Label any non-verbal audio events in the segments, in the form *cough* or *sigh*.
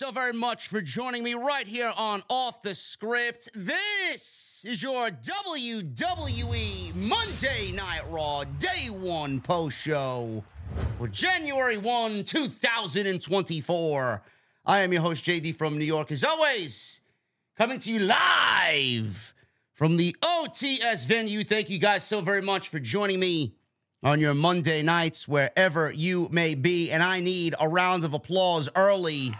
So very much for joining me right here on Off the Script. This is your WWE Monday Night Raw Day One post show for January 1, 2024. I am your host, JD from New York, as always, coming to you live from the OTS venue. Thank you guys so very much for joining me on your Monday nights, wherever you may be. And I need a round of applause early.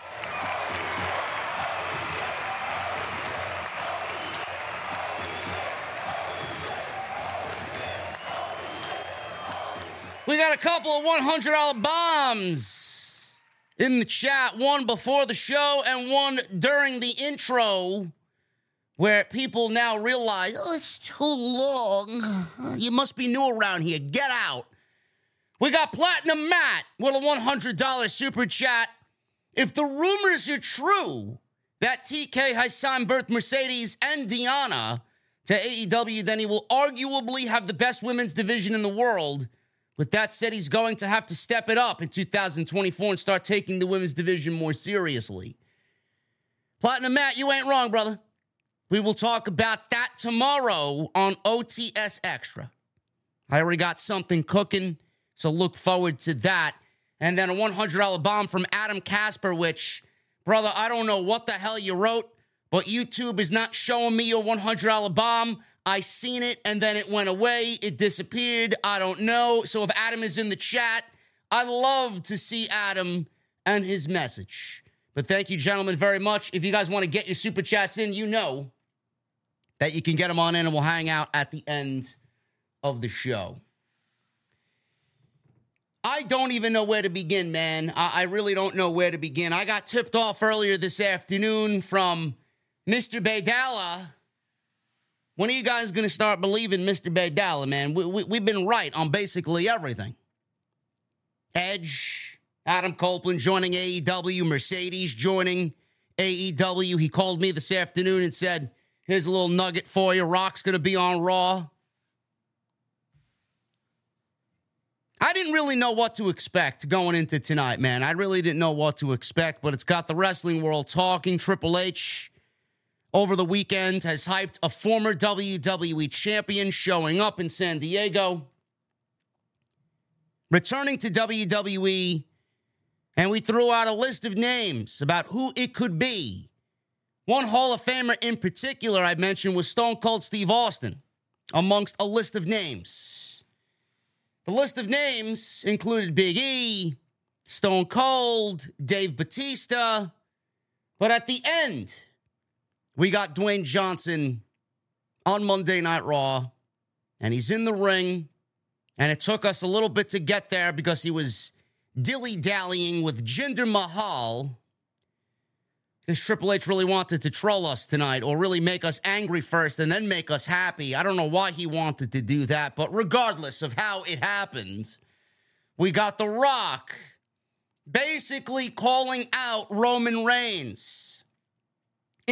We got a couple of $100 bombs in the chat, one before the show and one during the intro where people now realize, oh, it's too long. You must be new around here. Get out. We got Platinum Matt with a $100 super chat. If the rumors are true that TK has signed both Mercedes and Diana to AEW, then he will arguably have the best women's division in the world. With that said, he's going to have to step it up in 2024 and start taking the women's division more seriously. Platinum Matt, you ain't wrong, brother. We will talk about that tomorrow on OTS Extra. I already got something cooking, so look forward to that. And then a $100 bomb from Adam Casper, which, brother, I don't know what the hell you wrote, but YouTube is not showing me your $100 bomb. I seen it and then it went away. It disappeared. I don't know. So if Adam is in the chat, I love to see Adam and his message. But thank you, gentlemen, very much. If you guys want to get your super chats in, you know that you can get them on in and we'll hang out at the end of the show. I don't even know where to begin, man. I, I really don't know where to begin. I got tipped off earlier this afternoon from Mr. Baydala. When are you guys going to start believing Mr. Baydala, man? We, we, we've been right on basically everything. Edge, Adam Copeland joining AEW, Mercedes joining AEW. He called me this afternoon and said, Here's a little nugget for you. Rock's going to be on Raw. I didn't really know what to expect going into tonight, man. I really didn't know what to expect, but it's got the wrestling world talking. Triple H over the weekend has hyped a former WWE champion showing up in San Diego, returning to WWE, and we threw out a list of names about who it could be. One Hall of Famer in particular I mentioned was Stone Cold Steve Austin, amongst a list of names. The list of names included Big E, Stone Cold, Dave Batista, but at the end, we got Dwayne Johnson on Monday Night Raw, and he's in the ring. And it took us a little bit to get there because he was dilly dallying with Jinder Mahal. Because Triple H really wanted to troll us tonight or really make us angry first and then make us happy. I don't know why he wanted to do that, but regardless of how it happened, we got The Rock basically calling out Roman Reigns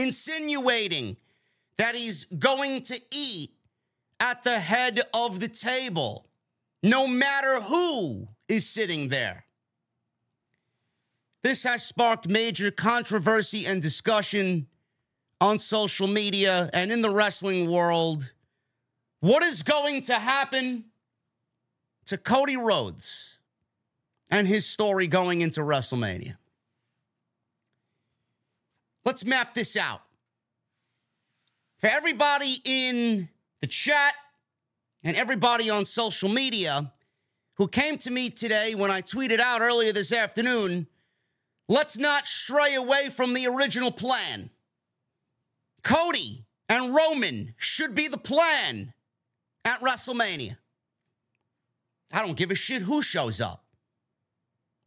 insinuating that he's going to eat at the head of the table, no matter who is sitting there. This has sparked major controversy and discussion on social media and in the wrestling world. What is going to happen to Cody Rhodes and his story going into WrestleMania? Let's map this out. For everybody in the chat and everybody on social media who came to me today when I tweeted out earlier this afternoon, let's not stray away from the original plan. Cody and Roman should be the plan at WrestleMania. I don't give a shit who shows up.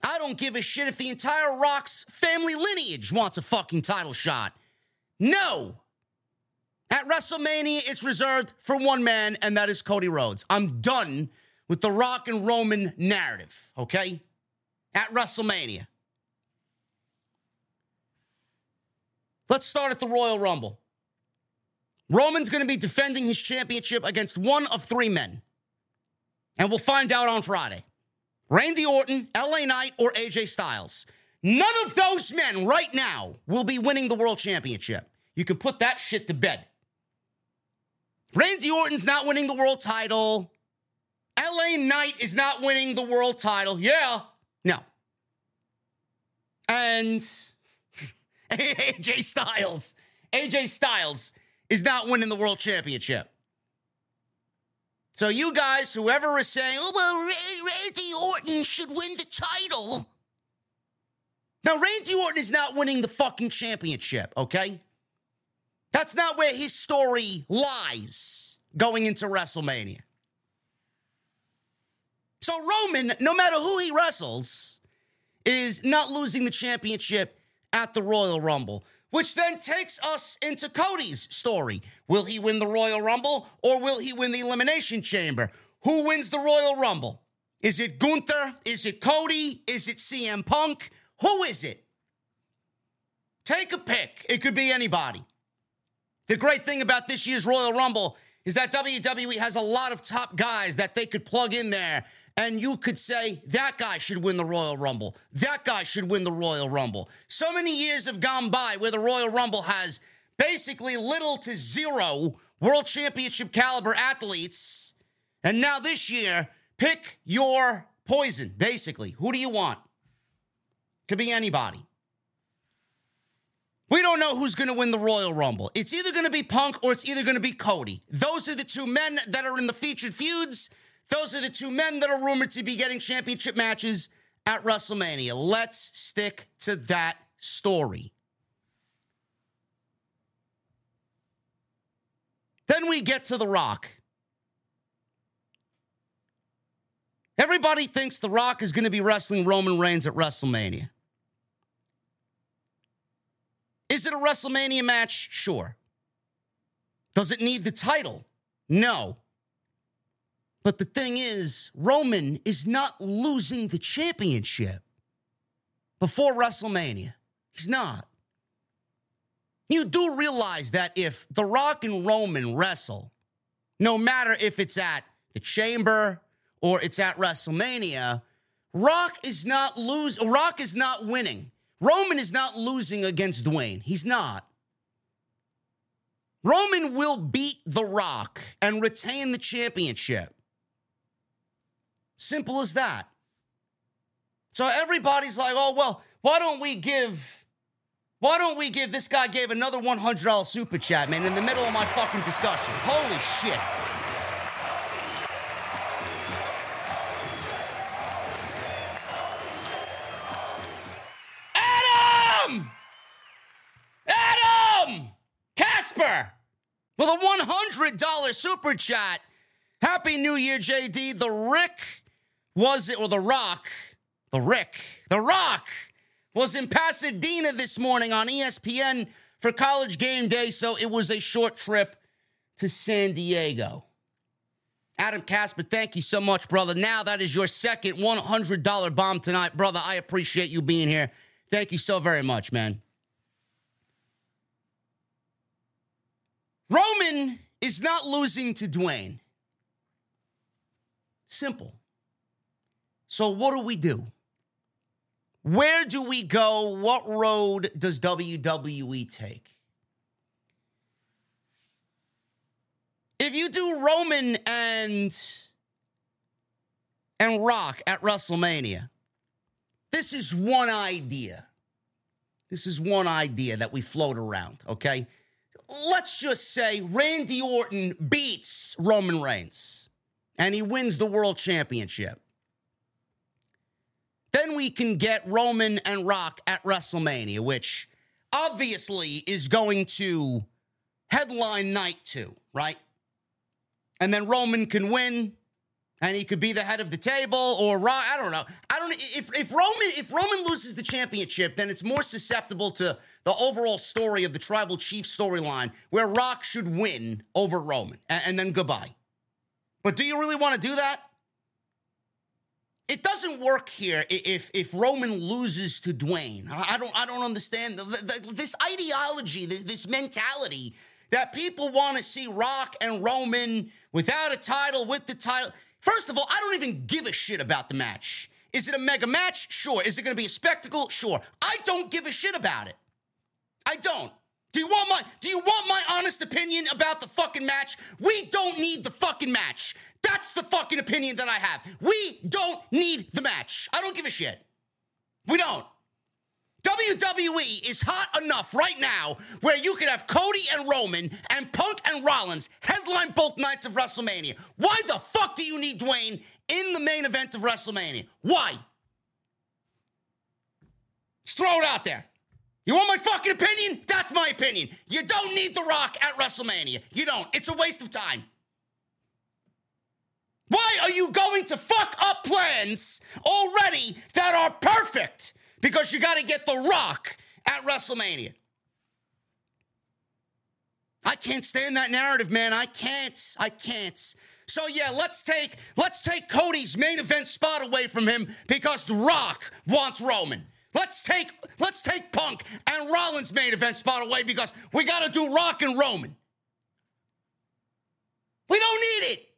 I don't give a shit if the entire Rock's family lineage wants a fucking title shot. No. At WrestleMania, it's reserved for one man, and that is Cody Rhodes. I'm done with the Rock and Roman narrative, okay? At WrestleMania. Let's start at the Royal Rumble. Roman's going to be defending his championship against one of three men. And we'll find out on Friday. Randy Orton, LA Knight, or AJ Styles. None of those men right now will be winning the world championship. You can put that shit to bed. Randy Orton's not winning the world title. LA Knight is not winning the world title. Yeah. No. And *laughs* AJ Styles. AJ Styles is not winning the world championship. So you guys, whoever is saying, "Oh well, Randy Orton should win the title," now Randy Orton is not winning the fucking championship. Okay, that's not where his story lies going into WrestleMania. So Roman, no matter who he wrestles, is not losing the championship at the Royal Rumble. Which then takes us into Cody's story. Will he win the Royal Rumble or will he win the Elimination Chamber? Who wins the Royal Rumble? Is it Gunther? Is it Cody? Is it CM Punk? Who is it? Take a pick. It could be anybody. The great thing about this year's Royal Rumble is that WWE has a lot of top guys that they could plug in there and you could say that guy should win the Royal Rumble. That guy should win the Royal Rumble. So many years have gone by where the Royal Rumble has basically little to zero world championship caliber athletes. And now this year, pick your poison, basically. Who do you want? Could be anybody. We don't know who's going to win the Royal Rumble. It's either going to be Punk or it's either going to be Cody. Those are the two men that are in the featured feuds. Those are the two men that are rumored to be getting championship matches at WrestleMania. Let's stick to that story. Then we get to The Rock. Everybody thinks The Rock is going to be wrestling Roman Reigns at WrestleMania. Is it a WrestleMania match? Sure. Does it need the title? No. But the thing is, Roman is not losing the championship before WrestleMania. He's not. You do realize that if The Rock and Roman wrestle, no matter if it's at the Chamber or it's at WrestleMania, Rock is not lose. Rock is not winning. Roman is not losing against Dwayne. He's not. Roman will beat The Rock and retain the championship. Simple as that. So everybody's like, oh, well, why don't we give, why don't we give, this guy gave another $100 super chat, man, in the middle of my fucking discussion. Holy shit. Adam! Adam! Casper! With a $100 super chat. Happy New Year, JD. The Rick was it, or The Rock, The Rick, The Rock was in Pasadena this morning on ESPN for college game day, so it was a short trip to San Diego. Adam Casper, thank you so much, brother. Now that is your second $100 bomb tonight, brother. I appreciate you being here. Thank you so very much, man. Roman is not losing to Dwayne. Simple. So, what do we do? Where do we go? What road does WWE take? If you do Roman and and Rock at WrestleMania, this is one idea. This is one idea that we float around, okay? Let's just say Randy Orton beats Roman Reigns and he wins the world championship. Then we can get Roman and Rock at WrestleMania, which obviously is going to headline night two, right? And then Roman can win and he could be the head of the table or Rock. I don't know. I don't if if Roman if Roman loses the championship, then it's more susceptible to the overall story of the tribal chief storyline where Rock should win over Roman and, and then goodbye. But do you really want to do that? It doesn't work here if if Roman loses to Dwayne. I don't I don't understand the, the, this ideology, this mentality that people want to see Rock and Roman without a title, with the title. First of all, I don't even give a shit about the match. Is it a mega match? Sure. Is it going to be a spectacle? Sure. I don't give a shit about it. I don't. Do you want my do you want my honest opinion about the fucking match? We don't need the fucking match. That's the fucking opinion that I have. We don't need the match. I don't give a shit. We don't. WWE is hot enough right now where you could have Cody and Roman and Punk and Rollins headline both nights of WrestleMania. Why the fuck do you need Dwayne in the main event of WrestleMania? Why? Let's throw it out there. You want my fucking opinion? That's my opinion. You don't need The Rock at WrestleMania. You don't. It's a waste of time. Why are you going to fuck up plans already that are perfect? Because you got to get The Rock at WrestleMania. I can't stand that narrative, man. I can't. I can't. So yeah, let's take let's take Cody's main event spot away from him because The Rock wants Roman. Let's take let's take Punk and Rollins main event spot away because we got to do Rock and Roman. We don't need it.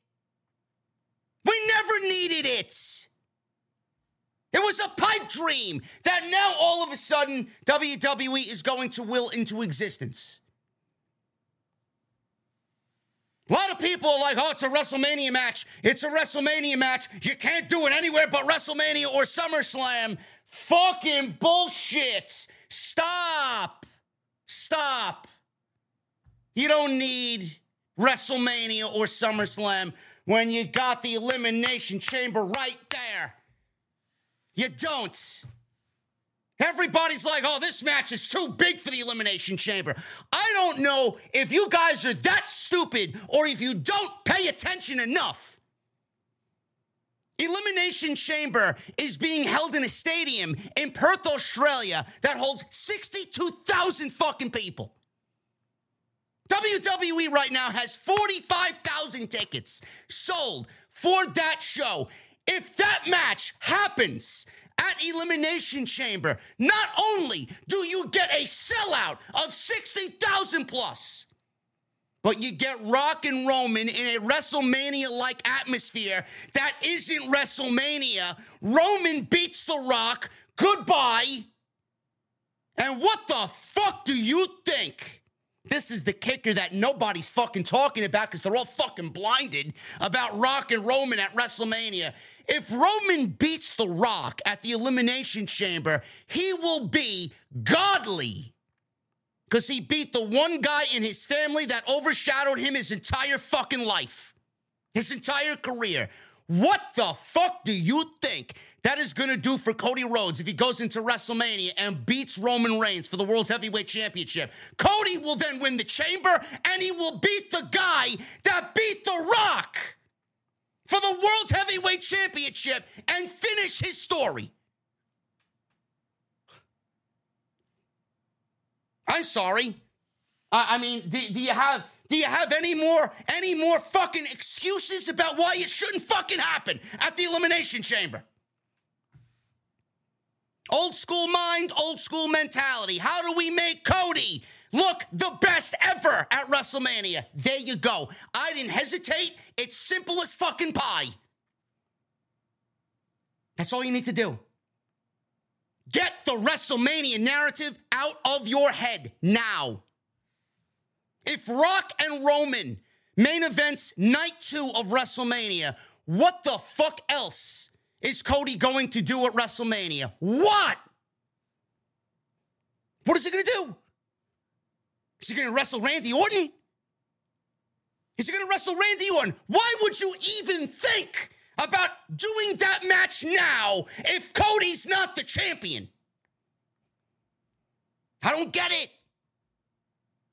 We never needed it. It was a pipe dream that now all of a sudden WWE is going to will into existence. A lot of people are like, oh, it's a WrestleMania match. It's a WrestleMania match. You can't do it anywhere but WrestleMania or SummerSlam. Fucking bullshit. Stop. Stop. You don't need WrestleMania or SummerSlam when you got the Elimination Chamber right there. You don't. Everybody's like, oh, this match is too big for the Elimination Chamber. I don't know if you guys are that stupid or if you don't pay attention enough. Elimination Chamber is being held in a stadium in Perth, Australia that holds 62,000 fucking people. WWE right now has 45,000 tickets sold for that show. If that match happens at Elimination Chamber, not only do you get a sellout of 60,000 plus, but you get Rock and Roman in a WrestleMania like atmosphere that isn't WrestleMania. Roman beats The Rock. Goodbye. And what the fuck do you think? This is the kicker that nobody's fucking talking about because they're all fucking blinded about Rock and Roman at WrestleMania. If Roman beats The Rock at the Elimination Chamber, he will be godly because he beat the one guy in his family that overshadowed him his entire fucking life, his entire career. What the fuck do you think that is going to do for Cody Rhodes if he goes into WrestleMania and beats Roman Reigns for the World's Heavyweight Championship? Cody will then win the chamber and he will beat the guy that beat The Rock for the World's Heavyweight Championship and finish his story. I'm sorry. I, I mean, do, do you have do you have any more any more fucking excuses about why it shouldn't fucking happen at the elimination chamber? Old school mind, old school mentality. How do we make Cody look the best ever at WrestleMania? There you go. I didn't hesitate. It's simple as fucking pie. That's all you need to do. Get the WrestleMania narrative out of your head now. If Rock and Roman main events night two of WrestleMania. What the fuck else is Cody going to do at WrestleMania? What? What is he going to do? Is he going to wrestle Randy Orton? Is he going to wrestle Randy Orton? Why would you even think about doing that match now if Cody's not the champion? I don't get it.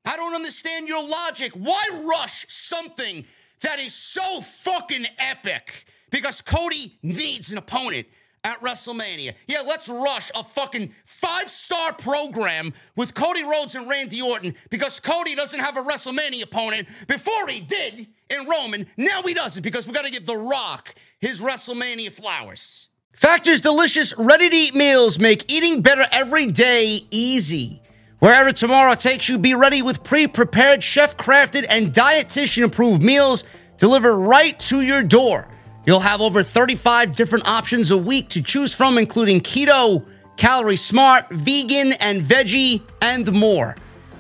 I don't understand your logic. Why rush something that is so fucking epic? Because Cody needs an opponent at WrestleMania. Yeah, let's rush a fucking five star program with Cody Rhodes and Randy Orton because Cody doesn't have a WrestleMania opponent. Before he did in Roman, now he doesn't because we got to give The Rock his WrestleMania flowers. Factor's delicious, ready to eat meals make eating better every day easy. Wherever tomorrow takes you, be ready with pre prepared, chef crafted, and dietitian approved meals delivered right to your door. You'll have over 35 different options a week to choose from, including keto, calorie smart, vegan, and veggie, and more.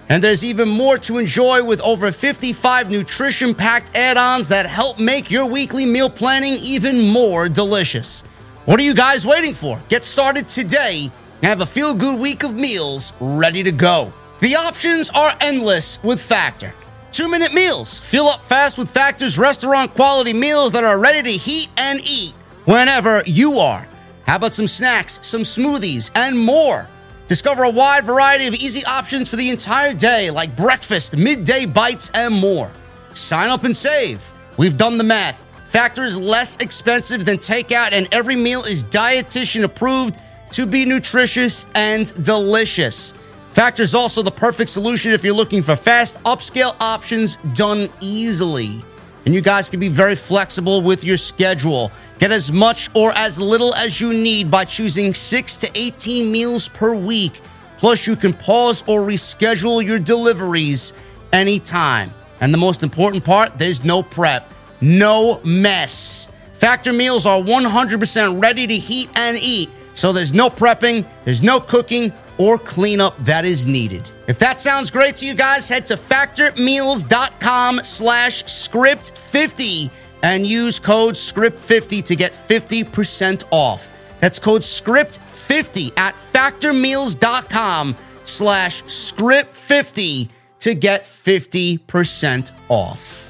And there's even more to enjoy with over 55 nutrition packed add ons that help make your weekly meal planning even more delicious. What are you guys waiting for? Get started today and have a feel good week of meals ready to go. The options are endless with Factor. Two minute meals. Fill up fast with Factor's restaurant quality meals that are ready to heat and eat whenever you are. How about some snacks, some smoothies, and more? Discover a wide variety of easy options for the entire day, like breakfast, midday bites, and more. Sign up and save. We've done the math. Factor is less expensive than takeout, and every meal is dietitian approved to be nutritious and delicious. Factor is also the perfect solution if you're looking for fast, upscale options done easily. And you guys can be very flexible with your schedule. Get as much or as little as you need by choosing 6 to 18 meals per week. Plus, you can pause or reschedule your deliveries anytime. And the most important part, there's no prep, no mess. Factor meals are 100% ready to heat and eat, so there's no prepping, there's no cooking or cleanup that is needed. If that sounds great to you guys, head to factormeals.com slash script50 and use code script50 to get 50% off. That's code script50 at factormeals.com slash script50 to get 50% off.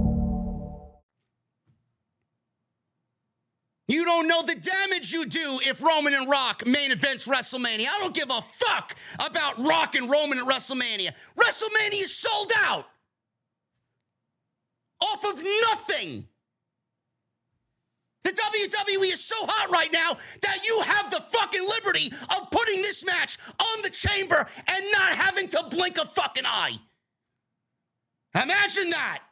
You don't know the damage you do if Roman and Rock main events WrestleMania. I don't give a fuck about Rock and Roman at WrestleMania. WrestleMania is sold out. Off of nothing. The WWE is so hot right now that you have the fucking liberty of putting this match on the chamber and not having to blink a fucking eye. Imagine that.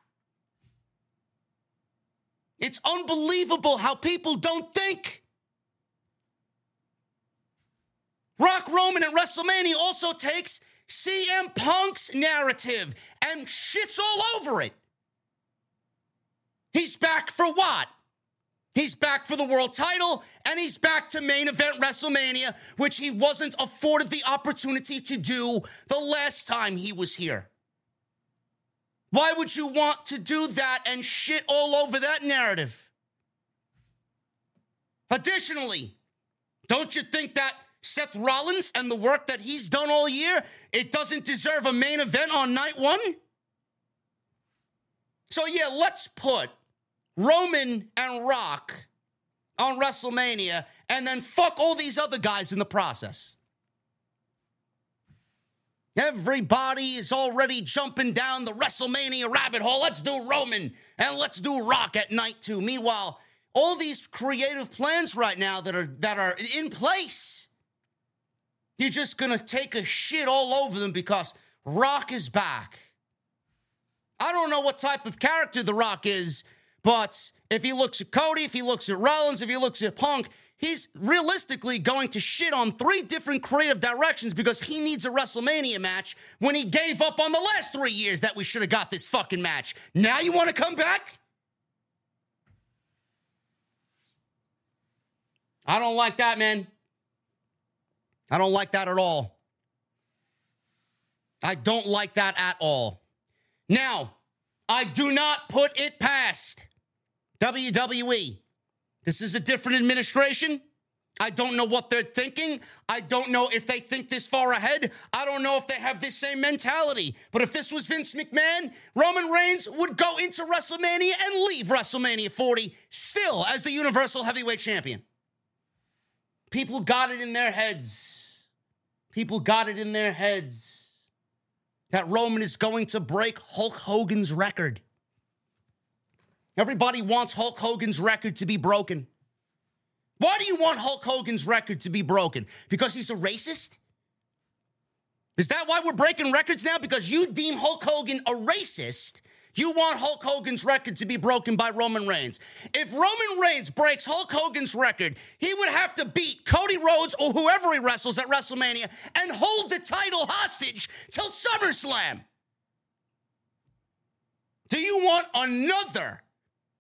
It's unbelievable how people don't think. Rock Roman at WrestleMania also takes CM Punk's narrative and shits all over it. He's back for what? He's back for the world title and he's back to main event WrestleMania, which he wasn't afforded the opportunity to do the last time he was here. Why would you want to do that and shit all over that narrative? Additionally, don't you think that Seth Rollins and the work that he's done all year, it doesn't deserve a main event on night one? So, yeah, let's put Roman and Rock on WrestleMania and then fuck all these other guys in the process. Everybody is already jumping down the WrestleMania rabbit hole. Let's do Roman and let's do Rock at night too. Meanwhile, all these creative plans right now that are that are in place, you're just gonna take a shit all over them because Rock is back. I don't know what type of character The Rock is, but if he looks at Cody, if he looks at Rollins, if he looks at Punk, he's realistically going to shit on three different creative directions because he needs a WrestleMania match when he gave up on the last three years that we should have got this fucking match. Now you want to come back? I don't like that, man. I don't like that at all. I don't like that at all. Now, I do not put it past WWE. This is a different administration. I don't know what they're thinking. I don't know if they think this far ahead. I don't know if they have this same mentality. But if this was Vince McMahon, Roman Reigns would go into WrestleMania and leave WrestleMania 40 still as the Universal Heavyweight Champion. People got it in their heads. People got it in their heads that Roman is going to break Hulk Hogan's record. Everybody wants Hulk Hogan's record to be broken. Why do you want Hulk Hogan's record to be broken? Because he's a racist? Is that why we're breaking records now? Because you deem Hulk Hogan a racist you want Hulk Hogan's record to be broken by Roman Reigns. If Roman Reigns breaks Hulk Hogan's record, he would have to beat Cody Rhodes or whoever he wrestles at WrestleMania and hold the title hostage till SummerSlam. Do you want another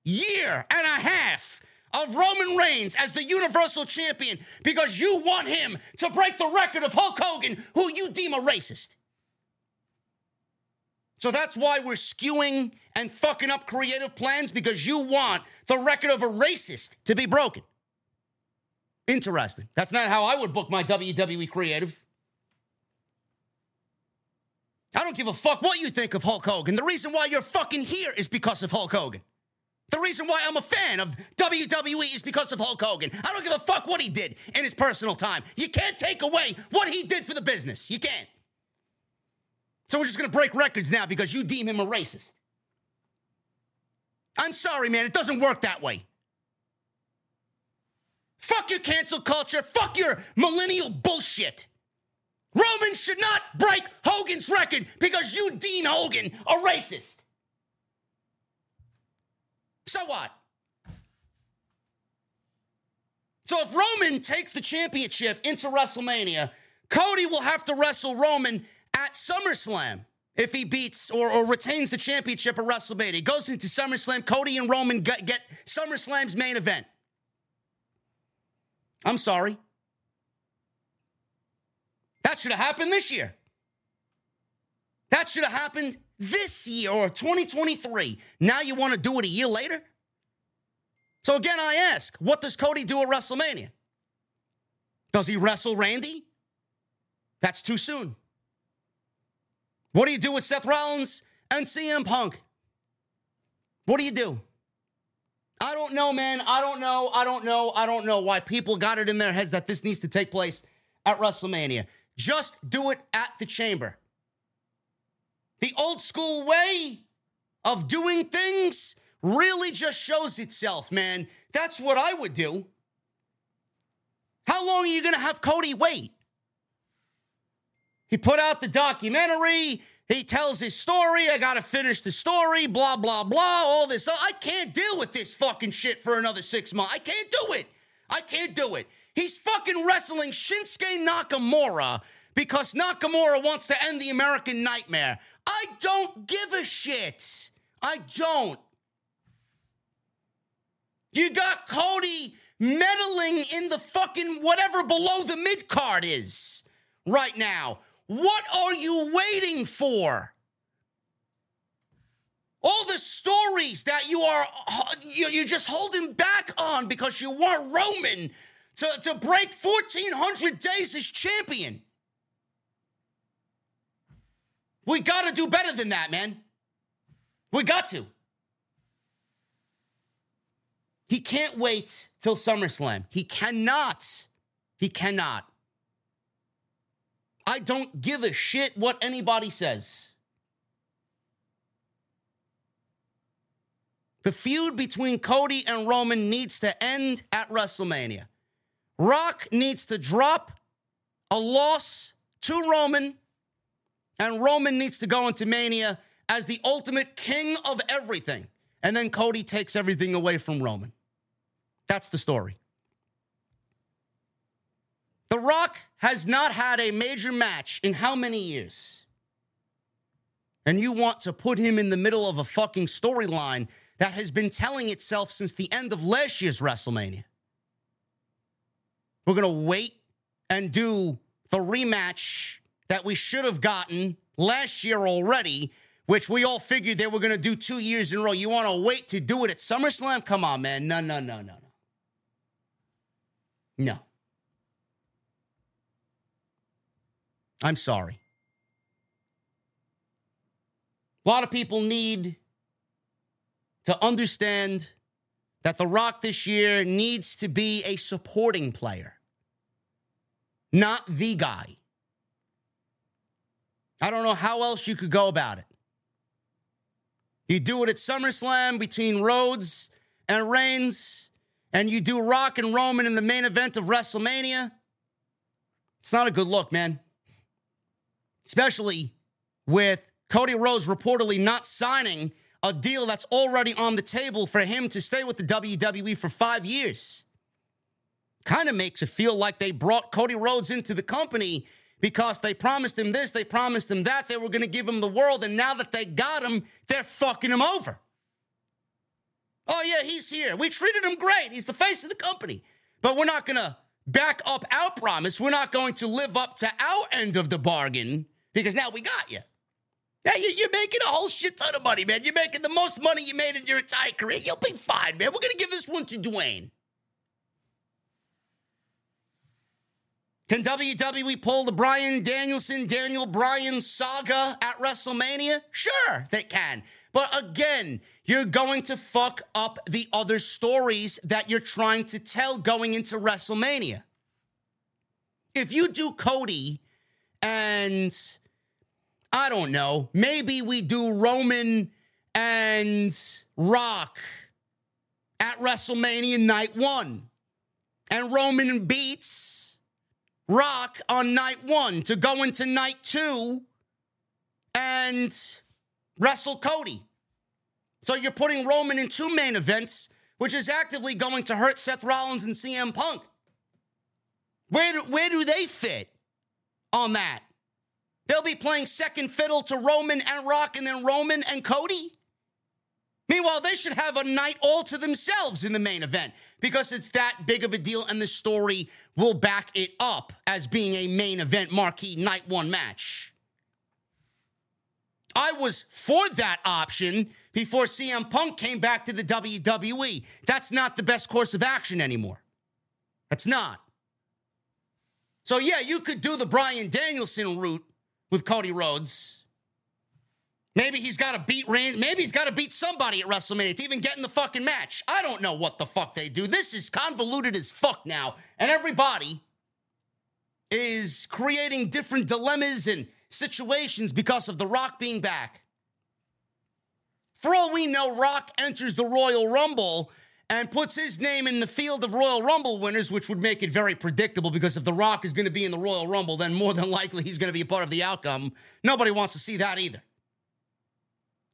year and a half of Roman Reigns as the Universal Champion because you want him to break the record of Hulk Hogan, who you deem a racist? So that's why we're skewing and fucking up creative plans because you want the record of a racist to be broken. Interesting. That's not how I would book my WWE creative. I don't give a fuck what you think of Hulk Hogan. The reason why you're fucking here is because of Hulk Hogan. The reason why I'm a fan of WWE is because of Hulk Hogan. I don't give a fuck what he did in his personal time. You can't take away what he did for the business. You can't. So we're just to break records now because you deem him a racist. I'm sorry, man. It doesn't work that way. Fuck your cancel culture. Fuck your millennial bullshit. Roman should not break Hogan's record because you deem Hogan a racist. So what? So if Roman takes the championship into WrestleMania, Cody will have to wrestle Roman at SummerSlam if he beats or, or retains the championship at WrestleMania. He goes into SummerSlam. Cody and Roman get, get SummerSlam's main event. I'm sorry. That should have happened this year. That should have happened this year or 2023. Now you want to do it a year later? So again, I ask, what does Cody do at WrestleMania? Does he wrestle Randy? That's too soon. What do you do with Seth Rollins and CM Punk? What do you do? I don't know, man. I don't know. I don't know. I don't know why people got it in their heads that this needs to take place at WrestleMania. Just do it at the chamber. The old school way of doing things really just shows itself, man. That's what I would do. How long are you going to have Cody wait? He put out the documentary. He tells his story. I got to finish the story, blah, blah, blah, all this. I can't deal with this fucking shit for another six months. I can't do it. I can't do it. He's fucking wrestling Shinsuke Nakamura because Nakamura wants to end the American nightmare. I don't give a shit. I don't. You got Cody meddling in the fucking whatever below the mid card is right now. What are you waiting for? All the stories that you are you're just holding back on because you want Roman to, to break 1400 days as champion. We got to do better than that, man. We got to. He can't wait till SummerSlam. He cannot. He cannot. I don't give a shit what anybody says. The feud between Cody and Roman needs to end at WrestleMania. Rock needs to drop a loss to Roman, and Roman needs to go into Mania as the ultimate king of everything. And then Cody takes everything away from Roman. That's the story. The Rock has not had a major match in how many years? And you want to put him in the middle of a fucking storyline that has been telling itself since the end of last year's WrestleMania. We're going to wait and do the rematch that we should have gotten last year already, which we all figured they were going to do two years in a row. You want to wait to do it at SummerSlam? Come on, man. No, no, no, no, no. No. I'm sorry. A lot of people need to understand that The Rock this year needs to be a supporting player, not the guy. I don't know how else you could go about it. You do it at SummerSlam between Rhodes and Reigns, and you do Rock and Roman in the main event of WrestleMania. It's not a good look, man. Especially with Cody Rhodes reportedly not signing a deal that's already on the table for him to stay with the WWE for five years. Kind of makes it feel like they brought Cody Rhodes into the company because they promised him this, they promised him that, they were going to give him the world, and now that they got him, they're fucking him over. Oh, yeah, he's here. We treated him great. He's the face of the company. But we're not going to back up our promise. We're not going to live up to our end of the bargain because now we got you. Yeah, you're making a whole shit ton of money, man. You're making the most money you made in your entire career. You'll be fine, man. We're going to give this one to Dwayne. Can WWE pull the Bryan Danielson, Daniel Bryan saga at WrestleMania? Sure, they can. But again, you're going to fuck up the other stories that you're trying to tell going into WrestleMania. If you do Cody and I don't know, maybe we do Roman and Rock at WrestleMania night one, and Roman beats Rock on night one to go into night two and wrestle Cody. So you're putting Roman in two main events, which is actively going to hurt Seth Rollins and CM Punk. Where do, where do they fit on that? They'll be playing second fiddle to Roman and Rock and then Roman and Cody? Meanwhile, they should have a night all to themselves in the main event because it's that big of a deal and the story will back it up as being a main event marquee night one match. I was for that option before CM Punk came back to the WWE. That's not the best course of action anymore. That's not. So, yeah, you could do the Bryan Danielson route with Cody Rhodes. Maybe he's got to beat Rand. Maybe he's got to beat somebody at WrestleMania to even get in the fucking match. I don't know what the fuck they do. This is convoluted as fuck now, and everybody is creating different dilemmas and situations because of The Rock being back. For all we know, Rock enters the Royal Rumble and puts his name in the field of Royal Rumble winners, which would make it very predictable because if The Rock is going to be in the Royal Rumble, then more than likely he's going to be a part of the outcome. Nobody wants to see that either.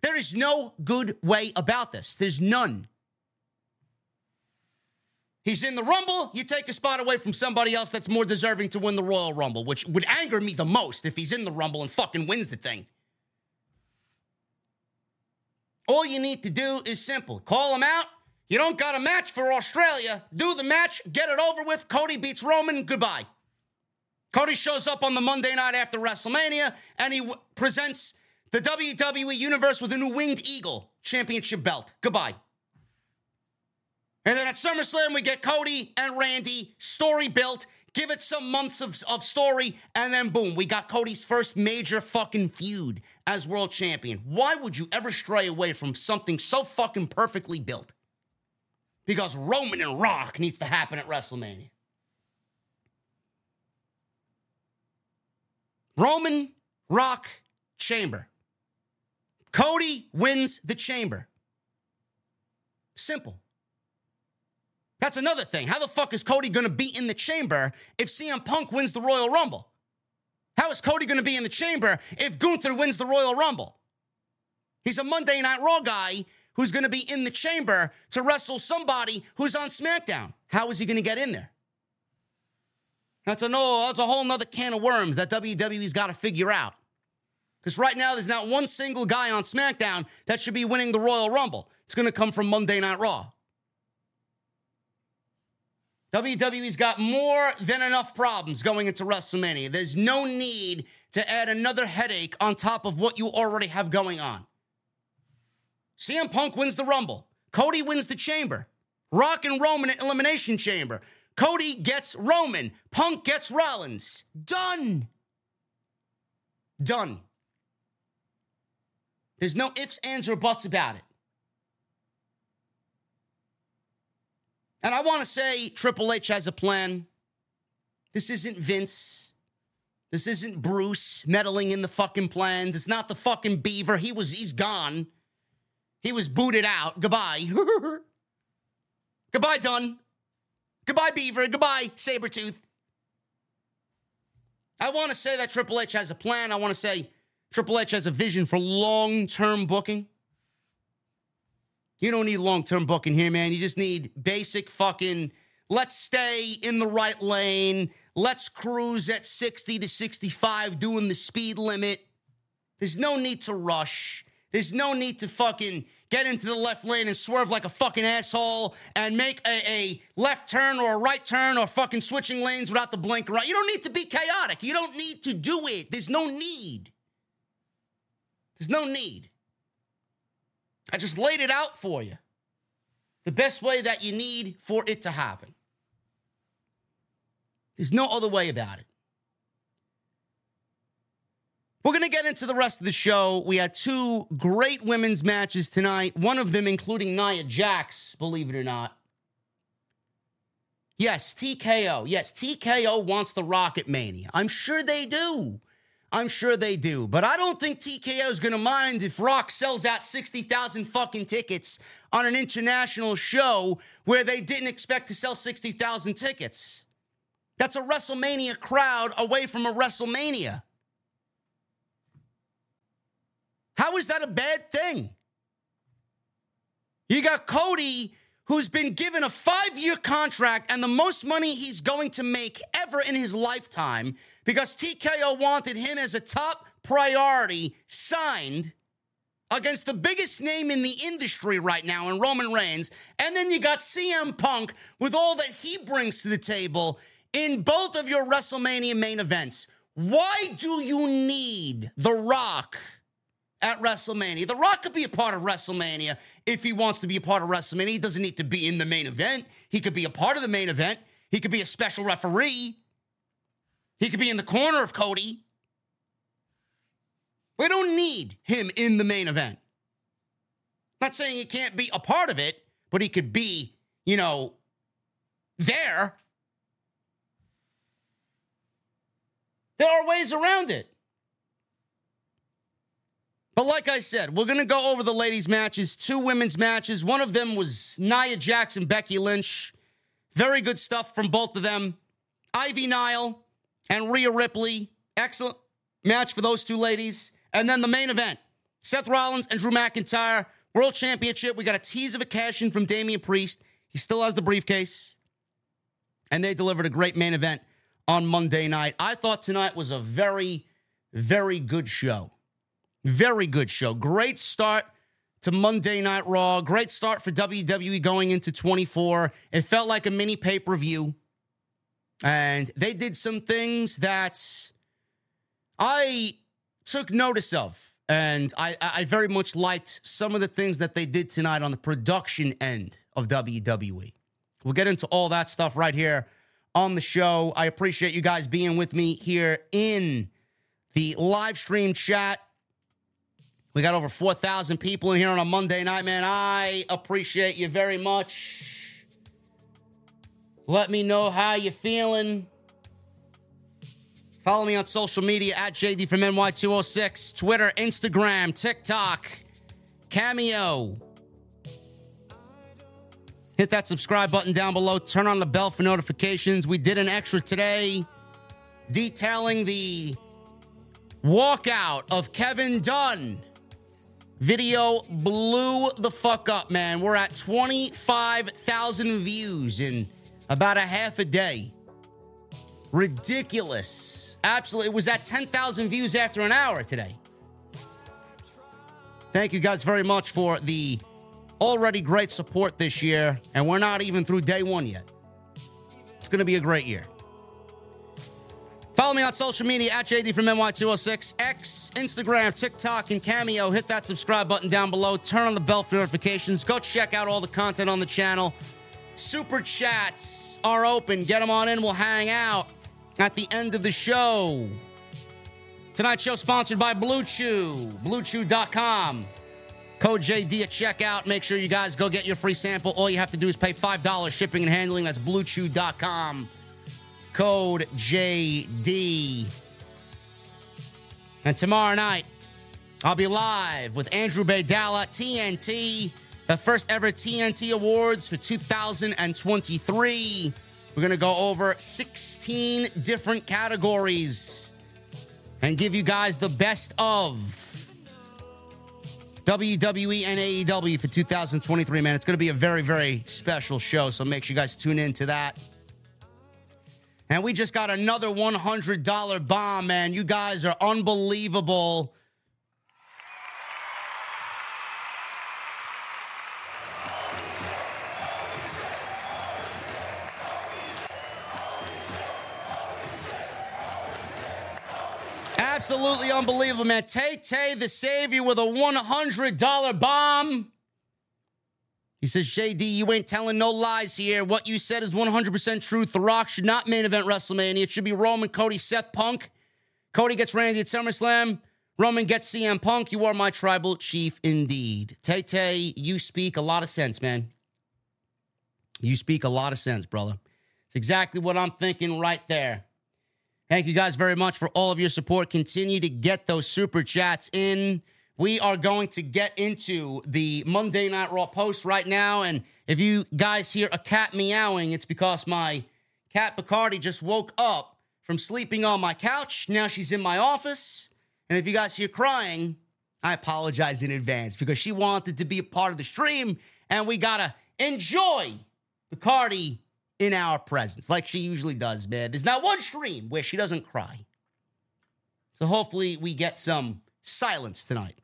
There is no good way about this. There's none. He's in the Rumble. You take a spot away from somebody else that's more deserving to win the Royal Rumble, which would anger me the most if he's in the Rumble and fucking wins the thing. All you need to do is simple call him out. You don't got a match for Australia. Do the match, get it over with. Cody beats Roman. Goodbye. Cody shows up on the Monday night after WrestleMania and he w- presents the WWE Universe with a new Winged Eagle championship belt. Goodbye. And then at SummerSlam, we get Cody and Randy, story built, give it some months of, of story, and then boom, we got Cody's first major fucking feud as world champion. Why would you ever stray away from something so fucking perfectly built? Because Roman and Rock needs to happen at WrestleMania. Roman, Rock, Chamber. Cody wins the chamber. Simple. That's another thing. How the fuck is Cody going to be in the chamber if CM Punk wins the Royal Rumble? How is Cody going to be in the chamber if Gunther wins the Royal Rumble? He's a Monday Night Raw guy who's going to be in the chamber to wrestle somebody who's on SmackDown. How is he going to get in there? That's a no, that's a whole nother can of worms that WWE's got to figure out. Because right now, there's not one single guy on SmackDown that should be winning the Royal Rumble. It's going to come from Monday Night Raw. WWE's got more than enough problems going into WrestleMania. There's no need to add another headache on top of what you already have going on. CM Punk wins the Rumble. Cody wins the Chamber. Rock and Roman at Elimination Chamber. Cody gets Roman. Punk gets Rollins. Done. Done. There's no ifs, ands, or buts about it. And I want to say Triple H has a plan. This isn't Vince. This isn't Bruce meddling in the fucking plans. It's not the fucking beaver. He was he's gone. He was booted out. Goodbye. *laughs* Goodbye, done. Goodbye, Beaver. Goodbye, Sabretooth. I want to say that Triple H has a plan. I want to say Triple H has a vision for long term booking. You don't need long term booking here, man. You just need basic fucking let's stay in the right lane. Let's cruise at 60 to 65 doing the speed limit. There's no need to rush. There's no need to fucking get into the left lane and swerve like a fucking asshole and make a, a left turn or a right turn or fucking switching lanes without the blinker. You don't need to be chaotic. You don't need to do it. There's no need. There's no need. I just laid it out for you. The best way that you need for it to happen. There's no other way about it. We're going to get into the rest of the show. We had two great women's matches tonight, one of them including Nia Jax, believe it or not. Yes, TKO. Yes, TKO wants the Rocket Mania. I'm sure they do. I'm sure they do. But I don't think TKO is going to mind if Rock sells out 60,000 fucking tickets on an international show where they didn't expect to sell 60,000 tickets. That's a WrestleMania crowd away from a WrestleMania. How is that a bad thing? You got Cody, who's been given a five year contract and the most money he's going to make ever in his lifetime because TKO wanted him as a top priority signed against the biggest name in the industry right now in Roman Reigns. And then you got CM Punk with all that he brings to the table in both of your WrestleMania main events. Why do you need The Rock? at WrestleMania. The Rock could be a part of WrestleMania if he wants to be a part of WrestleMania. He doesn't need to be in the main event. He could be a part of the main event. He could be a special referee. He could be in the corner of Cody. We don't need him in the main event. Not saying he can't be a part of it, but he could be, you know, there. There are ways around it. But like I said, we're going to go over the ladies' matches, two women's matches. One of them was Nia Jackson, Becky Lynch. Very good stuff from both of them. Ivy Nile and Rhea Ripley. Excellent match for those two ladies. And then the main event Seth Rollins and Drew McIntyre, World Championship. We got a tease of a cash in from Damian Priest. He still has the briefcase. And they delivered a great main event on Monday night. I thought tonight was a very, very good show. Very good show. Great start to Monday Night Raw. Great start for WWE going into 24. It felt like a mini pay per view. And they did some things that I took notice of. And I, I very much liked some of the things that they did tonight on the production end of WWE. We'll get into all that stuff right here on the show. I appreciate you guys being with me here in the live stream chat. We got over 4,000 people in here on a Monday night, man. I appreciate you very much. Let me know how you're feeling. Follow me on social media at JD from NY206, Twitter, Instagram, TikTok, Cameo. Hit that subscribe button down below. Turn on the bell for notifications. We did an extra today detailing the walkout of Kevin Dunn Video blew the fuck up, man. We're at 25,000 views in about a half a day. Ridiculous. Absolutely. It was at 10,000 views after an hour today. Thank you guys very much for the already great support this year. And we're not even through day one yet. It's going to be a great year. Follow me on social media at JD from NY206, X, Instagram, TikTok, and Cameo. Hit that subscribe button down below. Turn on the bell for notifications. Go check out all the content on the channel. Super chats are open. Get them on in. We'll hang out at the end of the show. Tonight's show sponsored by Blue Chew, bluechew.com. Code JD at checkout. Make sure you guys go get your free sample. All you have to do is pay $5 shipping and handling. That's bluechew.com code JD. And tomorrow night, I'll be live with Andrew Baydala, TNT, the first ever TNT Awards for 2023. We're going to go over 16 different categories and give you guys the best of WWE and AEW for 2023, man. It's going to be a very, very special show. So make sure you guys tune in to that. And we just got another $100 bomb, man. You guys are unbelievable. Absolutely unbelievable, man. Tay Tay, the savior, with a $100 bomb. He says, JD, you ain't telling no lies here. What you said is 100% true. The Rock should not main event WrestleMania. It should be Roman, Cody, Seth Punk. Cody gets Randy at SummerSlam. Roman gets CM Punk. You are my tribal chief indeed. Tay Tay, you speak a lot of sense, man. You speak a lot of sense, brother. It's exactly what I'm thinking right there. Thank you guys very much for all of your support. Continue to get those super chats in we are going to get into the Monday Night Raw post right now. And if you guys hear a cat meowing, it's because my cat Bacardi just woke up from sleeping on my couch. Now she's in my office. And if you guys hear crying, I apologize in advance because she wanted to be a part of the stream and we got to enjoy Bacardi in our presence like she usually does, man. There's not one stream where she doesn't cry. So hopefully we get some silence tonight.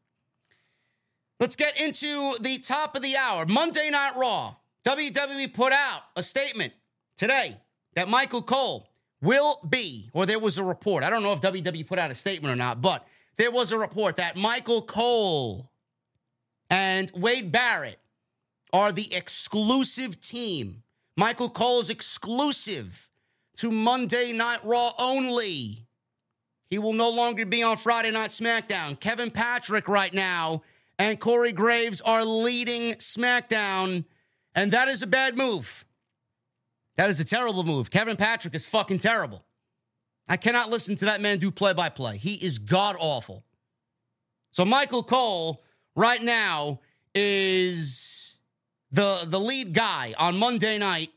Let's get into the top of the hour. Monday Night Raw. WWE put out a statement today that Michael Cole will be, or there was a report. I don't know if WWE put out a statement or not, but there was a report that Michael Cole and Wade Barrett are the exclusive team. Michael Cole is exclusive to Monday Night Raw only. He will no longer be on Friday Night SmackDown. Kevin Patrick right now and Corey Graves are leading SmackDown, and that is a bad move. That is a terrible move. Kevin Patrick is fucking terrible. I cannot listen to that man do play by play. He is god awful. So Michael Cole right now is the the lead guy on Monday night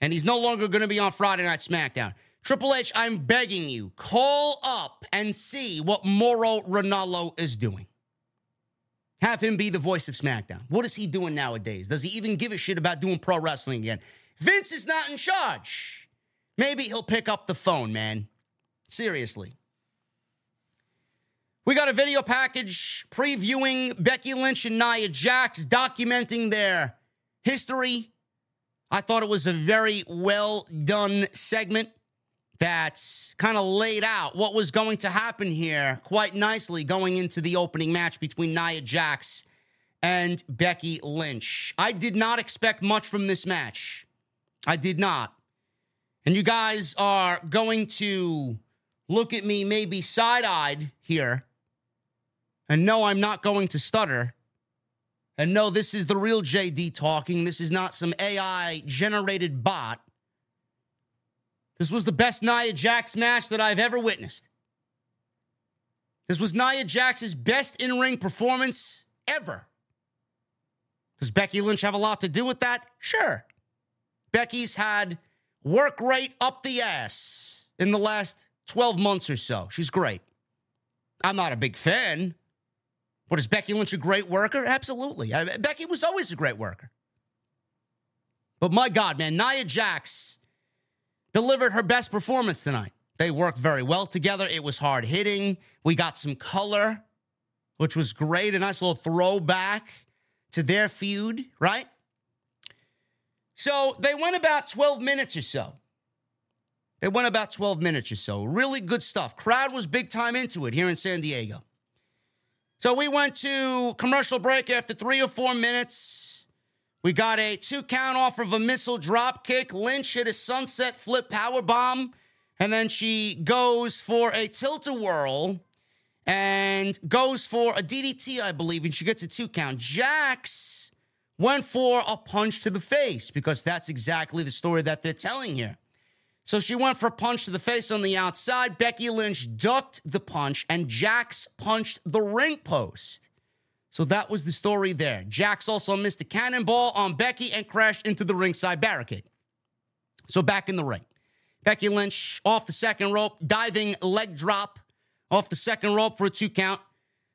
and he's no longer going to be on Friday night SmackDown. Triple H, I'm begging you, call up and see what Mauro Ranallo is doing. Have him be the voice of SmackDown. What is he doing nowadays? Does he even give a shit about doing pro wrestling again? Vince is not in charge. Maybe he'll pick up the phone, man. Seriously. We got a video package previewing Becky Lynch and Nia Jax, documenting their history. I thought it was a very well done segment that kind of laid out what was going to happen here quite nicely going into the opening match between Nia Jax and Becky Lynch. I did not expect much from this match. I did not. And you guys are going to look at me maybe side eyed here and no, I'm not going to stutter. And no, this is the real JD talking. This is not some AI generated bot. This was the best Nia Jax match that I've ever witnessed. This was Nia Jax's best in ring performance ever. Does Becky Lynch have a lot to do with that? Sure. Becky's had work rate up the ass in the last 12 months or so. She's great. I'm not a big fan, What is Becky Lynch a great worker? Absolutely. I, Becky was always a great worker. But my God, man, Nia Jax delivered her best performance tonight. They worked very well together. It was hard hitting. We got some color, which was great. A nice little throwback to their feud, right? So they went about 12 minutes or so. They went about 12 minutes or so. Really good stuff. Crowd was big time into it here in San Diego. So we went to commercial break after three or four minutes. We got a two count off of a missile drop kick. Lynch hit a sunset flip power bomb, and then she goes for a tilt a whirl and goes for a DDT, I believe, and she gets a two count. Jax went for a punch to the face because that's exactly the story that they're telling here. So she went for a punch to the face on the outside. Becky Lynch ducked the punch, and Jax punched the ring post. So that was the story there. Jax also missed a cannonball on Becky and crashed into the ringside barricade. So back in the ring. Becky Lynch off the second rope, diving leg drop off the second rope for a two count.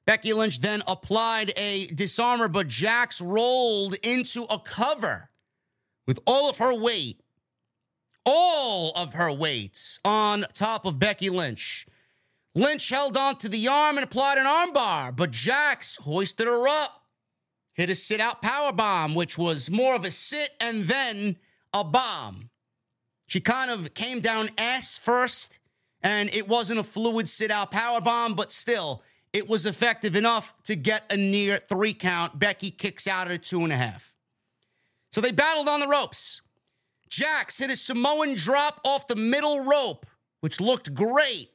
Becky Lynch then applied a disarmer, but Jax rolled into a cover with all of her weight, all of her weights on top of Becky Lynch. Lynch held on to the arm and applied an armbar, but Jax hoisted her up, hit a sit out power bomb, which was more of a sit and then a bomb. She kind of came down ass first, and it wasn't a fluid sit out power bomb, but still it was effective enough to get a near three count. Becky kicks out at a two and a half. So they battled on the ropes. Jax hit a Samoan drop off the middle rope, which looked great.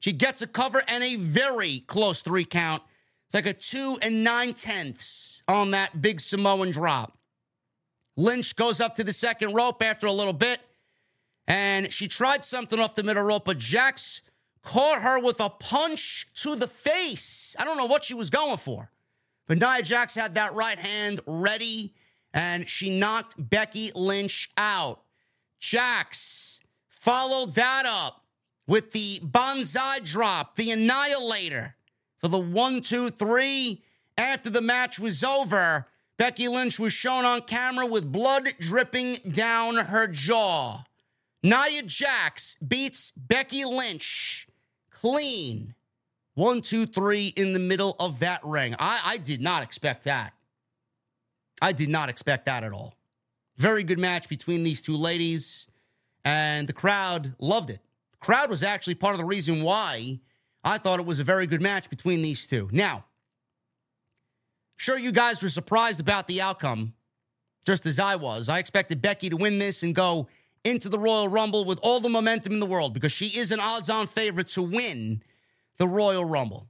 She gets a cover and a very close three count. It's like a two and nine tenths on that big Samoan drop. Lynch goes up to the second rope after a little bit, and she tried something off the middle rope, but Jax caught her with a punch to the face. I don't know what she was going for. But Nia Jax had that right hand ready and she knocked Becky Lynch out. Jax followed that up with the Banzai drop, the Annihilator for the one, two, three. After the match was over, Becky Lynch was shown on camera with blood dripping down her jaw. Nia Jax beats Becky Lynch clean. One, two, three in the middle of that ring. I, I did not expect that. I did not expect that at all. Very good match between these two ladies, and the crowd loved it. The crowd was actually part of the reason why I thought it was a very good match between these two. Now, I'm sure you guys were surprised about the outcome, just as I was. I expected Becky to win this and go into the Royal Rumble with all the momentum in the world because she is an odds on favorite to win the Royal Rumble.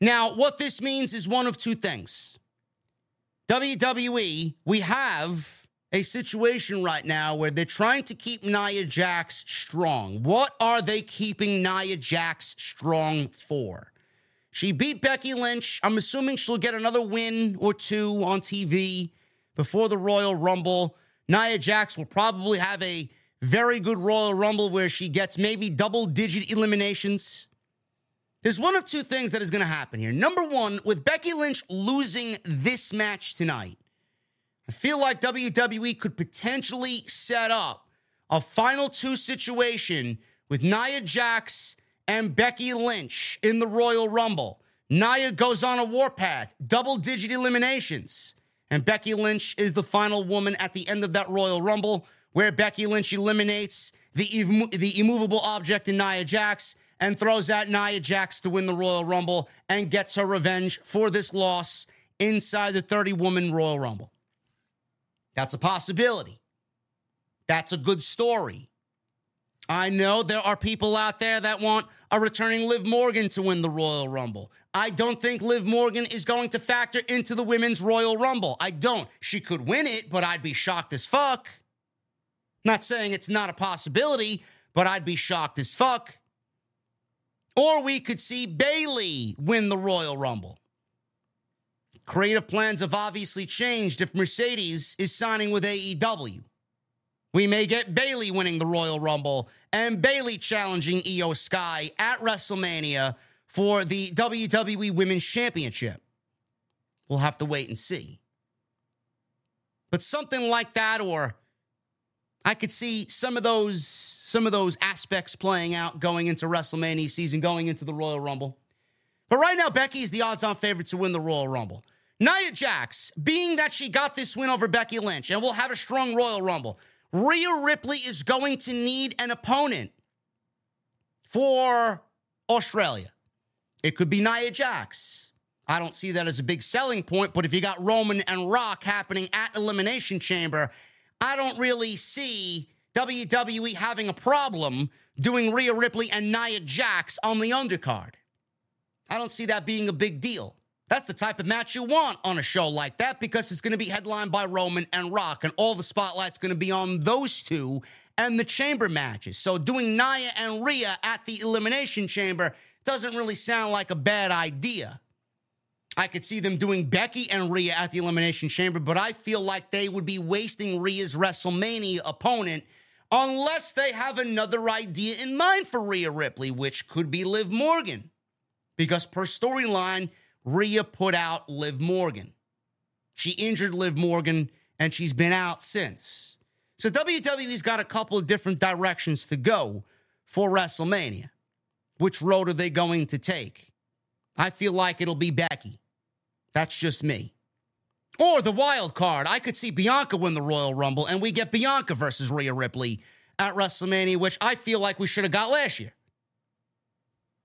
Now, what this means is one of two things. WWE, we have a situation right now where they're trying to keep Nia Jax strong. What are they keeping Nia Jax strong for? She beat Becky Lynch. I'm assuming she'll get another win or two on TV before the Royal Rumble. Nia Jax will probably have a very good Royal Rumble where she gets maybe double digit eliminations. There's one of two things that is going to happen here. Number one, with Becky Lynch losing this match tonight, I feel like WWE could potentially set up a final two situation with Nia Jax and Becky Lynch in the Royal Rumble. Nia goes on a warpath, double digit eliminations. And Becky Lynch is the final woman at the end of that Royal Rumble, where Becky Lynch eliminates the, the immovable object in Nia Jax and throws out Nia Jax to win the Royal Rumble and gets her revenge for this loss inside the 30 woman Royal Rumble. That's a possibility. That's a good story. I know there are people out there that want a returning Liv Morgan to win the Royal Rumble. I don't think Liv Morgan is going to factor into the Women's Royal Rumble. I don't. She could win it, but I'd be shocked as fuck. Not saying it's not a possibility, but I'd be shocked as fuck. Or we could see Bayley win the Royal Rumble. Creative plans have obviously changed if Mercedes is signing with AEW. We may get Bayley winning the Royal Rumble and Bayley challenging Iyo Sky at WrestleMania for the WWE Women's Championship. We'll have to wait and see. But something like that, or I could see some of those some of those aspects playing out going into WrestleMania season, going into the Royal Rumble. But right now, Becky is the odds-on favorite to win the Royal Rumble. Nia Jax, being that she got this win over Becky Lynch and will have a strong Royal Rumble, Rhea Ripley is going to need an opponent for Australia. It could be Nia Jax. I don't see that as a big selling point, but if you got Roman and Rock happening at Elimination Chamber, I don't really see WWE having a problem doing Rhea Ripley and Nia Jax on the undercard. I don't see that being a big deal. That's the type of match you want on a show like that because it's going to be headlined by Roman and Rock, and all the spotlight's going to be on those two and the chamber matches. So doing Nia and Rhea at the Elimination Chamber doesn't really sound like a bad idea. I could see them doing Becky and Rhea at the Elimination Chamber, but I feel like they would be wasting Rhea's WrestleMania opponent unless they have another idea in mind for Rhea Ripley, which could be Liv Morgan. Because per storyline, Rhea put out Liv Morgan. She injured Liv Morgan and she's been out since. So WWE's got a couple of different directions to go for WrestleMania. Which road are they going to take? I feel like it'll be Becky. That's just me. Or the wild card. I could see Bianca win the Royal Rumble and we get Bianca versus Rhea Ripley at WrestleMania, which I feel like we should have got last year.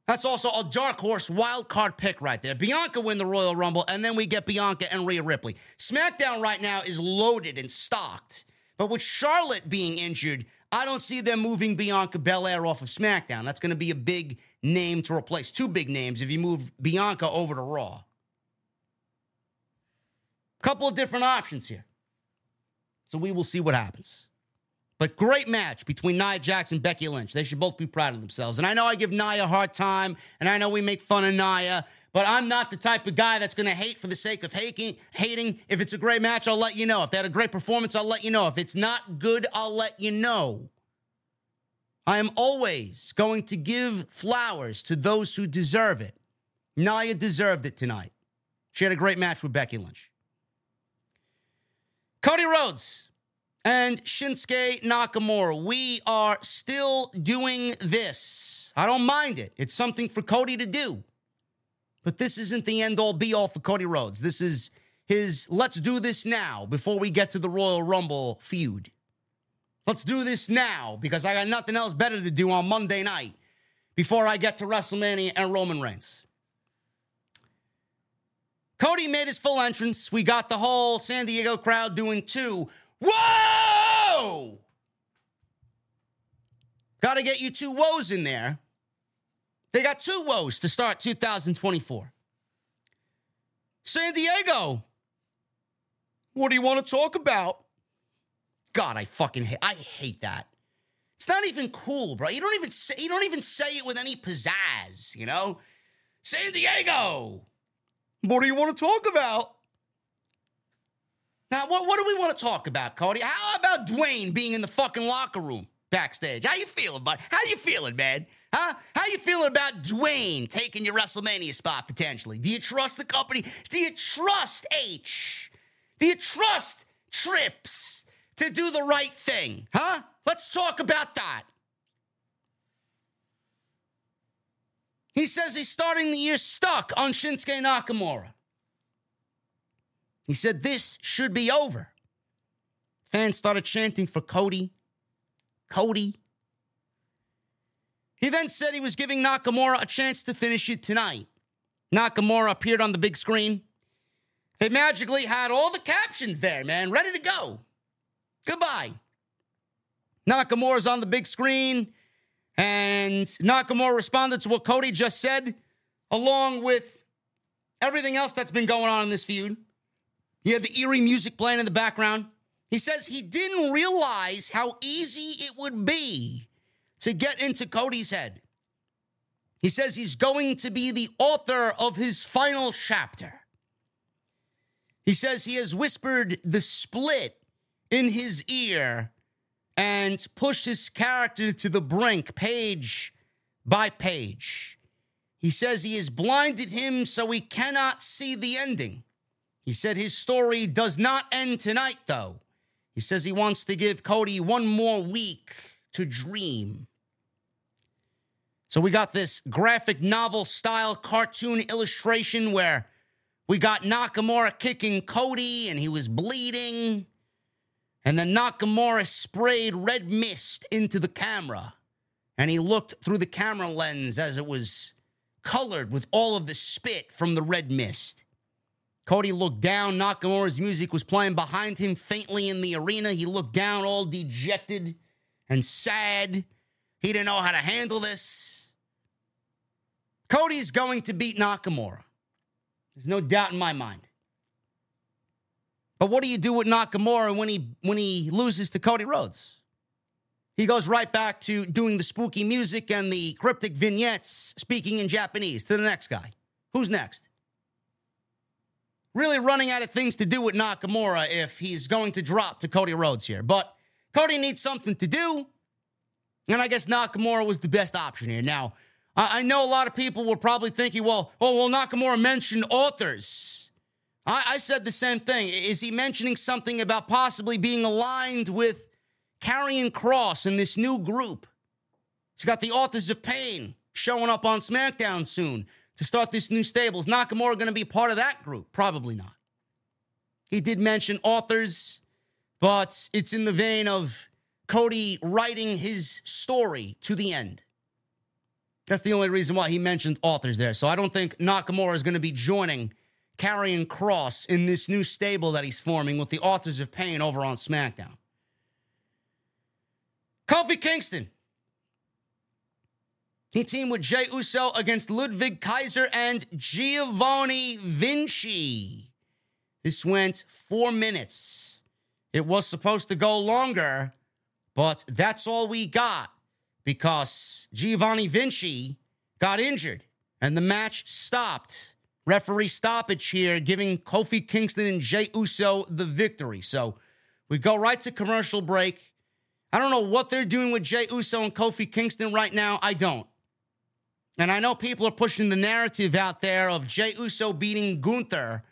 That's also a dark horse wild card pick right there. Bianca win the Royal Rumble, and then we get Bianca and Rhea Ripley. SmackDown right now is loaded and stocked. But with Charlotte being injured, I don't see them moving Bianca Belair off of SmackDown. That's going to be a big name to replace. Two big names if you move Bianca over to Raw. Couple of different options here. So we will see what happens. But great match between Nia Jax and Becky Lynch. They should both be proud of themselves. And I know I give Nia a hard time, and I know we make fun of Nia, but I'm not the type of guy that's going to hate for the sake of hating. Hating. If it's a great match, I'll let you know. If they had a great performance, I'll let you know. If it's not good, I'll let you know. I am always going to give flowers to those who deserve it. Nia deserved it tonight. She had a great match with Becky Lynch. Cody Rhodes and Shinsuke Nakamura. We are still doing this. I don't mind it. It's something for Cody to do. But this isn't the end all be all for Cody Rhodes. This is his let's do this now before we get to the Royal Rumble feud. Let's do this now because I got nothing else better to do on Monday night before I get to WrestleMania and Roman Reigns. Cody made his full entrance. We got the whole San Diego crowd doing two. Whoa! Got to get you two woes in there. They got two woes to start 2024. San Diego. What do you want to talk about? God, I fucking hate I hate that. It's not even cool, bro. You don't even say you don't even say it with any pizzazz, you know? San Diego. What do you want to talk about? Now, what, what do we want to talk about, Cody? How about Dwayne being in the fucking locker room backstage? How you feeling, bud? How you feeling, man? Huh? How you feeling about Dwayne taking your WrestleMania spot potentially? Do you trust the company? Do you trust H? Do you trust Trips to do the right thing? Huh? Let's talk about that. He says he's starting the year stuck on Shinsuke Nakamura. He said this should be over. Fans started chanting for Cody. Cody. He then said he was giving Nakamura a chance to finish it tonight. Nakamura appeared on the big screen. They magically had all the captions there, man, ready to go. Goodbye. Nakamura's on the big screen. And Nakamura responded to what Cody just said, along with everything else that's been going on in this feud. He had the eerie music playing in the background. He says he didn't realize how easy it would be to get into Cody's head. He says he's going to be the author of his final chapter. He says he has whispered the split in his ear and pushed his character to the brink, page by page. He says he has blinded him so he cannot see the ending. He said his story does not end tonight, though. He says he wants to give Cody one more week to dream. So we got this graphic novel style cartoon illustration where we got Nakamura kicking Cody and he was bleeding. And then Nakamura sprayed red mist into the camera. And he looked through the camera lens as it was colored with all of the spit from the red mist. Cody looked down. Nakamura's music was playing behind him faintly in the arena. He looked down, all dejected and sad. He didn't know how to handle this. Cody's going to beat Nakamura. There's no doubt in my mind. But what do you do with Nakamura when he when he loses to Cody Rhodes? He goes right back to doing the spooky music and the cryptic vignettes, speaking in Japanese to the next guy. Who's next? Really running out of things to do with Nakamura if he's going to drop to Cody Rhodes here. But Cody needs something to do. And I guess Nakamura was the best option here. Now, I, know a lot of people were probably thinking, well, oh, well, Nakamura mentioned authors. I, I said the same thing. Is he mentioning something about possibly being aligned with Karrion Kross in this new group? He's got the Authors of Pain showing up on SmackDown soon to start this new stable. Is Nakamura going to be part of that group? Probably not. He did mention authors, but it's in the vein of Cody writing his story to the end. That's the only reason why he mentioned authors there. So I don't think Nakamura is going to be joining Karrion Kross in this new stable that he's forming with the authors of pain over on SmackDown. Kofi Kingston. He teamed with Jey Uso against Ludwig Kaiser and Giovanni Vinci. This went four minutes. It was supposed to go longer, but that's all we got because Giovanni Vinci got injured and the match stopped. Referee stoppage here, giving Kofi Kingston and Jey Uso the victory. So we go right to commercial break. I don't know what they're doing with Jey Uso and Kofi Kingston right now. I don't. And I know people are pushing the narrative out there of Jey Uso beating Gunther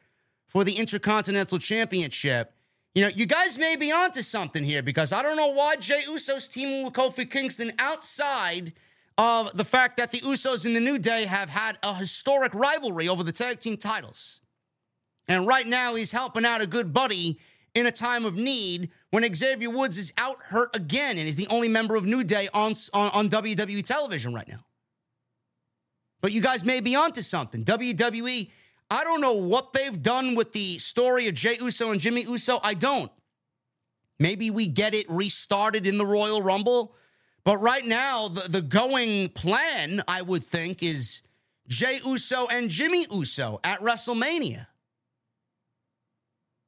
for the Intercontinental Championship. You know, you guys may be onto something here because I don't know why Jey Uso's teaming with Kofi Kingston outside of the fact that the Usos in the New Day have had a historic rivalry over the tag team titles. And right now, he's helping out a good buddy in a time of need when Xavier Woods is out hurt again and is the only member of New Day on, on, on WWE television right now. But you guys may be onto something. WWE I don't know what they've done with the story of Jey Uso and Jimmy Uso. I don't. Maybe we get it restarted in the Royal Rumble. But right now, the, the going plan, I would think, is Jey Uso and Jimmy Uso at WrestleMania.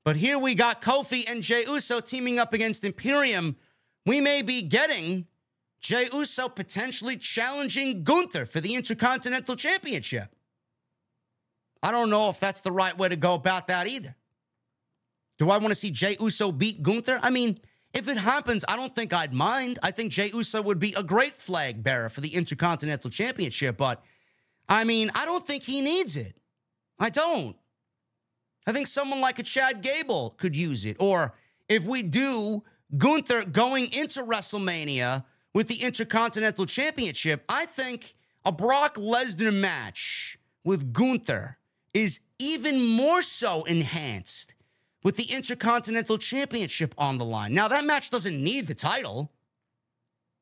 But here we got Kofi and Jey Uso teaming up against Imperium. We may be getting Jey Uso potentially challenging Gunther for the Intercontinental Championship. I don't know if that's the right way to go about that either. Do I want to see Jey Uso beat Gunther? I mean, if it happens, I don't think I'd mind. I think Jey Uso would be a great flag bearer for the Intercontinental Championship, but I mean, I don't think he needs it. I don't. I think someone like a Chad Gable could use it. Or if we do Gunther going into WrestleMania with the Intercontinental Championship, I think a Brock Lesnar match with Gunther is even more so enhanced with the Intercontinental Championship on the line. Now, that match doesn't need the title,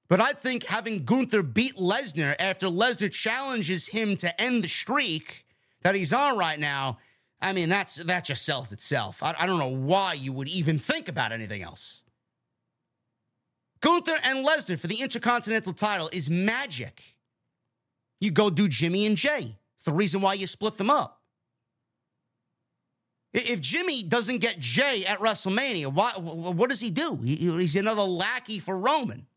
but I think having Gunther beat Lesnar after Lesnar challenges him to end the streak that he's on right now, I mean, that's that just sells itself. I, I don't know why you would even think about anything else. Gunther and Lesnar for the Intercontinental title is magic. You go do Jimmy and Jey. It's the reason why you split them up. If Jimmy doesn't get Jey at WrestleMania, why, what does he do? he's another lackey for Roman.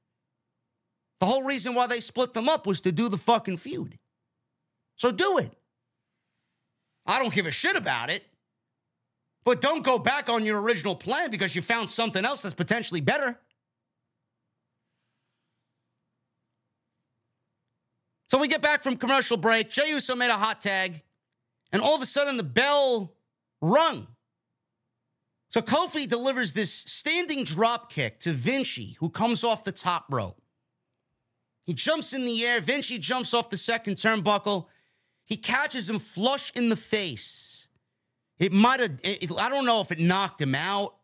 The whole reason why they split them up was to do the fucking feud. So do it. I don't give a shit about it. But don't go back on your original plan because you found something else that's potentially better. So we get back from commercial break. Jey Uso made a hot tag, and all of a sudden the bell rung. So Kofi delivers this standing drop kick to Vinci, who comes off the top rope. He jumps in the air. Vinci jumps off the second turnbuckle. He catches him flush in the face. It might have, I don't know if it knocked him out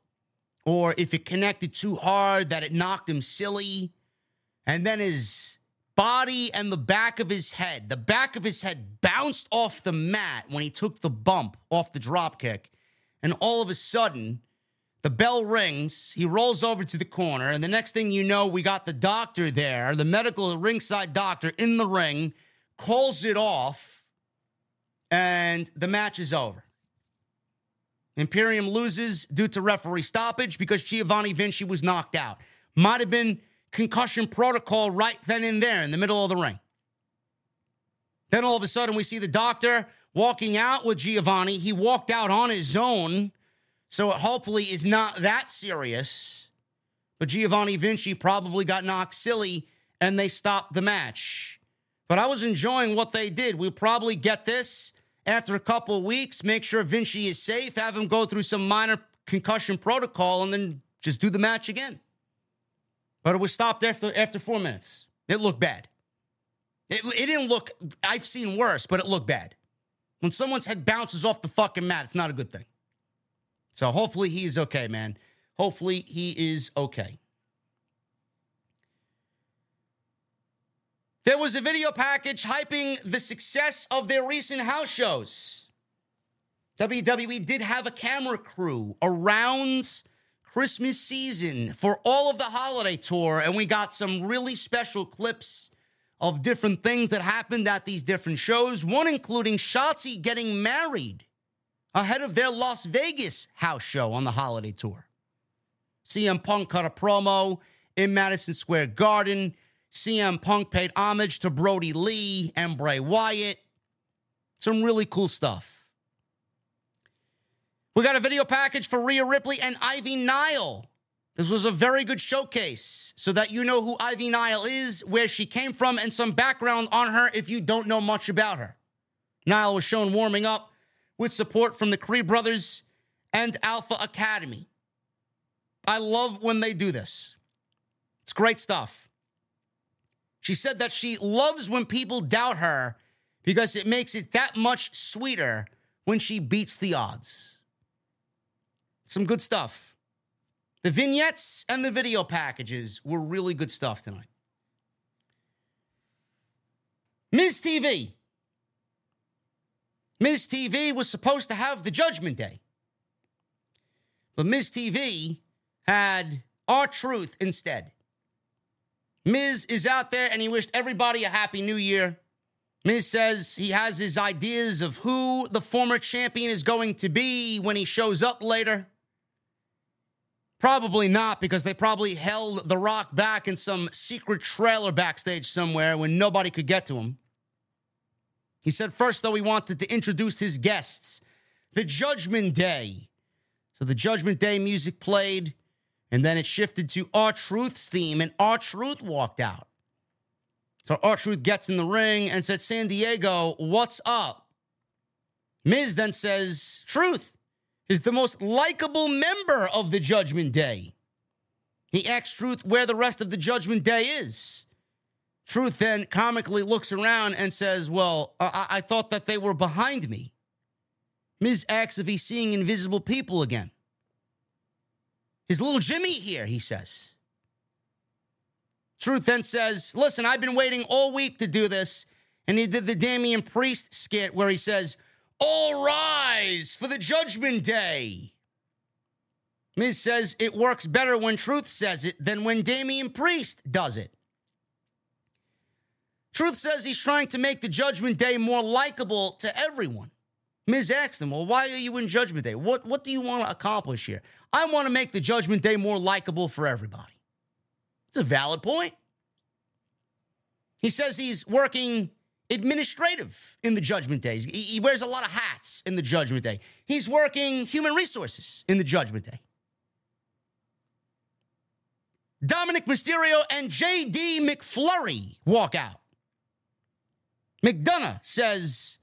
or if it connected too hard that it knocked him silly. And then his body and the back of his head, the back of his head bounced off the mat when he took the bump off the drop kick. And all of a sudden, the bell rings. He rolls over to the corner. And the next thing you know, we got the doctor there, the medical ringside doctor in the ring, calls it off, and the match is over. Imperium loses due to referee stoppage because Giovanni Vinci was knocked out. Might have been concussion protocol right then and there in the middle of the ring. Then all of a sudden, we see the doctor walking out with Giovanni. He walked out on his own, so it hopefully is not that serious. But Giovanni Vinci probably got knocked silly and they stopped the match. But I was enjoying what they did. We'll probably get this after a couple of weeks, make sure Vinci is safe, have him go through some minor concussion protocol, and then just do the match again. But it was stopped after after four minutes. It looked bad. It, it didn't look, I've seen worse, but it looked bad. When someone's head bounces off the fucking mat, it's not a good thing. So hopefully he is okay, man. Hopefully he is okay. There was a video package hyping the success of their recent house shows. WWE did have a camera crew around Christmas season for all of the holiday tour, and we got some really special clips of different things that happened at these different shows, one including Shotzi getting married ahead of their Las Vegas house show on the holiday tour. CM Punk cut a promo in Madison Square Garden. CM Punk paid homage to Brodie Lee and Bray Wyatt. Some really cool stuff. We got a video package for Rhea Ripley and Ivy Nile this was a very good showcase so that you know who Ivy Nile is, where she came from, and some background on her if you don't know much about her. Nile was shown warming up with support from the Creed brothers and Alpha Academy. I love when they do this. It's great stuff. She said that she loves when people doubt her because it makes it that much sweeter when she beats the odds. Some good stuff. The vignettes and the video packages were really good stuff tonight. Miz TV. Miz TV was supposed to have the Judgment Day. But Miz TV had R-Truth instead. Miz is out there and he wished everybody a happy new year. Miz says he has his ideas of who the former champion is going to be when he shows up later. Probably not, because they probably held The Rock back in some secret trailer backstage somewhere when nobody could get to him. He said first, though, he wanted to introduce his guests, the Judgment Day. So the Judgment Day music played, and then it shifted to R-Truth's theme, and R-Truth walked out. So R-Truth gets in the ring and said, San Diego, what's up? Miz then says, Truth, is the most likable member of the Judgment Day. He asks Truth where the rest of the Judgment Day is. Truth then comically looks around and says, Well, I, I thought that they were behind me. Miz asks if he's seeing invisible people again. His little Jimmy here, he says. Truth then says, Listen, I've been waiting all week to do this. And he did the Damian Priest skit where he says, all rise for the judgment day. Miz says it works better when Truth says it than when Damian Priest does it. Truth says he's trying to make the Judgment Day more likable to everyone. Miz asks him, Well, why are you in Judgment Day? What, what do you want to accomplish here? I want to make the Judgment Day more likable for everybody. It's a valid point. He says he's working administrative in the judgment days. He, he wears a lot of hats in the judgment day. He's working human resources in the judgment day. Dominik Mysterio and JD McDonagh walk out. McDonagh says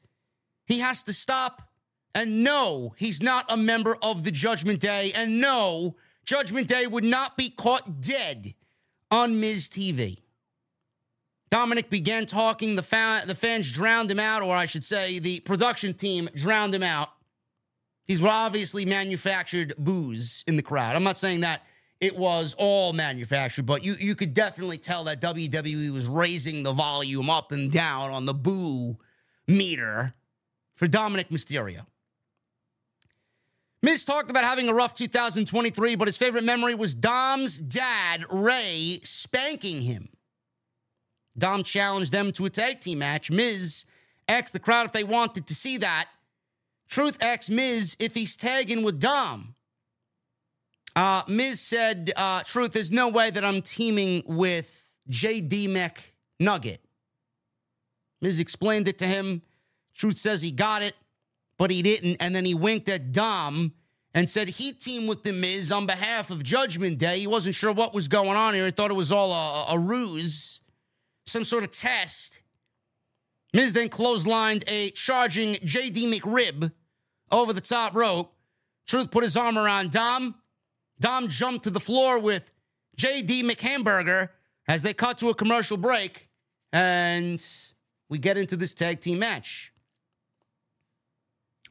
he has to stop. And no, he's not a member of the Judgment Day. And no, Judgment Day would not be caught dead on Miz TV. Dominik began talking. The, the fans drowned him out, or I should say, the production team drowned him out. These were obviously manufactured boos in the crowd. I'm not saying that it was all manufactured, but you, you could definitely tell that WWE was raising the volume up and down on the boo meter for Dominik Mysterio. Miz talked about having a rough 2023, but his favorite memory was Dom's dad, Ray, spanking him. Dom challenged them to a tag team match. Miz asked the crowd if they wanted to see that. Truth asked Miz if he's tagging with Dom. Uh, Miz said, uh, Truth, there's no way that I'm teaming with JD McNugget. Miz explained it to him. Truth says he got it, but he didn't. And then he winked at Dom and said he teamed with The Miz on behalf of Judgment Day. He wasn't sure what was going on here. He thought it was all a, a ruse, some sort of test. Miz then clotheslined a charging JD McRib over the top rope. Truth put his arm around Dom. Dom jumped to the floor with JD McHamburger as they cut to a commercial break. And we get into this tag team match.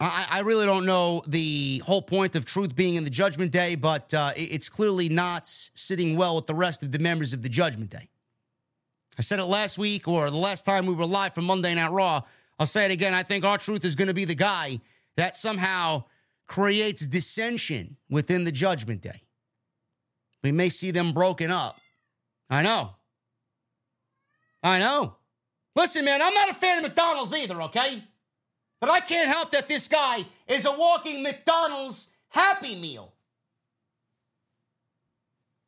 I, I really don't know the whole point of Truth being in the Judgment Day, but uh, it's clearly not sitting well with the rest of the members of the Judgment Day. I said it last week or the last time we were live from Monday Night Raw. I'll say it again. I think R-Truth is going to be the guy that somehow creates dissension within the Judgment Day. We may see them broken up. I know. I know. Listen, man, I'm not a fan of McDonald's either, okay? But I can't help that this guy is a walking McDonald's Happy Meal.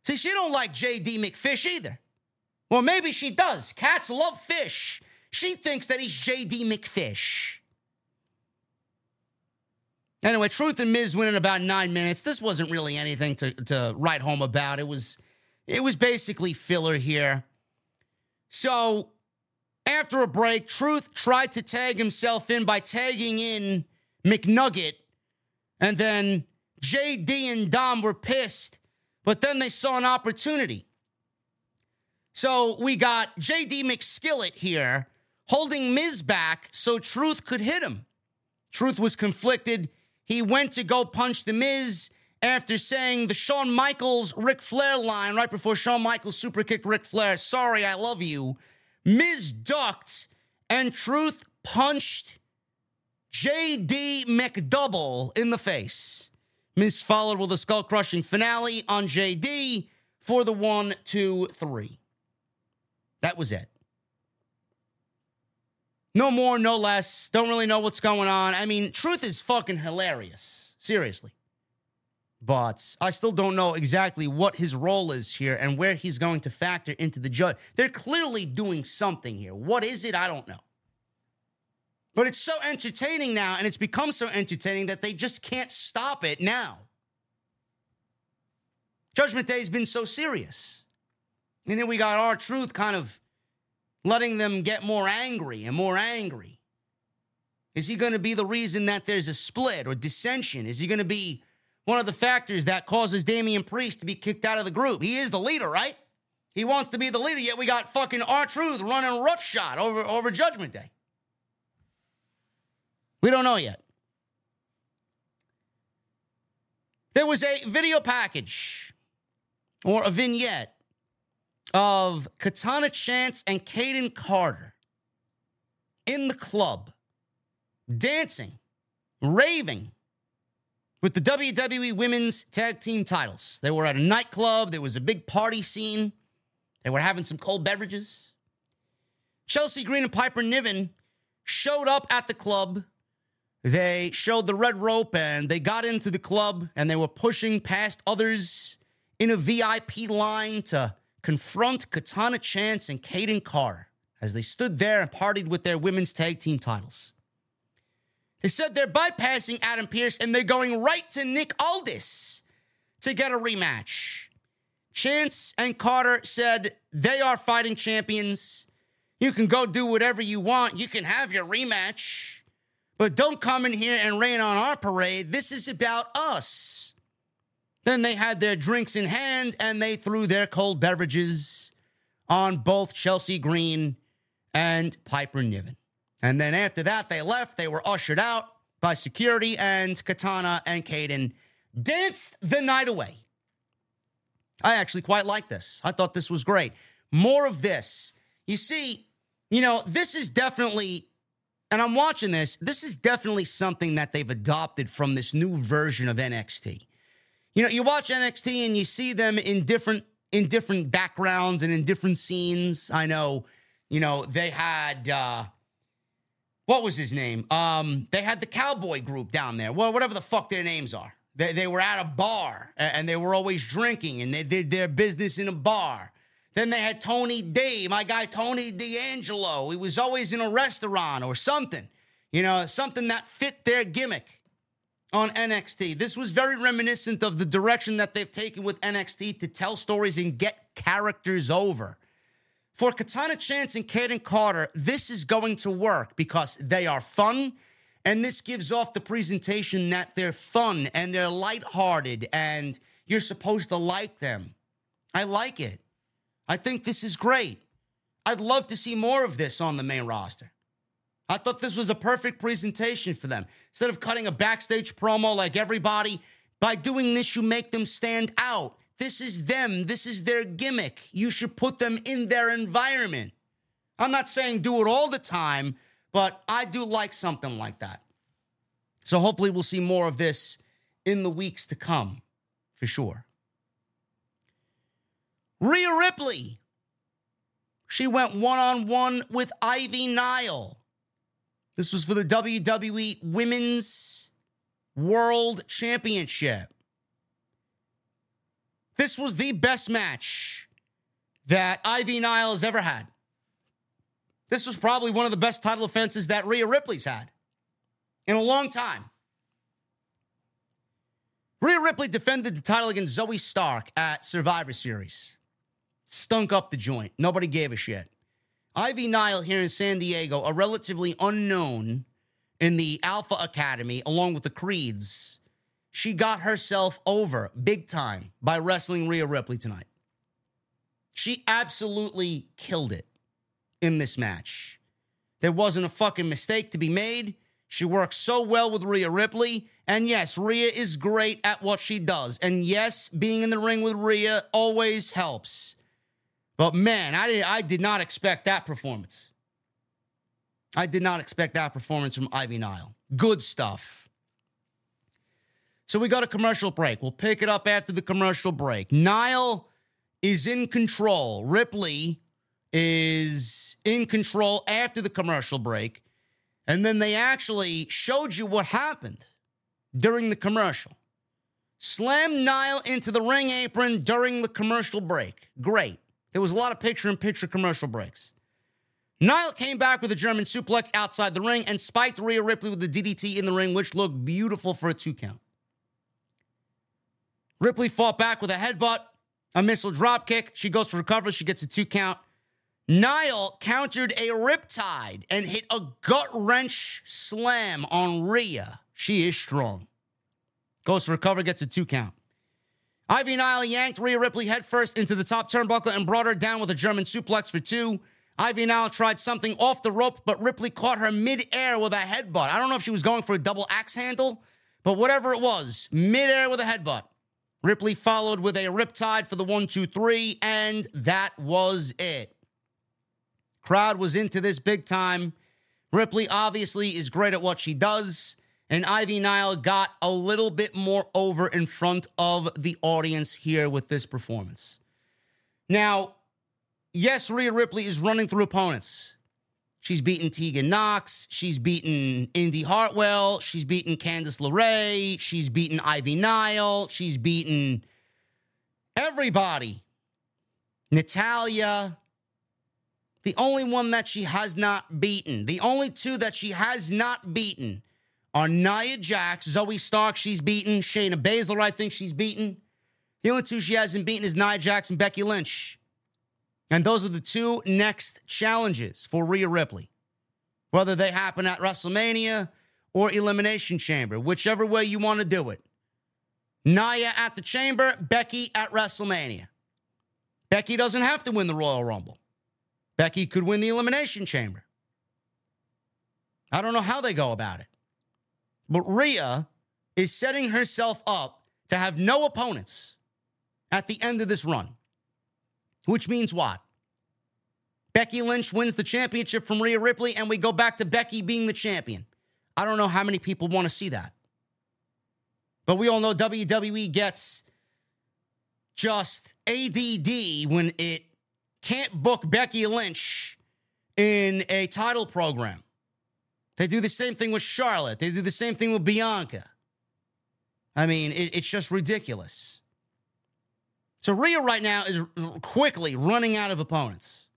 See, she don't like J.D. McFish either. Well, maybe she does. Cats love fish. She thinks that he's J.D. McFish. Anyway, Truth and Miz win in about nine minutes. This wasn't really anything to, to write home about. It was it was basically filler here. So after a break, Truth tried to tag himself in by tagging in McNugget. And then JD and Dom were pissed, but then they saw an opportunity. So we got JD McSkillet here holding Miz back so Truth could hit him. Truth was conflicted. He went to go punch The Miz after saying the Shawn Michaels Ric Flair line right before Shawn Michaels super kicked Ric Flair. Sorry, I love you. Miz ducked and Truth punched JD McDouble in the face. Miz followed with a skull crushing finale on JD for the one, two, three. That was it. No more, no less. Don't really know what's going on. I mean, truth is fucking hilarious. Seriously. But I still don't know exactly what his role is here and where he's going to factor into the judge. They're clearly doing something here. What is it? I don't know. But it's so entertaining now, and it's become so entertaining that they just can't stop it now. Judgment Day has been so serious. And then we got R-Truth kind of letting them get more angry and more angry? Is he going to be the reason that there's a split or dissension? Is he going to be one of the factors that causes Damian Priest to be kicked out of the group? He is the leader, right? He wants to be the leader, yet we got fucking R-Truth running roughshod over, over Judgment Day. We don't know yet. There was a video package or a vignette of Katana Chance and Kayden Carter in the club, dancing, raving with the WWE Women's Tag Team titles. They were at a nightclub, there was a big party scene, they were having some cold beverages. Chelsea Green and Piper Niven showed up at the club. They showed the red rope and they got into the club and they were pushing past others in a VIP line to confront Katana Chance and Kayden Carr as they stood there and partied with their women's tag team titles. They said they're bypassing Adam Pearce and they're going right to Nick Aldis to get a rematch. Chance and Carter said they are fighting champions. You can go do whatever you want. You can have your rematch. But don't come in here and rain on our parade. This is about us. Then they had their drinks in hand and they threw their cold beverages on both Chelsea Green and Piper Niven. And then after that, they left. They were ushered out by security, and Katana and Kayden danced the night away. I actually quite like this. I thought this was great. More of this. You see, you know, this is definitely, and I'm watching this, this is definitely something that they've adopted from this new version of NXT. You know, you watch NXT and you see them in different in different backgrounds and in different scenes. I know, you know, they had uh what was his name? Um, they had the cowboy group down there. Well, whatever the fuck their names are. They, they were at a bar and they were always drinking and they did their business in a bar. Then they had Tony D, my guy Tony D'Angelo. He was always in a restaurant or something, you know, something that fit their gimmick on NXT. This was very reminiscent of the direction that they've taken with NXT to tell stories and get characters over. For Katana Chance and Kayden Carter, this is going to work because they are fun and this gives off the presentation that they're fun and they're lighthearted and you're supposed to like them. I like it. I think this is great. I'd love to see more of this on the main roster. I thought this was a perfect presentation for them. Instead of cutting a backstage promo like everybody, by doing this, you make them stand out. This is them. This is their gimmick. You should put them in their environment. I'm not saying do it all the time, but I do like something like that. So hopefully we'll see more of this in the weeks to come, for sure. Rhea Ripley. She went one on one with Ivy Nile. This was for the WWE Women's World Championship. This was the best match that Ivy Nile has ever had. This was probably one of the best title offenses that Rhea Ripley's had in a long time. Rhea Ripley defended the title against Zoey Stark at Survivor Series. Stunk up the joint. Nobody gave a shit. Ivy Nile here in San Diego, a relatively unknown in the Alpha Academy, along with the Creeds, she got herself over big time by wrestling Rhea Ripley tonight. She absolutely killed it in this match. There wasn't a fucking mistake to be made. She works so well with Rhea Ripley. And yes, Rhea is great at what she does. And yes, being in the ring with Rhea always helps. But man, I did, I did not expect that performance. I did not expect that performance from Ivy Nile. Good stuff. So we got a commercial break. We'll pick it up after the commercial break. Nile is in control. Ripley is in control after the commercial break. And then they actually showed you what happened during the commercial. Slam Nile into the ring apron during the commercial break. Great. There was a lot of picture in picture commercial breaks. Nile came back with a German suplex outside the ring and spiked Rhea Ripley with the DDT in the ring, which looked beautiful for a two count. Ripley fought back with a headbutt, a missile dropkick. She goes for recovery. She gets a two count. Nile countered a riptide and hit a gut wrench slam on Rhea. She is strong. Goes for recovery, gets a two count. Ivy Nile yanked Rhea Ripley headfirst into the top turnbuckle and brought her down with a German suplex for two. Ivy Nile tried something off the rope, but Ripley caught her midair with a headbutt. I don't know if she was going for a double axe handle, but whatever it was, midair with a headbutt. Ripley followed with a riptide for the one, two, three, and that was it. Crowd was into this big time. Ripley obviously is great at what she does, and Ivy Nile got a little bit more over in front of the audience here with this performance. Now, yes, Rhea Ripley is running through opponents. She's beaten Tegan Nox. She's beaten Indi Hartwell. She's beaten Candice LeRae. She's beaten Ivy Nile. She's beaten everybody. Natalya. The only one that she has not beaten, the only two that she has not beaten are Nia Jax, Zoey Stark, she's beaten. Shayna Baszler, I think she's beaten. The only two she hasn't beaten is Nia Jax and Becky Lynch. And those are the two next challenges for Rhea Ripley. Whether they happen at WrestleMania or Elimination Chamber, whichever way you want to do it. Nia at the Chamber, Becky at WrestleMania. Becky doesn't have to win the Royal Rumble. Becky could win the Elimination Chamber. I don't know how they go about it. But Rhea is setting herself up to have no opponents at the end of this run. Which means what? Becky Lynch wins the championship from Rhea Ripley, and we go back to Becky being the champion. I don't know how many people want to see that. But we all know WWE gets just ADD when it can't book Becky Lynch in a title program. They do the same thing with Charlotte. They do the same thing with Bianca. I mean, it, it's just ridiculous. So Rhea right now is quickly running out of opponents.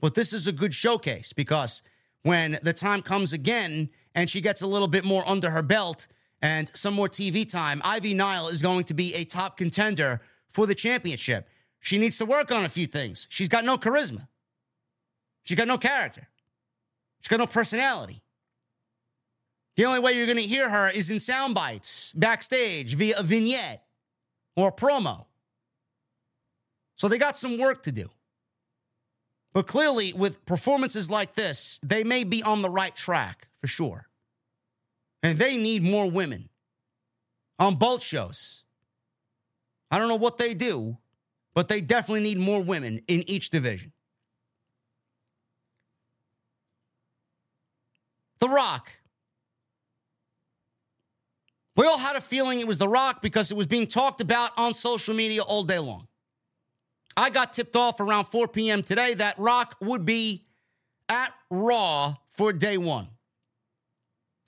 But this is a good showcase because when the time comes again and she gets a little bit more under her belt and some more TV time, Ivy Nile is going to be a top contender for the championship. She needs to work on a few things. She's got no charisma. She's got no character. She's got no personality. The only way you're going to hear her is in sound bites, backstage, via a vignette or a promo. So they got some work to do. But clearly, with performances like this, they may be on the right track for sure. And they need more women on both shows. I don't know what they do, but they definitely need more women in each division. The Rock. We all had a feeling it was The Rock because it was being talked about on social media all day long. I got tipped off around 4 p.m. today that Rock would be at Raw for day one.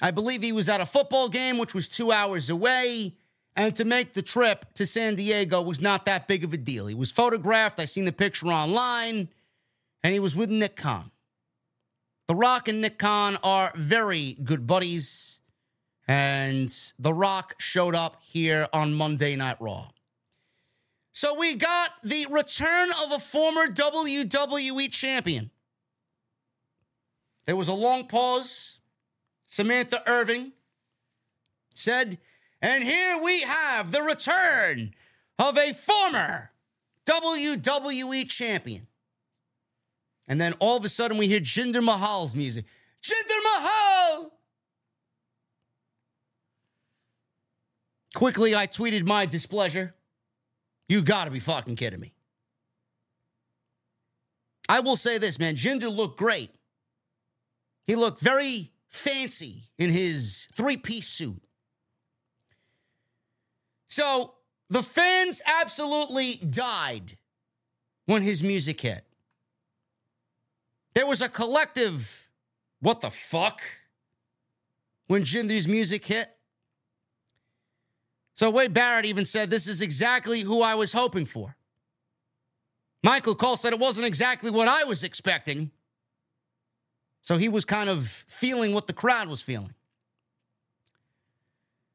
I believe he was at a football game, which was two hours away. And to make the trip to San Diego was not that big of a deal. He was photographed. I seen the picture online, and he was with Nick Khan. The Rock and Nick Khan are very good buddies, and The Rock showed up here on Monday Night Raw. So we got the return of a former WWE champion. There was a long pause. Samantha Irvin said, and here we have the return of a former WWE champion. And then all of a sudden we hear Jinder Mahal's music. Jinder Mahal! Quickly, I tweeted my displeasure. You gotta be fucking kidding me. I will say this, man. Jinder looked great. He looked very fancy in his three piece suit. So the fans absolutely died when his music hit. There was a collective, what the fuck, when Jinder's music hit. So Wade Barrett even said, This is exactly who I was hoping for. Michael Cole said it wasn't exactly what I was expecting. So he was kind of feeling what the crowd was feeling.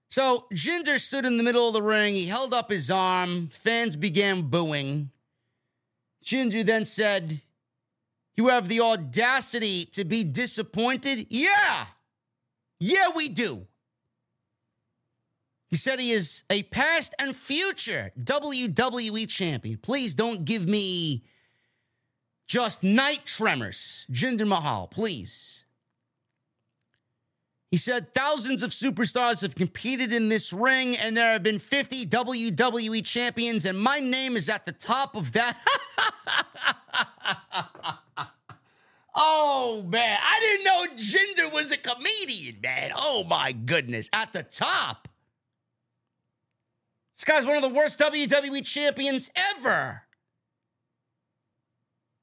So Jinder stood in the middle of the ring. He held up his arm. Fans began booing. Jinder then said, You have the audacity to be disappointed? Yeah. Yeah, we do. He said he is a past and future WWE champion. Please don't give me just night tremors. Jinder Mahal, please. He said thousands of superstars have competed in this ring, and there have been 50 WWE champions, and my name is at the top of that. *laughs* oh, man. I didn't know Jinder was a comedian, man. Oh, my goodness. At the top. This guy's one of the worst WWE champions ever.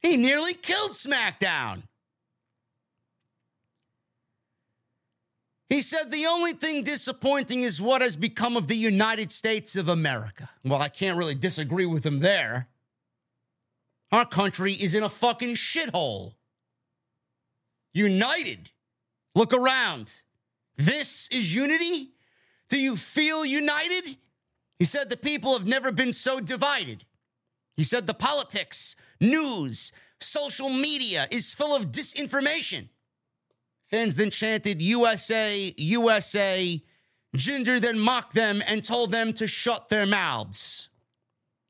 He nearly killed SmackDown. He said the only thing disappointing is what has become of the United States of America. Well, I can't really disagree with him there. Our country is in a fucking shithole. United. Look around. This is unity? Do you feel united? He said the people have never been so divided. He said the politics, news, social media is full of disinformation. Fans then chanted USA, USA. Jinder then mocked them and told them to shut their mouths.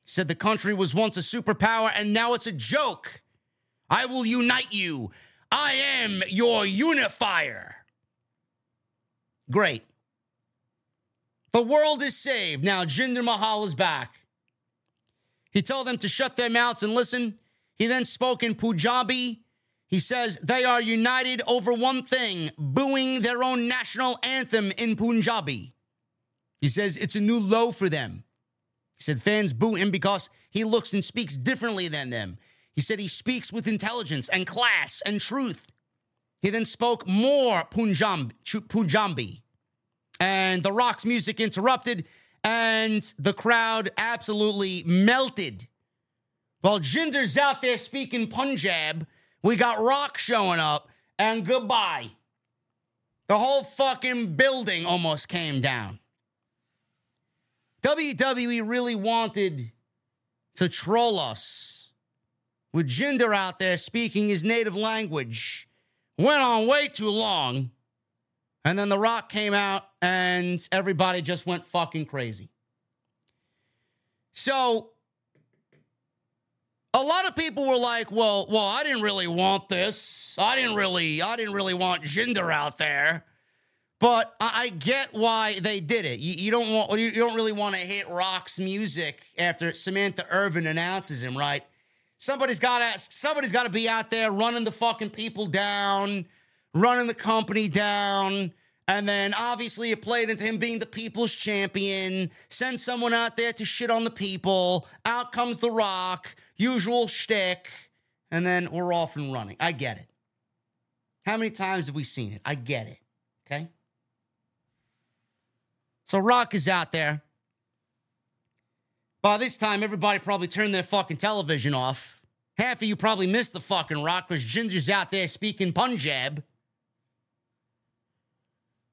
He said the country was once a superpower and now it's a joke. I will unite you. I am your unifier. Great. The world is saved. Now Jinder Mahal is back. He told them to shut their mouths and listen. He then spoke in Punjabi. He says they are united over one thing booing their own national anthem in Punjabi. He says it's a new low for them. He said fans boo him because he looks and speaks differently than them. He said he speaks with intelligence and class and truth. He then spoke more Punjab, Punjabi. And The Rock's music interrupted, and the crowd absolutely melted. While Jinder's out there speaking Punjab, we got Rock showing up, and goodbye. The whole fucking building almost came down. WWE really wanted to troll us with Jinder out there speaking his native language. Went on way too long. And then The Rock came out and everybody just went fucking crazy. So a lot of people were like, "Well, well, I didn't really want this. I didn't really, I didn't really want Jinder out there." But I, I get why they did it. You, you don't want, you don't really want to hit Rock's music after Samantha Irvin announces him, right? Somebody's got to, somebody's got to be out there running the fucking people down, running the company down. And then obviously it played into him being the people's champion. Send someone out there to shit on the people. Out comes The Rock, usual shtick. And then we're off and running. I get it. How many times have we seen it? I get it. Okay. So Rock is out there. By this time, everybody probably turned their fucking television off. Half of you probably missed the fucking Rock because Jinder's out there speaking Punjab.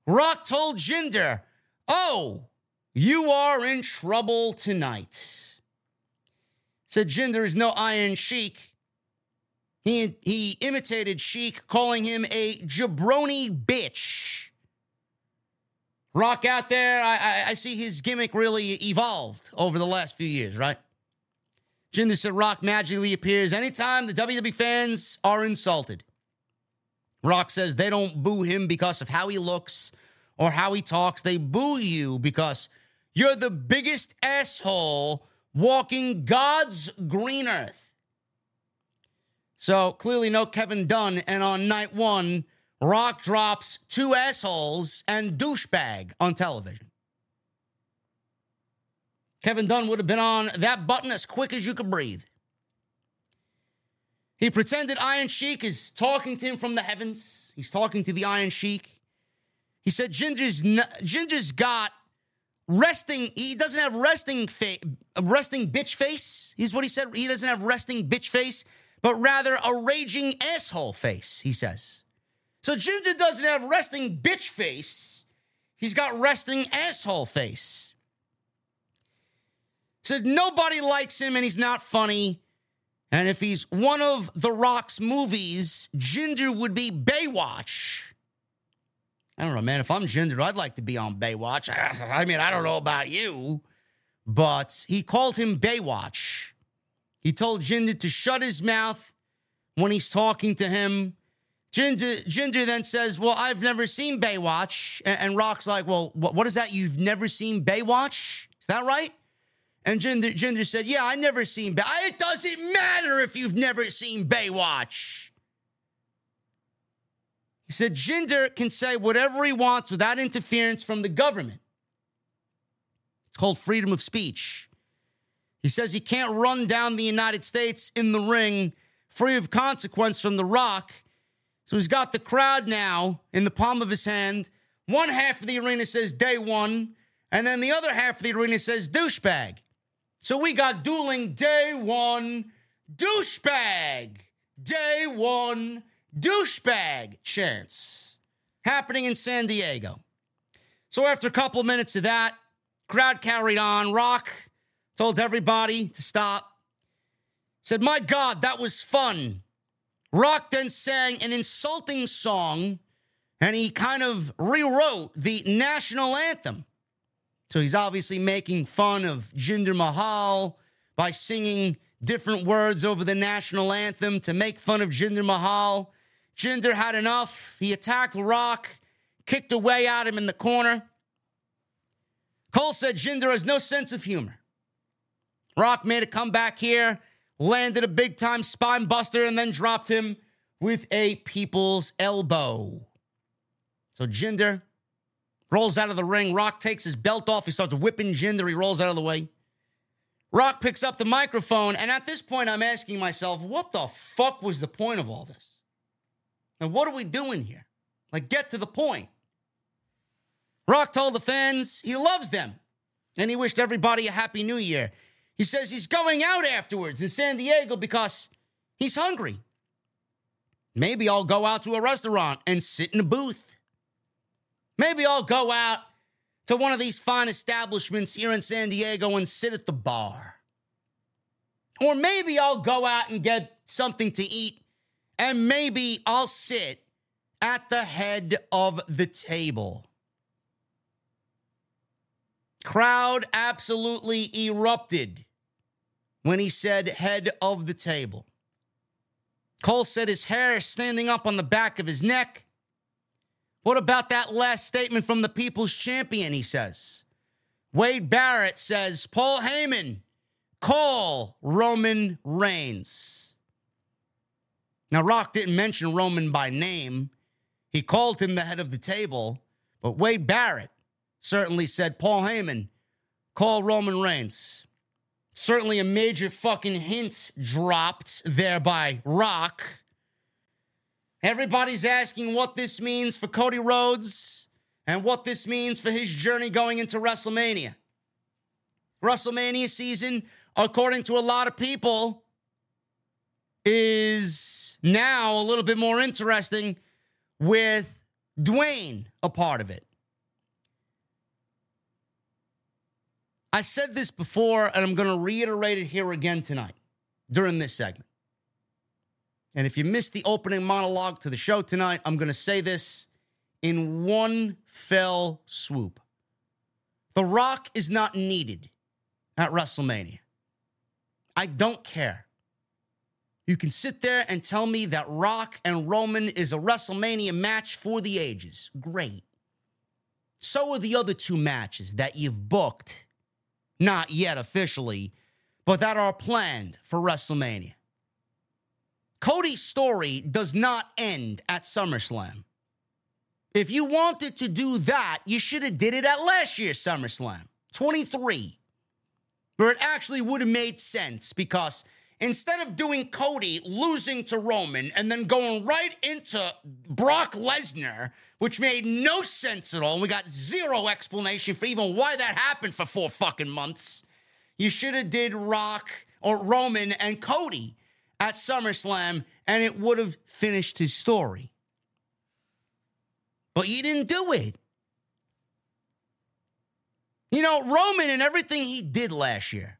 Rock told Jinder, Oh, you are in trouble tonight. Said Jinder is no Iron Sheik. He, he imitated Sheik, calling him a jabroni bitch. Rock out there, I, I, I, see his gimmick really evolved over the last few years, right? Jinder said Rock magically appears anytime the WWE fans are insulted. Rock says they don't boo him because of how he looks or how he talks. They boo you because you're the biggest asshole walking God's green earth. So clearly, no Kevin Dunn. And on night one, Rock drops two assholes and douchebag on television. Kevin Dunn would have been on that button as quick as you could breathe. He pretended Iron Sheik is talking to him from the heavens. He's talking to the Iron Sheik. He said Jinder's Jinder's got resting. He doesn't have resting face, resting bitch face. He's what he said. He doesn't have resting bitch face, but rather a raging asshole face. He says. So Jinder doesn't have resting bitch face. He's got resting asshole face. Said nobody likes him and he's not funny. And if he's one of The Rock's movies, Jinder would be Baywatch. I don't know, man. If I'm Jinder, I'd like to be on Baywatch. *laughs* I mean, I don't know about you, but he called him Baywatch. He told Jinder to shut his mouth when he's talking to him. Jinder, Jinder then says, Well, I've never seen Baywatch. And, and Rock's like, Well, what, what is that? You've never seen Baywatch? Is that right? And Jinder, said, Yeah, I never seen. It doesn't matter if you've never seen Baywatch. He said Jinder can say whatever he wants without interference from the government. It's called freedom of speech. He says he can't run down the United States in the ring free of consequence from The Rock. So he's got the crowd now in the palm of his hand. One half of the arena says day one, and then the other half of the arena says douchebag. So we got dueling day one, douchebag, day one, douchebag chance happening in San Diego. So after a couple minutes of that, crowd carried on. Rock told everybody to stop. said, My God, that was fun. Rock then sang an insulting song and he kind of rewrote the national anthem. So he's obviously making fun of Jinder Mahal by singing different words over the national anthem to make fun of Jinder Mahal. Jinder had enough. He attacked Rock, kicked away at him in the corner. Cole said Jinder has no sense of humor. Rock made a comeback here, landed a big time spine buster, and then dropped him with a people's elbow. So Jinder rolls out of the ring. Rock takes his belt off. He starts whipping Jinder. He rolls out of the way. Rock picks up the microphone, and at this point, I'm asking myself, what the fuck was the point of all this? And what are we doing here? Like, get to the point. Rock told the fans he loves them, and he wished everybody a happy new year. He says he's going out afterwards in San Diego because he's hungry. Maybe I'll go out to a restaurant and sit in a booth. Maybe I'll go out to one of these fine establishments here in San Diego and sit at the bar. Or maybe I'll go out and get something to eat and maybe I'll sit at the head of the table. Crowd absolutely erupted when he said head of the table. Cole said his hair standing up on the back of his neck. What about that last statement from the people's champion? He says. Wade Barrett says, Paul Heyman, call Roman Reigns. Now, Rock didn't mention Roman by name. He called him the head of the table, but Wade Barrett certainly said, Paul Heyman, call Roman Reigns. Certainly a major fucking hint dropped there by Rock. Everybody's asking what this means for Cody Rhodes and what this means for his journey going into WrestleMania. WrestleMania season, according to a lot of people, is now a little bit more interesting with Dwayne a part of it. I said this before, and I'm going to reiterate it here again tonight during this segment. And if you missed the opening monologue to the show tonight, I'm going to say this in one fell swoop. The Rock is not needed at WrestleMania. I don't care. You can sit there and tell me that Rock and Roman is a WrestleMania match for the ages. Great. So are the other two matches that you've booked, not yet officially, but that are planned for WrestleMania. Cody's story does not end at SummerSlam. If you wanted to do that, you should have did it at last year's SummerSlam, 23, where it actually would have made sense because – instead of doing Cody losing to Roman and then going right into Brock Lesnar, which made no sense at all, and we got zero explanation for even why that happened for four fucking months. You should have did Rock or Roman and Cody at SummerSlam, and it would have finished his story. But you didn't do it. You know, Roman and everything he did last year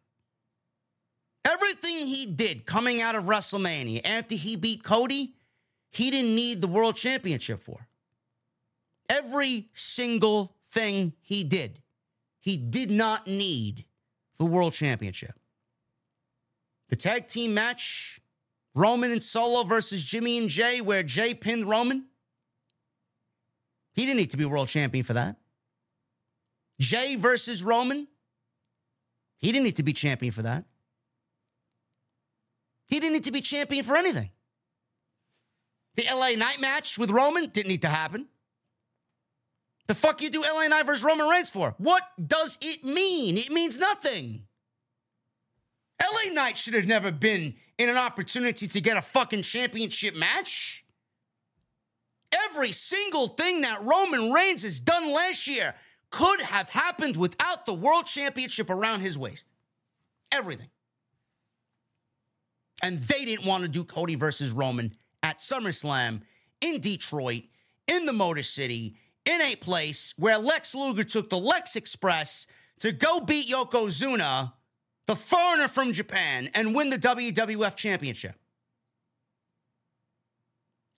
Everything he did coming out of WrestleMania after he beat Cody, he didn't need the world championship for. Every single thing he did, he did not need the world championship. The tag team match, Roman and Solo versus Jimmy and Jey, where Jey pinned Roman, he didn't need to be world champion for that. Jey versus Roman, he didn't need to be champion for that. He didn't need to be champion for anything. The LA Knight match with Roman didn't need to happen. The fuck you do LA Knight versus Roman Reigns for? What does it mean? It means nothing. LA Knight should have never been in an opportunity to get a fucking championship match. Every single thing that Roman Reigns has done last year could have happened without the world championship around his waist. Everything. And they didn't want to do Cody versus Roman at SummerSlam in Detroit, in the Motor City, in a place where Lex Luger took the Lex Express to go beat Yokozuna the foreigner from Japan, and win the WWF Championship.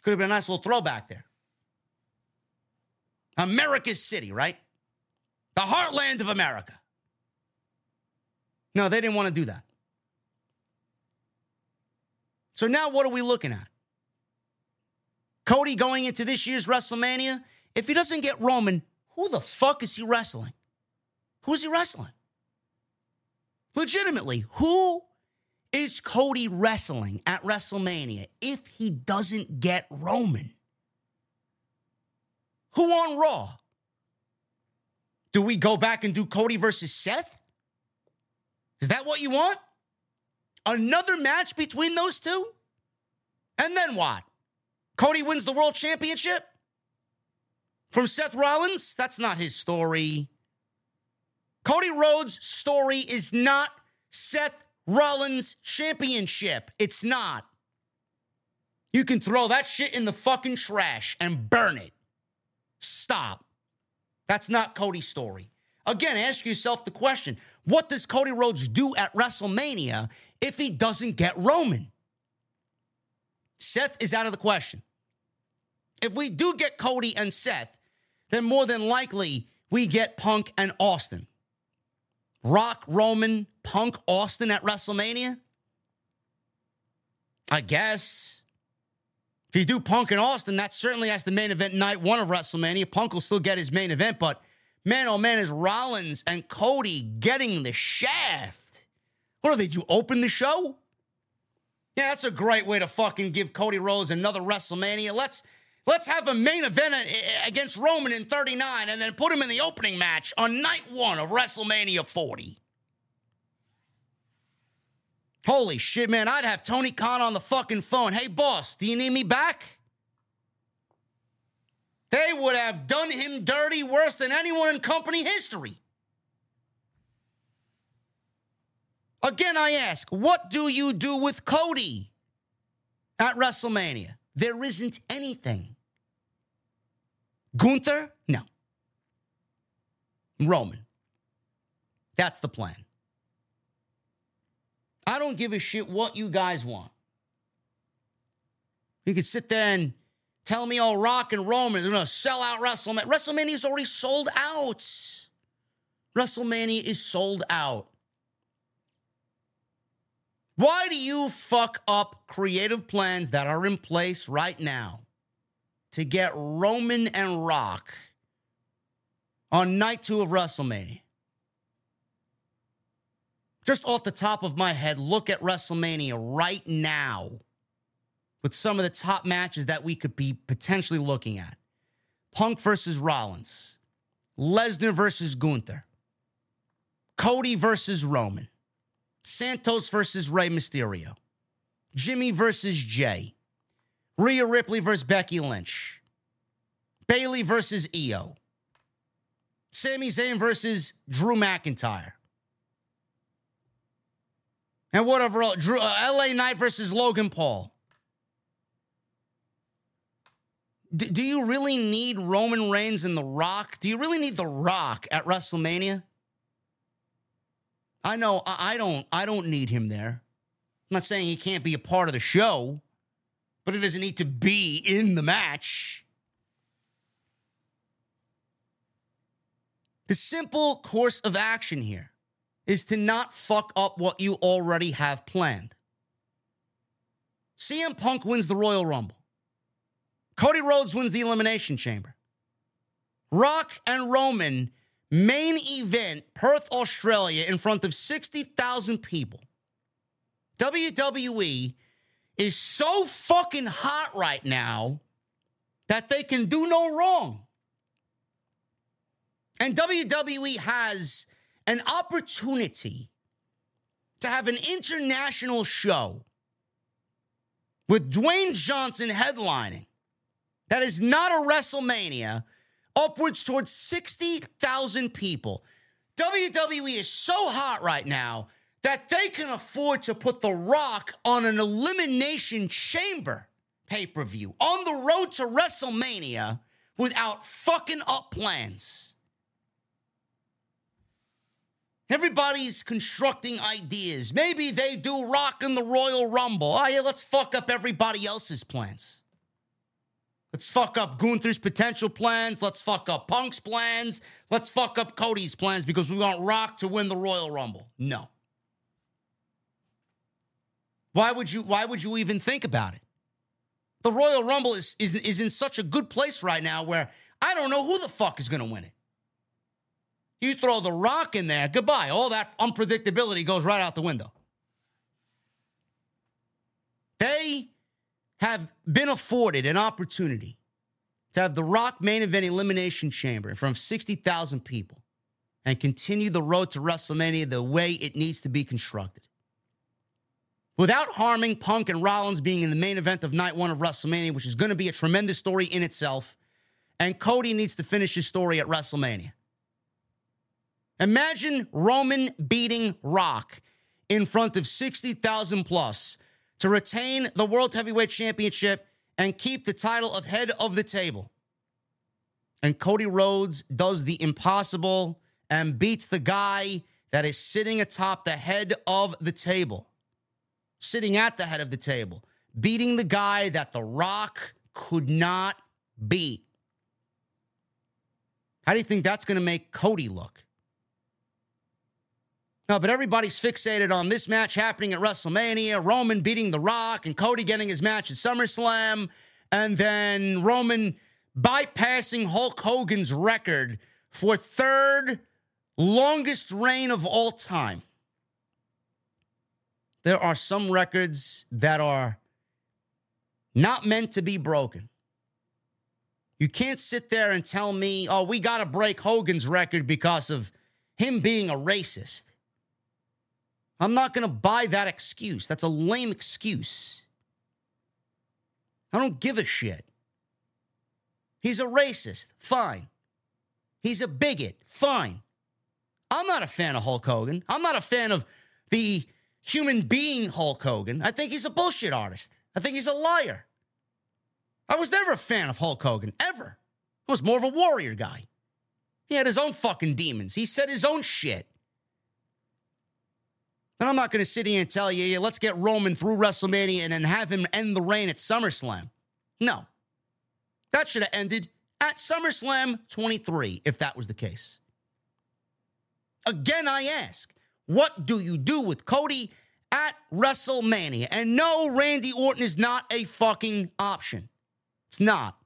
Could have been a nice little throwback there. America's city, right? The heartland of America. No, they didn't want to do that. So now what are we looking at? Cody going into this year's WrestleMania, if he doesn't get Roman, who the fuck is he wrestling? Who is he wrestling? Legitimately, who is Cody wrestling at WrestleMania if he doesn't get Roman? Who on Raw? Do we go back and do Cody versus Seth? Is that what you want? Another match between those two? And then what? Cody wins the world championship? From Seth Rollins? That's not his story. Cody Rhodes' story is not Seth Rollins' championship. It's not. You can throw that shit in the fucking trash and burn it. Stop. That's not Cody's story. Again, ask yourself the question what does Cody Rhodes do at WrestleMania if he doesn't get Roman? Seth is out of the question. If we do get Cody and Seth, then more than likely we get Punk and Austin. Rock, Roman, Punk, Austin at WrestleMania? I guess. If you do Punk and Austin, that certainly has the main event night one of WrestleMania. Punk will still get his main event, but man, oh man, is Rollins and Cody getting the shaft? What do they do? Open the show? Yeah, that's a great way to fucking give Cody Rhodes another WrestleMania. Let's let's have a main event against Roman in 39 and then put him in the opening match on night 1 of WrestleMania 40. Holy shit, man, I'd have Tony Khan on the fucking phone. Hey boss, do you need me back? They would have done him dirty worse than anyone in company history. Again, I ask, what do you do with Cody at WrestleMania? There isn't anything. Gunther? No. Roman. That's the plan. I don't give a shit what you guys want. You could sit there and tell me, oh, Rock and Roman, they're going to sell out WrestleMania. WrestleMania is already sold out. WrestleMania is sold out. Why do you fuck up creative plans that are in place right now to get Roman and Rock on night two of WrestleMania? Just off the top of my head, look at WrestleMania right now with some of the top matches that we could be potentially looking at Punk versus Rollins, Lesnar versus Gunther, Cody versus Roman. Santos versus Rey Mysterio, Jimmy versus Jey, Rhea Ripley versus Becky Lynch, Bayley versus Io, Sami Zayn versus Drew McIntyre, and whatever Drew, uh, LA Knight versus Logan Paul. D- do you really need Roman Reigns and The Rock? Do you really need The Rock at WrestleMania? I know I don't I don't need him there. I'm not saying he can't be a part of the show, but he doesn't need to be in the match. The simple course of action here is to not fuck up what you already have planned. CM Punk wins the Royal Rumble. Cody Rhodes wins the Elimination Chamber. Rock and Roman main event, Perth, Australia, in front of 60,000 people. WWE is so fucking hot right now that they can do no wrong. And WWE has an opportunity to have an international show with Dwayne Johnson headlining that is not a WrestleMania upwards towards 60,000 people. WWE is so hot right now that they can afford to put The Rock on an Elimination Chamber pay per view on the road to WrestleMania without fucking up plans. Everybody's constructing ideas. Maybe they do rock in the Royal Rumble. Oh, yeah, let's fuck up everybody else's plans. Let's fuck up Gunther's potential plans. Let's fuck up Punk's plans. Let's fuck up Cody's plans because we want Rock to win the Royal Rumble. No. Why would you why would you even think about it? The Royal Rumble is, is, is in such a good place right now where I don't know who the fuck is to win it. You throw the rock in there, goodbye. All that unpredictability goes right out the window. They have been afforded an opportunity to have the Rock main event elimination chamber in front of 60,000 people and continue the road to WrestleMania the way it needs to be constructed. Without harming Punk and Rollins being in the main event of night one of WrestleMania, which is going to be a tremendous story in itself, and Cody needs to finish his story at WrestleMania. Imagine Roman beating Rock in front of 60,000 plus to retain the World Heavyweight Championship and keep the title of head of the table. And Cody Rhodes does the impossible and beats the guy that is sitting atop the head of the table, sitting at the head of the table, beating the guy that The Rock could not beat. How do you think that's going to make Cody look? No, but everybody's fixated on this match happening at WrestleMania, Roman beating The Rock, and Cody getting his match at SummerSlam, and then Roman bypassing Hulk Hogan's record for third longest reign of all time. There are some records that are not meant to be broken. You can't sit there and tell me, oh, we got to break Hogan's record because of him being a racist. I'm not going to buy that excuse. That's a lame excuse. I don't give a shit. He's a racist. Fine. He's a bigot. Fine. I'm not a fan of Hulk Hogan. I'm not a fan of the human being Hulk Hogan. I think he's a bullshit artist. I think he's a liar. I was never a fan of Hulk Hogan, ever. I was more of a warrior guy. He had his own fucking demons. He said his own shit. And I'm not going to sit here and tell you, yeah, let's get Roman through WrestleMania and then have him end the reign at SummerSlam. No. That should have ended at SummerSlam 23, if that was the case. Again, I ask, what do you do with Cody at WrestleMania? And no, Randy Orton is not a fucking option. It's not.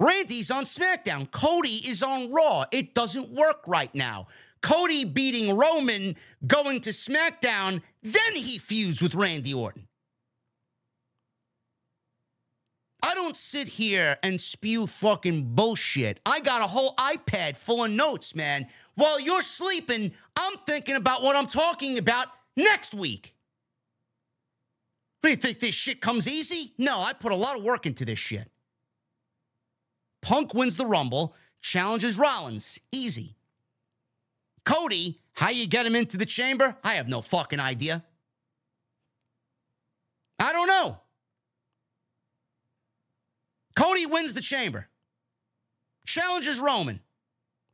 Randy's on SmackDown. Cody is on Raw. It doesn't work right now. Cody beating Roman, going to SmackDown, then he feuds with Randy Orton. I don't sit here and spew fucking bullshit. I got a whole iPad full of notes, man. While you're sleeping, I'm thinking about what I'm talking about next week. What do you think this shit comes easy? No, I put a lot of work into this shit. Punk wins the Rumble, challenges Rollins. Easy. Cody, how you get him into the chamber? I have no fucking idea. I don't know. Cody wins the chamber. Challenges Roman.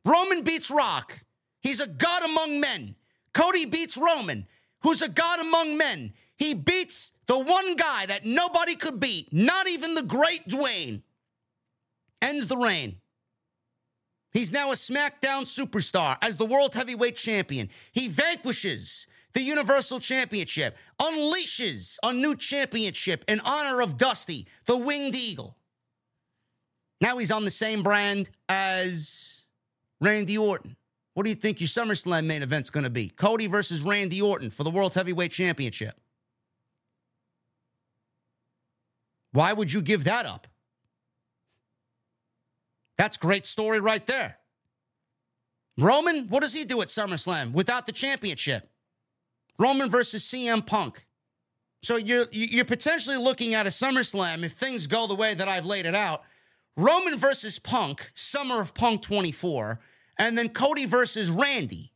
Roman beats Rock. He's a god among men. Cody beats Roman, who's a god among men. He beats the one guy that nobody could beat, not even the great Dwayne. Ends the reign. He's now a SmackDown superstar as the World Heavyweight Champion. He vanquishes the Universal Championship, unleashes a new championship in honor of Dusty, the Winged Eagle. Now he's on the same brand as Randy Orton. What do you think your SummerSlam main event's going to be? Cody versus Randy Orton for the World Heavyweight Championship. Why would you give that up? That's great story right there. Roman, what does he do at SummerSlam without the championship? Roman versus CM Punk. So you're you're potentially looking at a SummerSlam if things go the way that I've laid it out. Roman versus Punk, Summer of Punk 24, and then Cody versus Randy.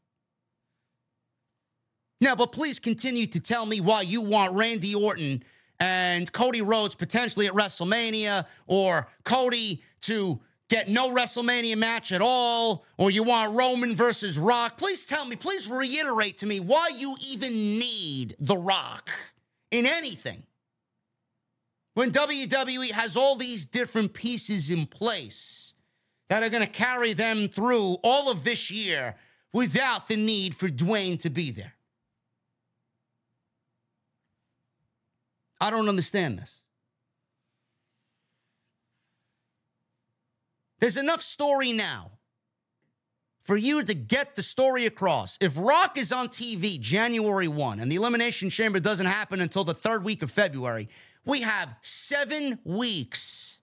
Now, but please continue to tell me why you want Randy Orton and Cody Rhodes potentially at WrestleMania or Cody to get no WrestleMania match at all, or you want Roman versus Rock, please tell me, please reiterate to me why you even need The Rock in anything. When WWE has all these different pieces in place that are going to carry them through all of this year without the need for Dwayne to be there. I don't understand this. There's enough story now for you to get the story across. If Rock is on TV January 1 and the Elimination Chamber doesn't happen until the third week of February, we have seven weeks,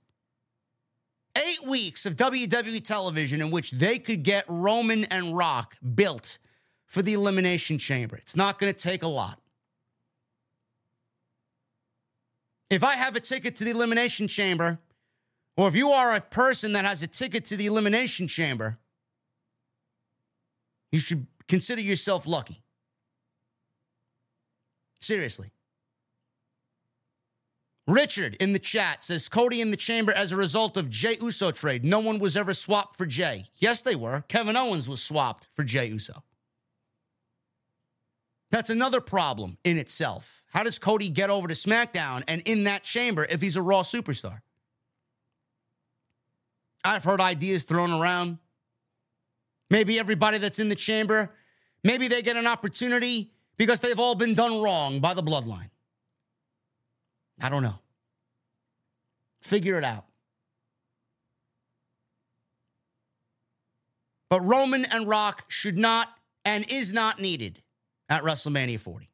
eight weeks of WWE television in which they could get Roman and Rock built for the Elimination Chamber. It's not going to take a lot. If I have a ticket to the Elimination Chamber, or if you are a person that has a ticket to the Elimination Chamber, you should consider yourself lucky. Seriously. Richard in the chat says Cody in the chamber as a result of Jey Uso trade. No one was ever swapped for Jey. Yes, they were. Kevin Owens was swapped for Jey Uso. That's another problem in itself. How does Cody get over to SmackDown and in that chamber if he's a Raw superstar? I've heard ideas thrown around. Maybe everybody that's in the chamber, maybe they get an opportunity because they've all been done wrong by the bloodline. I don't know. Figure it out. But Roman and Rock should not and is not needed at WrestleMania 40.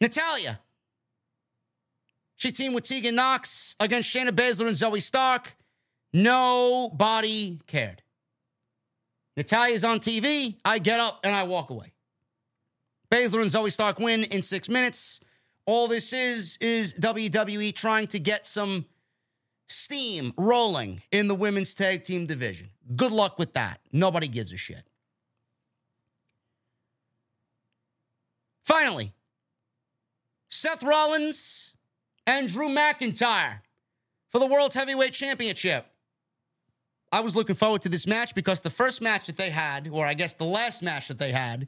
Natalya. She teamed with Tegan Nox against Shayna Baszler and Zoey Stark. Nobody cared. Natalya's on TV. I get up and I walk away. Baszler and Zoey Stark win in six minutes. All this is is WWE trying to get some steam rolling in the women's tag team division. Good luck with that. Nobody gives a shit. Finally, Seth Rollins and Drew McIntyre for the World's Heavyweight Championship. I was looking forward to this match because the first match that they had, or I guess the last match that they had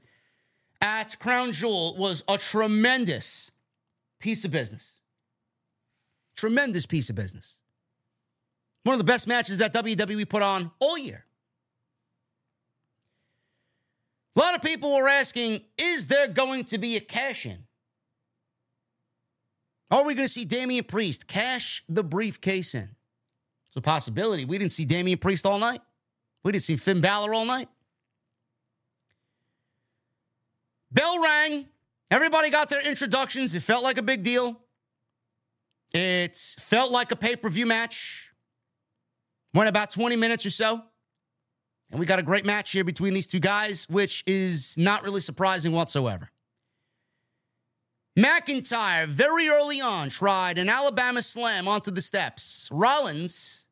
at Crown Jewel, was a tremendous piece of business. Tremendous piece of business. One of the best matches that WWE put on all year. A lot of people were asking, is there going to be a cash in? Are we going to see Damian Priest cash the briefcase in? It's a possibility. We didn't see Damian Priest all night. We didn't see Finn Balor all night. Bell rang. Everybody got their introductions. It felt like a big deal. It felt like a pay per view match. Went about 20 minutes or so. And we got a great match here between these two guys, which is not really surprising whatsoever. McIntyre, very early on, tried an Alabama slam onto the steps. Rollins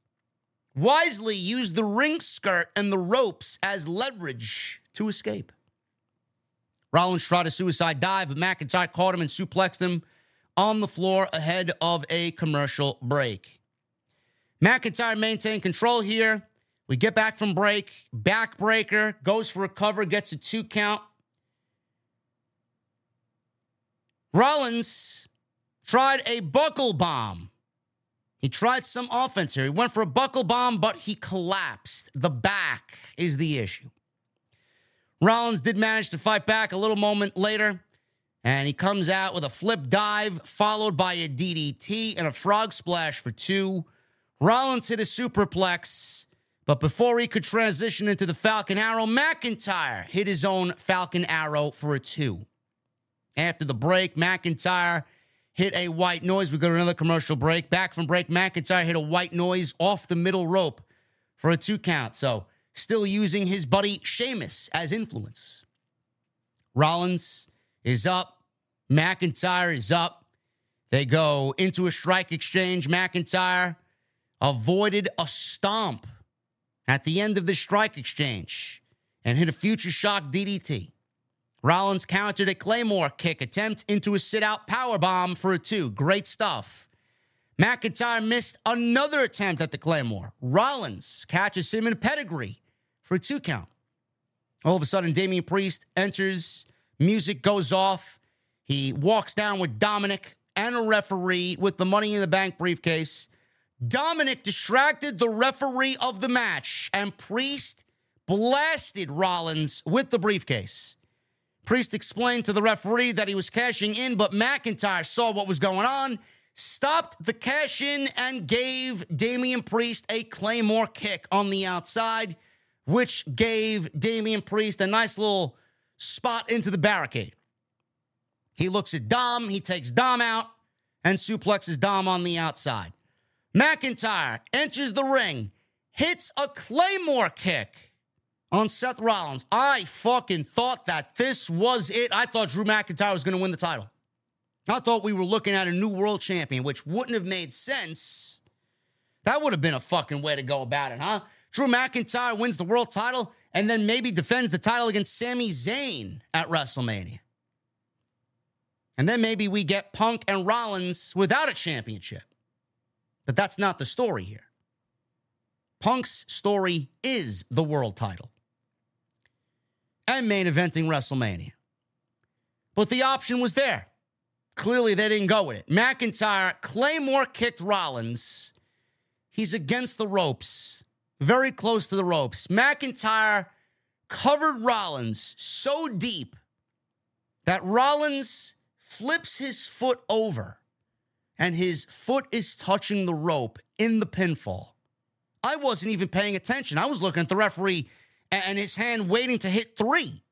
wisely used the ring skirt and the ropes as leverage to escape. Rollins tried a suicide dive, but McIntyre caught him and suplexed him on the floor ahead of a commercial break. McIntyre maintained control here. We get back from break. Backbreaker goes for a cover, gets a two count. Rollins tried a buckle bomb. He tried some offense here. He went for a buckle bomb, but he collapsed. The back is the issue. Rollins did manage to fight back a little moment later, and he comes out with a flip dive, followed by a DDT and a frog splash for two. Rollins hit a superplex but before he could transition into the Falcon Arrow, McIntyre hit his own Falcon Arrow for a two. After the break, McIntyre hit a white noise. We go to another commercial break. Back from break, McIntyre hit a white noise off the middle rope for a two count. So still using his buddy Sheamus as influence. Rollins is up. McIntyre is up. They go into a strike exchange. McIntyre avoided a stomp at the end of the strike exchange and hit a future shock DDT. Rollins countered a Claymore kick attempt into a sit out power bomb for a two. Great stuff. McIntyre missed another attempt at the Claymore. Rollins catches him in pedigree for a two count. All of a sudden, Damian Priest enters, music goes off. He walks down with Dominik and a referee with the money in the bank briefcase. Dominik distracted the referee of the match, and Priest blasted Rollins with the briefcase. Priest explained to the referee that he was cashing in, but McIntyre saw what was going on, stopped the cash in, and gave Damian Priest a Claymore kick on the outside, which gave Damian Priest a nice little spot into the barricade. He looks at Dom, he takes Dom out, and suplexes Dom on the outside. McIntyre enters the ring, hits a Claymore kick on Seth Rollins. I fucking thought that this was it. I thought Drew McIntyre was going to win the title. I thought we were looking at a new world champion, which wouldn't have made sense. That would have been a fucking way to go about it, huh? Drew McIntyre wins the world title and then maybe defends the title against Sami Zayn at WrestleMania. And then maybe we get Punk and Rollins without a championship. But that's not the story here. Punk's story is the world title and main eventing WrestleMania. But the option was there. Clearly, they didn't go with it. McIntyre, Claymore kicked Rollins. He's against the ropes, very close to the ropes. McIntyre covered Rollins so deep that Rollins flips his foot over and his foot is touching the rope in the pinfall. I wasn't even paying attention. I was looking at the referee and his hand waiting to hit three.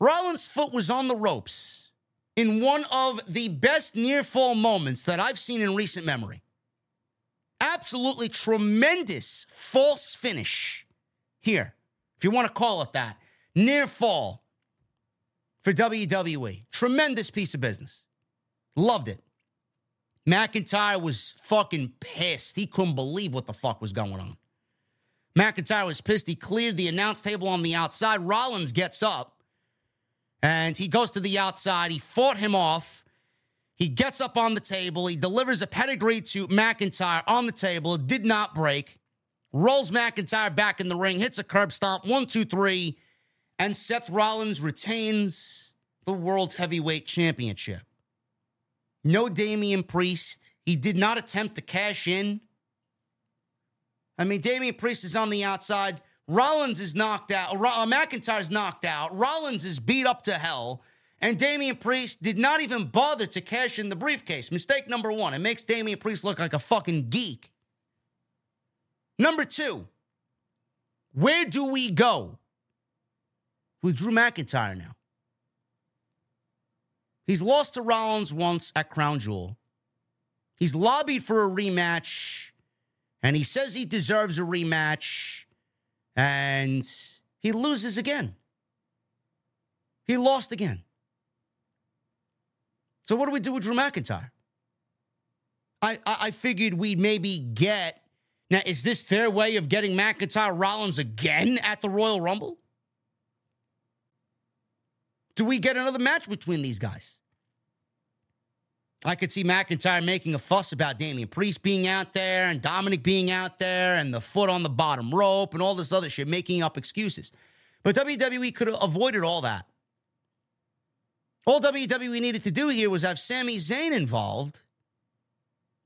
Rollins' foot was on the ropes in one of the best near fall moments that I've seen in recent memory. Absolutely tremendous false finish here, if you want to call it that. Near fall for WWE. Tremendous piece of business. Loved it. McIntyre was fucking pissed. He couldn't believe what the fuck was going on. McIntyre was pissed. He cleared the announce table on the outside. Rollins gets up and he goes to the outside. He fought him off. He gets up on the table. He delivers a pedigree to McIntyre on the table. It did not break. Rolls McIntyre back in the ring, hits a curb stomp. One, two, three. And Seth Rollins retains the World Heavyweight Championship. No Damian Priest. He did not attempt to cash in. I mean, Damian Priest is on the outside. Rollins is knocked out. Uh, McIntyre's knocked out. Rollins is beat up to hell. And Damian Priest did not even bother to cash in the briefcase. Mistake number one. It makes Damian Priest look like a fucking geek. Number two, where do we go with Drew McIntyre now? He's lost to Rollins once at Crown Jewel. He's lobbied for a rematch, and he says he deserves a rematch, and he loses again. He lost again. So what do we do with Drew McIntyre? I, I, I figured we'd maybe get now. Is this their way of getting McIntyre Rollins again at the Royal Rumble? Do we get another match between these guys? I could see McIntyre making a fuss about Damian Priest being out there and Dominik being out there and the foot on the bottom rope and all this other shit, making up excuses. But WWE could have avoided all that. All WWE needed to do here was have Sami Zayn involved,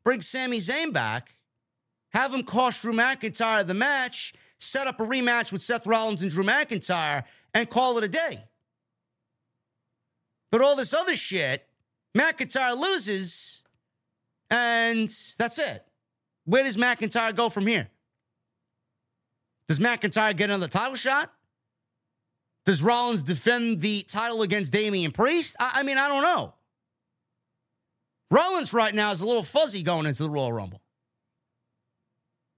bring Sami Zayn back, have him cost Drew McIntyre the match, set up a rematch with Seth Rollins and Drew McIntyre, and call it a day. But all this other shit, McIntyre loses, and that's it. Where does McIntyre go from here? Does McIntyre get another title shot? Does Rollins defend the title against Damian Priest? I, I mean, I don't know. Rollins right now is a little fuzzy going into the Royal Rumble.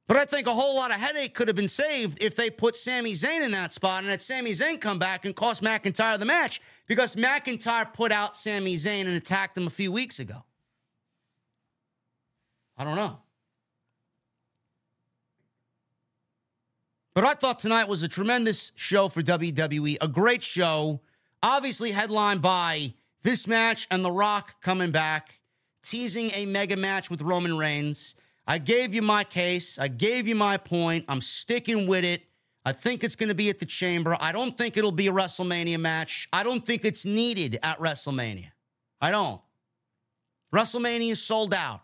But I think a whole lot of headache could have been saved if they put Sami Zayn in that spot and had Sami Zayn come back and cost McIntyre the match because McIntyre put out Sami Zayn and attacked him a few weeks ago. I don't know. But I thought tonight was a tremendous show for WWE, a great show, obviously headlined by this match and The Rock coming back teasing a mega match with Roman Reigns. I gave you my case. I gave you my point. I'm sticking with it. I think it's going to be at the Chamber. I don't think it'll be a WrestleMania match. I don't think it's needed at WrestleMania. I don't. WrestleMania is sold out.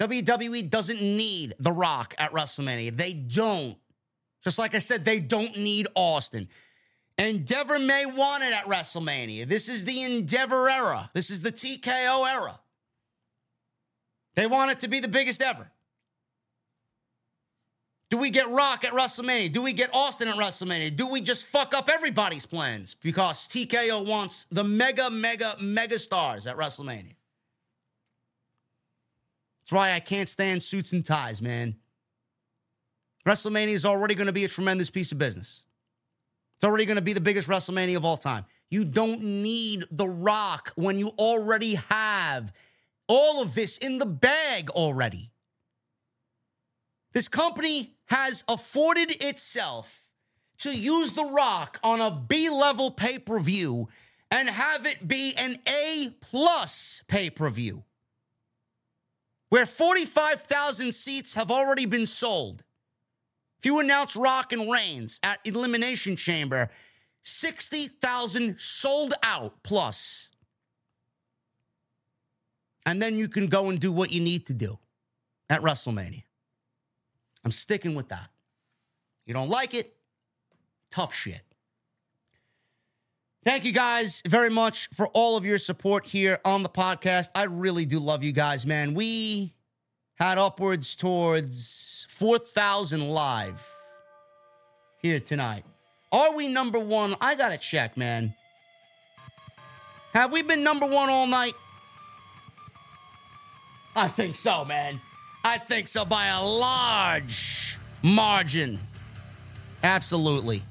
WWE doesn't need The Rock at WrestleMania. They don't. Just like I said, they don't need Austin. Endeavor may want it at WrestleMania. This is the Endeavor era. This is the TKO era. They want it to be the biggest ever. Do we get Rock at WrestleMania? Do we get Austin at WrestleMania? Do we just fuck up everybody's plans because TKO wants the mega, mega, mega stars at WrestleMania? That's why I can't stand suits and ties, man. WrestleMania is already going to be a tremendous piece of business. It's already going to be the biggest WrestleMania of all time. You don't need The Rock when you already have all of this in the bag already. This company has afforded itself to use The Rock on a B level pay per view and have it be an A plus pay per view where 45,000 seats have already been sold. If you announce Rock and Reigns at Elimination Chamber, 60,000 sold out plus. And then you can go and do what you need to do at WrestleMania. I'm sticking with that. You don't like it? Tough shit. Thank you guys very much for all of your support here on the podcast. I really do love you guys, man. We had upwards towards 4,000 live here tonight. Are we number one? I got to check, man. Have we been number one all night? I think so, man. I think so by a large margin. Absolutely.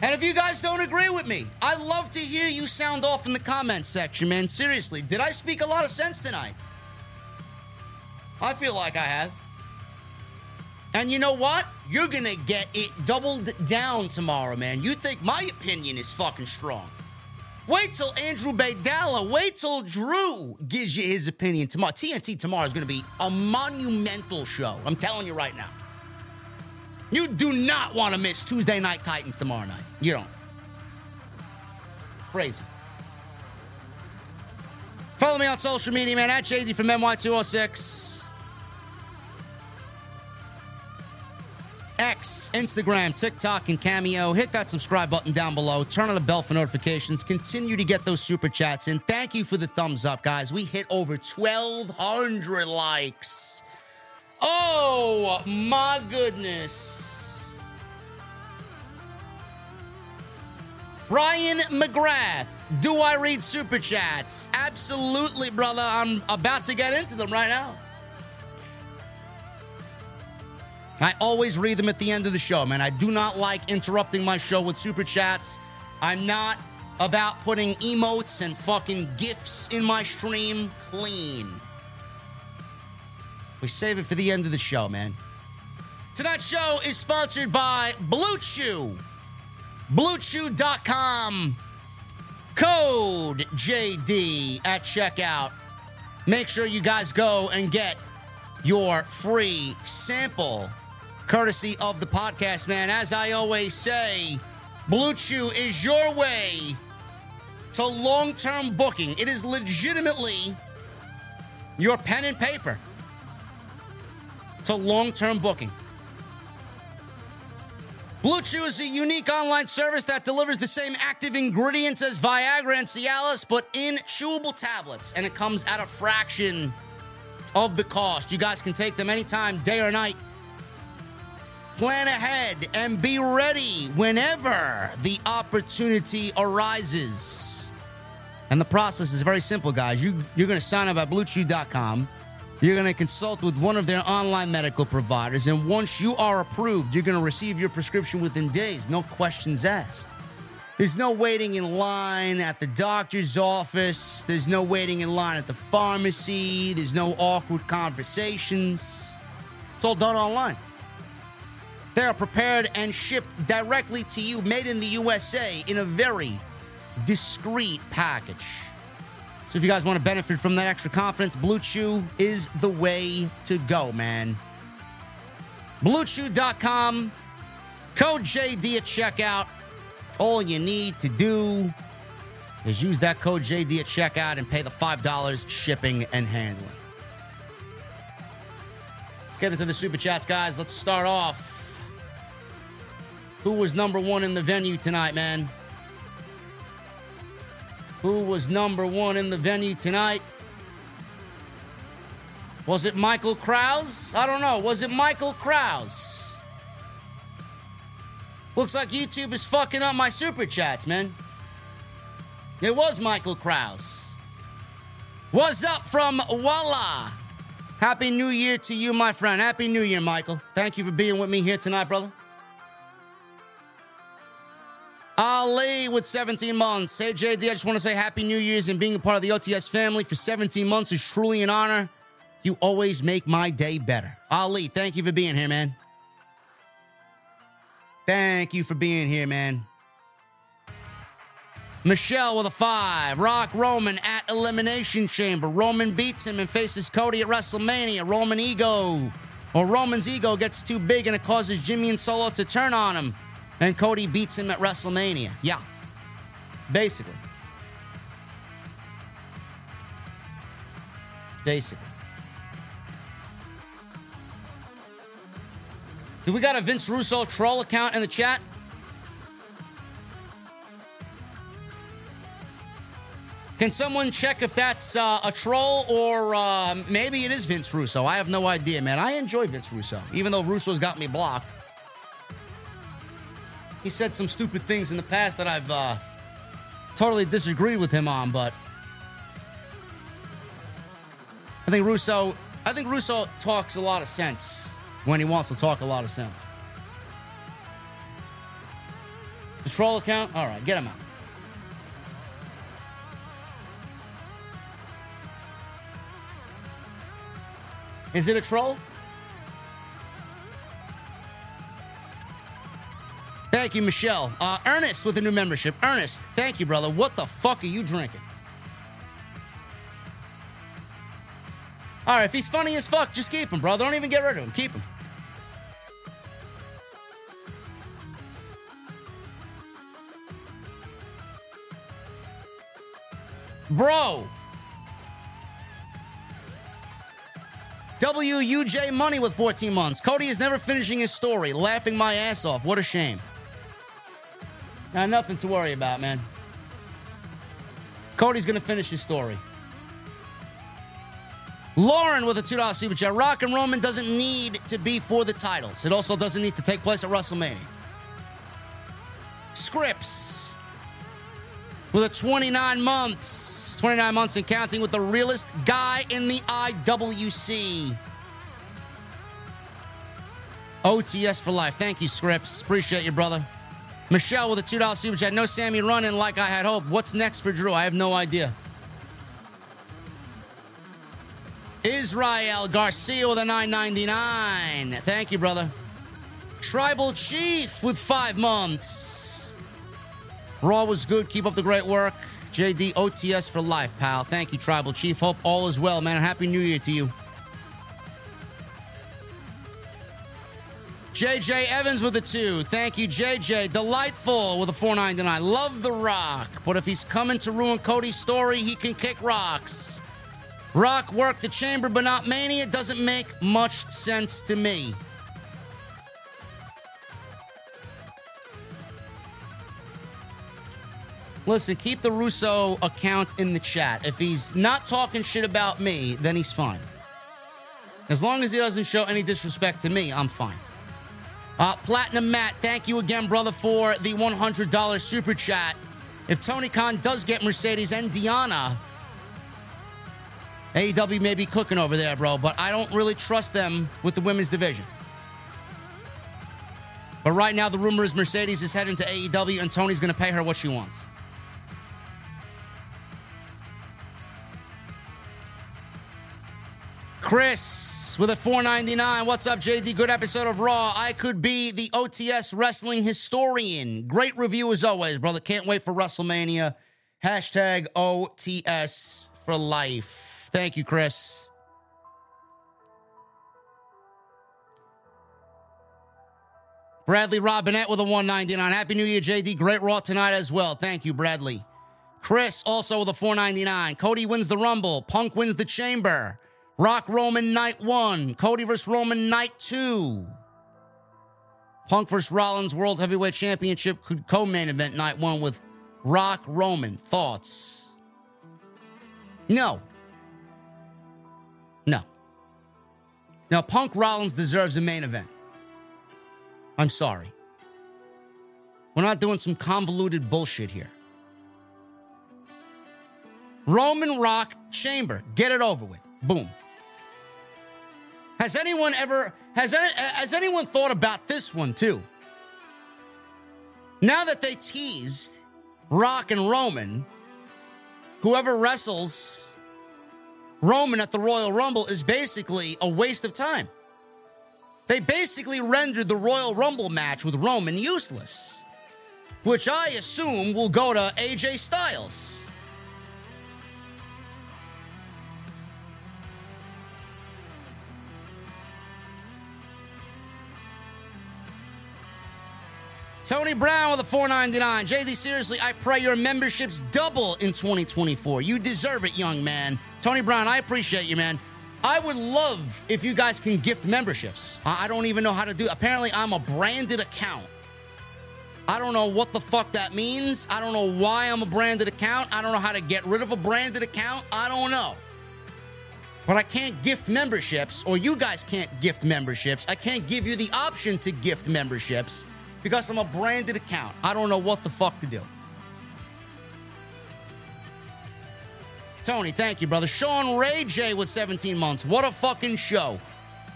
And if you guys don't agree with me, I'd love to hear you sound off in the comments section, man. Seriously, did I speak a lot of sense tonight? I feel like I have. And you know what? You're gonna get it doubled down tomorrow, man. You think my opinion is fucking strong. Wait till Andrew Baydala, wait till Drew gives you his opinion tomorrow. TNT tomorrow is gonna be a monumental show. I'm telling you right now. You do not want to miss Tuesday Night Titans tomorrow night. You don't. Crazy. Follow me on social media, man, at JD from NY206. X, Instagram, TikTok, and Cameo. Hit that subscribe button down below. Turn on the bell for notifications. Continue to get those super chats in. Thank you for the thumbs up, guys. We hit over 1,200 likes. Oh my goodness. Brian McGrath, do I read super chats? Absolutely, brother. I'm about to get into them right now. I always read them at the end of the show, man. I do not like interrupting my show with super chats. I'm not about putting emotes and fucking gifts in my stream clean. We save it for the end of the show, man. Tonight's show is sponsored by Blue Chew. BlueChew.com. Code JD at checkout. Make sure you guys go and get your free sample courtesy of the podcast, man. As I always say, Blue Chew is your way to long term booking. It is legitimately your pen and paper to long term booking. Blue Chew is a unique online service that delivers the same active ingredients as Viagra and Cialis, but in chewable tablets, and it comes at a fraction of the cost. You guys can take them anytime, day or night. Plan ahead and be ready whenever the opportunity arises. And the process is very simple, guys. You, you're going to sign up at BlueChew.com. You're going to consult with one of their online medical providers, and once you are approved, you're going to receive your prescription within days, no questions asked. There's no waiting in line at the doctor's office. There's no waiting in line at the pharmacy. There's no awkward conversations. It's all done online. They are prepared and shipped directly to you, made in the USA in a very discreet package. So if you guys want to benefit from that extra confidence, Blue Chew is the way to go, man. BlueChew.com, code JD at checkout. All you need to do is use that code JD at checkout and pay the $5 shipping and handling. Let's get into the super chats, guys. Let's start off. Who was number one in the venue tonight, man? Who was number one in the venue tonight? Was it Michael Krause? I don't know. Was it Michael Krause? Looks like YouTube is fucking up my super chats, man. It was Michael Krause. What's up from Walla? Happy New Year to you, my friend. Happy New Year, Michael. Thank you for being with me here tonight, brother. Ali with 17 months. Hey, JD, I just want to say Happy New Year's and being a part of the OTS family for 17 months is truly an honor. You always make my day better. Ali, thank you for being here, man. Thank you for being here, man. Michelle with a five. Rock Roman at Elimination Chamber. Roman beats him and faces Cody at WrestleMania. Roman ego, or Roman's ego gets too big and it causes Jimmy and Solo to turn on him. And Cody beats him at WrestleMania. Yeah. Basically. Basically. Do we got a Vince Russo troll account in the chat? Can someone check if that's uh, a troll or uh, maybe it is Vince Russo? I have no idea, man. I enjoy Vince Russo, even though Russo's got me blocked. He said some stupid things in the past that I've uh, totally disagreed with him on, but I think Russo, I think Russo talks a lot of sense when he wants to talk a lot of sense. The troll account? All right, get him out. Is it a troll? Thank you, Michelle. Uh, Ernest with a new membership. Ernest, thank you, brother. What the fuck are you drinking? All right, if he's funny as fuck, just keep him, bro. Don't even get rid of him. Keep him. Bro. WUJ Money with 14 months. Cody is never finishing his story. Laughing my ass off. What a shame. Now, nothing to worry about, man. Cody's going to finish his story. Lauren with a $2 super chat. Rock and Roman doesn't need to be for the titles. It also doesn't need to take place at WrestleMania. Scripps with a 29 months. 29 months and counting with the realest guy in the IWC. OTS for life. Thank you, Scripps. Appreciate you, brother. Michelle with a $2 super chat. No Sami running like I had hoped. What's next for Drew? I have no idea. Israel Garcia with a 9.99. Thank you, brother. Tribal Chief with five months. Raw was good. Keep up the great work. JD OTS for life, pal. Thank you, Tribal Chief. Hope all is well, man. Happy New Year to you. JJ Evans with a two. Thank you, JJ. Delightful with a 499. Love the rock. But if he's coming to ruin Cody's story, he can kick rocks. Rock worked the chamber, but not Mania. Doesn't make much sense to me. Listen, keep the Russo account in the chat. If he's not talking shit about me, then he's fine. As long as he doesn't show any disrespect to me, I'm fine. Uh, Platinum Matt, thank you again, brother, for the $100 super chat. If Tony Khan does get Mercedes and Diana, AEW may be cooking over there, bro, but I don't really trust them with the women's division. But right now, the rumor is Mercedes is heading to AEW and Tony's going to pay her what she wants. Chris with a 499. What's up, JD? Good episode of Raw. I could be the OTS wrestling historian. Great review as always, brother. Can't wait for WrestleMania. Hashtag OTS for life. Thank you, Chris. Bradley Robinette with a 199. Happy New Year, JD. Great Raw tonight as well. Thank you, Bradley. Chris also with a 499. Cody wins the Rumble. Punk wins the Chamber. Rock Roman night one. Cody versus Roman night two. Punk versus Rollins World Heavyweight Championship could co main event night one with Rock Roman. Thoughts? No. No. Now, Punk Rollins deserves a main event. I'm sorry. We're not doing some convoluted bullshit here. Roman Rock Chamber. Get it over with. Boom. Has anyone ever has any, has anyone thought about this one too? Now that they teased Rock and Roman, whoever wrestles Roman at the Royal Rumble is basically a waste of time. They basically rendered the Royal Rumble match with Roman useless, which I assume will go to AJ Styles. Tony Brown with a 499. JD, seriously, I pray your memberships double in 2024. You deserve it, young man. Tony Brown, I appreciate you, man. I would love if you guys can gift memberships. I don't even know how to do. Apparently, I'm a branded account. I don't know what the fuck that means. I don't know why I'm a branded account. I don't know how to get rid of a branded account. I don't know. But I can't gift memberships, or you guys can't gift memberships. I can't give you the option to gift memberships because I'm a branded account. I don't know what the fuck to do. Tony, thank you, brother. Sean Ray J with 17 months. What a fucking show.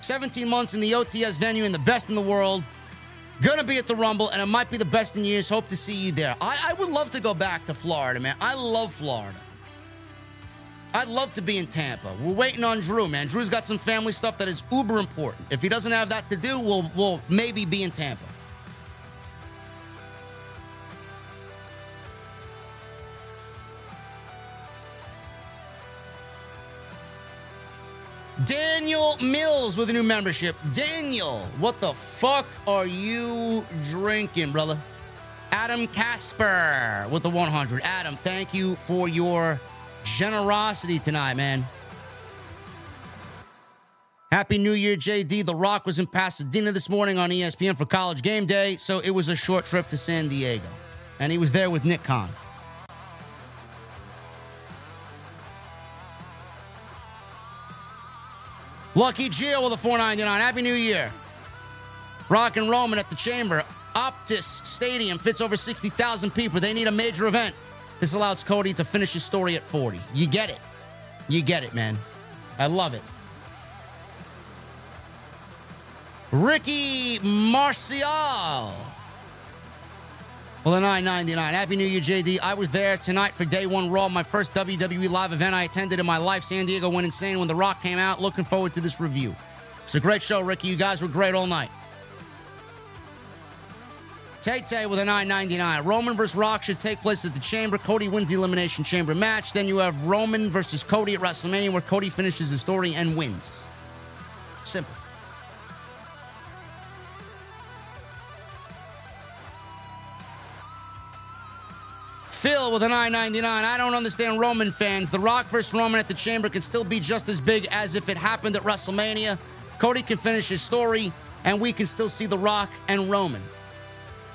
17 months in the OTS venue and the best in the world. Gonna be at the Rumble, and it might be the best in years. Hope to see you there. I, I would love to go back to Florida, man. I love Florida. I'd love to be in Tampa. We're waiting on Drew, man. Drew's got some family stuff that is uber important. If he doesn't have that to do, we'll, we'll maybe be in Tampa. Daniel Mills with a new membership. Daniel, what the fuck are you drinking, brother? Adam Casper with the 100. Adam, thank you for your generosity tonight, man. Happy New Year, JD. The Rock was in Pasadena this morning on ESPN for college game day, so it was a short trip to San Diego. And he was there with Nick Khan. Lucky Gio with a 499. Happy New Year. Rock and Roman at the Chamber. Optus Stadium fits over 60,000 people. They need a major event. This allows Cody to finish his story at 40. You get it. You get it, man. I love it. Ricky Marcial well, the 999. Happy New Year, JD. I was there tonight for day one Raw, my first WWE live event I attended in my life. San Diego went insane when The Rock came out. Looking forward to this review. It's a great show, Ricky. You guys were great all night. Tay Tay with a 999. Roman versus Rock should take place at the Chamber. Cody wins the Elimination Chamber match. Then you have Roman versus Cody at WrestleMania, where Cody finishes the story and wins. Simple. Phil with a 999. I don't understand Roman fans. The Rock versus Roman at the Chamber could still be just as big as if it happened at WrestleMania. Cody can finish his story, and we can still see The Rock and Roman.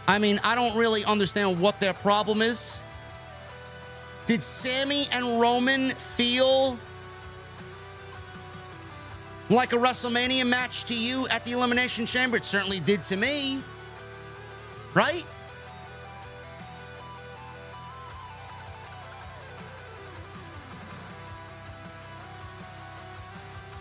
I mean, I don't really understand what their problem is. Did Sami and Roman feel like a WrestleMania match to you at the Elimination Chamber? It certainly did to me. Right?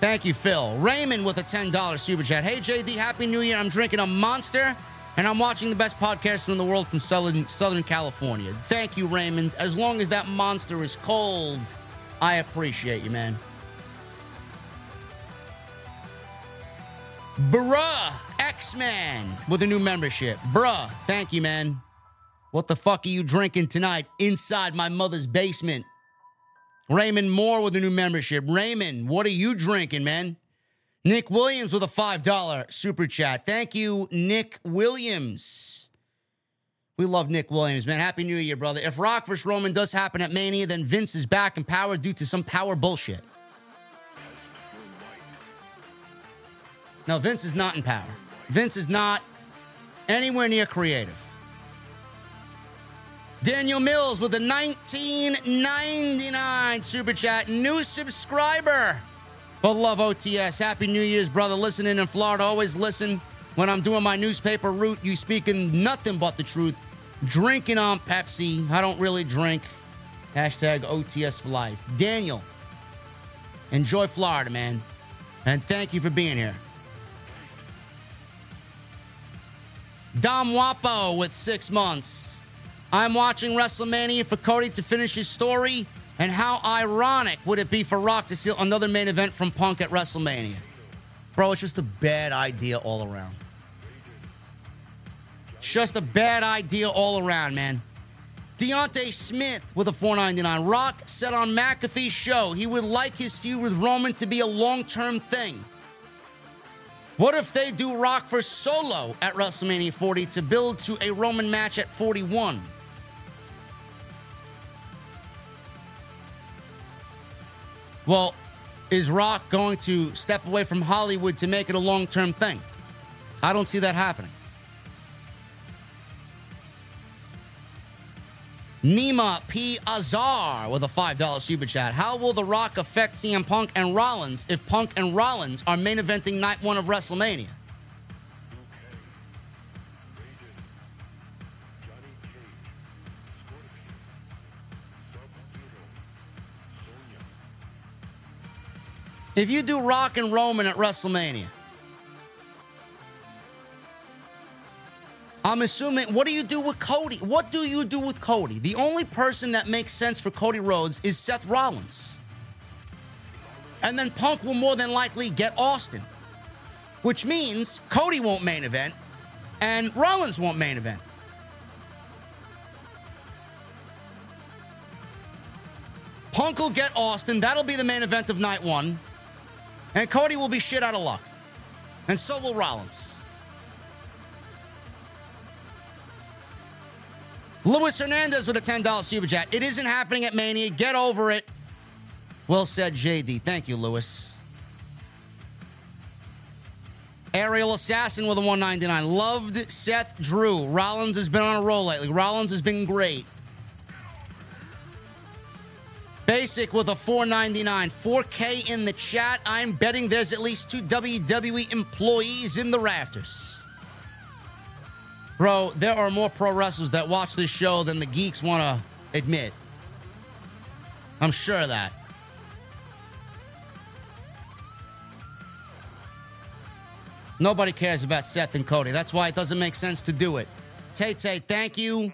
Thank you, Phil. Raymond with a $10 super chat. Hey, JD, Happy New Year. I'm drinking a monster and I'm watching the best podcast in the world from Southern, Southern California. Thank you, Raymond. As long as that monster is cold, I appreciate you, man. Bruh, X Man with a new membership. Bruh, thank you, man. What the fuck are you drinking tonight inside my mother's basement? Raymond Moore with a new membership. Raymond, what are you drinking, man? Nick Williams with a $5 super chat. Thank you, Nick Williams. We love Nick Williams, man. Happy New Year, brother. If Rock vs. Roman does happen at Mania, then Vince is back in power due to some power bullshit. No, Vince is not in power. Vince is not anywhere near creative. Daniel Mills with a 1999 super chat. New subscriber. But love OTS. Happy New Year's, brother. Listening in Florida. Always listen when I'm doing my newspaper route. You speaking nothing but the truth. Drinking on Pepsi. I don't really drink. Hashtag OTS for life. Daniel, enjoy Florida, man. And thank you for being here. Dom Wapo with six months. I'm watching WrestleMania for Cody to finish his story. And how ironic would it be for Rock to steal another main event from Punk at WrestleMania? Bro, it's just a bad idea all around. Just a bad idea all around, man. Deontay Smith with a 499. Rock said on McAfee's show he would like his feud with Roman to be a long term thing. What if they do Rock for solo at WrestleMania 40 to build to a Roman match at 41? Well, is Rock going to step away from Hollywood to make it a long term thing? I don't see that happening. Nima P. Azar with a $5 super chat. How will The Rock affect CM Punk and Rollins if Punk and Rollins are main eventing night one of WrestleMania? If you do Rock and Roman at WrestleMania, I'm assuming, what do you do with Cody? What do you do with Cody? The only person that makes sense for Cody Rhodes is Seth Rollins. And then Punk will more than likely get Austin, which means Cody won't main event and Rollins won't main event. Punk will get Austin. That'll be the main event of night one. And Cody will be shit out of luck. And so will Rollins. Luis Hernandez with a $10 super chat. It isn't happening at Mania. Get over it. Well said, JD. Thank you, Lewis. Aerial Assassin with a 199. Loved Seth Drew. Rollins has been on a roll lately. Rollins has been great. Basic with a 499. 4K in the chat. I'm betting there's at least two WWE employees in the rafters. Bro, there are more pro wrestlers that watch this show than the geeks want to admit. I'm sure of that. Nobody cares about Seth and Cody. That's why it doesn't make sense to do it. Tay Tay, thank you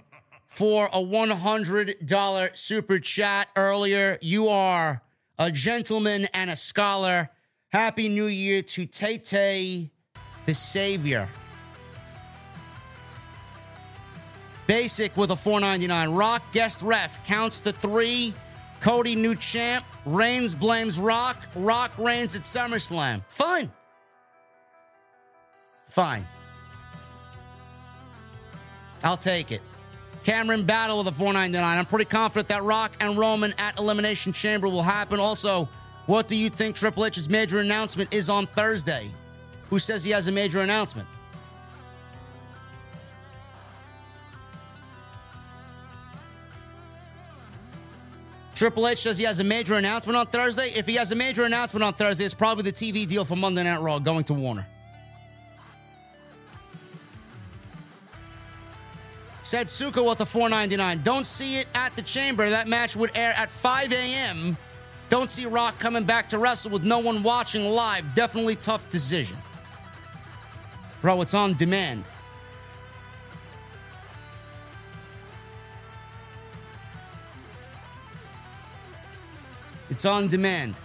for a $100 super chat earlier. You are a gentleman and a scholar. Happy New Year to Tay Tay, the Savior. Basic with a 499. Rock guest ref counts the three. Cody new champ. Reigns blames Rock. Rock reigns at SummerSlam. Fine. Fine. I'll take it. Cameron Battle with a 499. I'm pretty confident that Rock and Roman at Elimination Chamber will happen. Also, what do you think Triple H's major announcement is on Thursday? Who says he has a major announcement? Triple H says he has a major announcement on Thursday. If he has a major announcement on Thursday, it's probably the TV deal for Monday Night Raw going to Warner. Said Suka with the 499. Don't see it at the chamber. That match would air at 5 a.m. Don't see Rock coming back to wrestle with no one watching live. Definitely tough decision. Bro, it's on demand. It's on demand.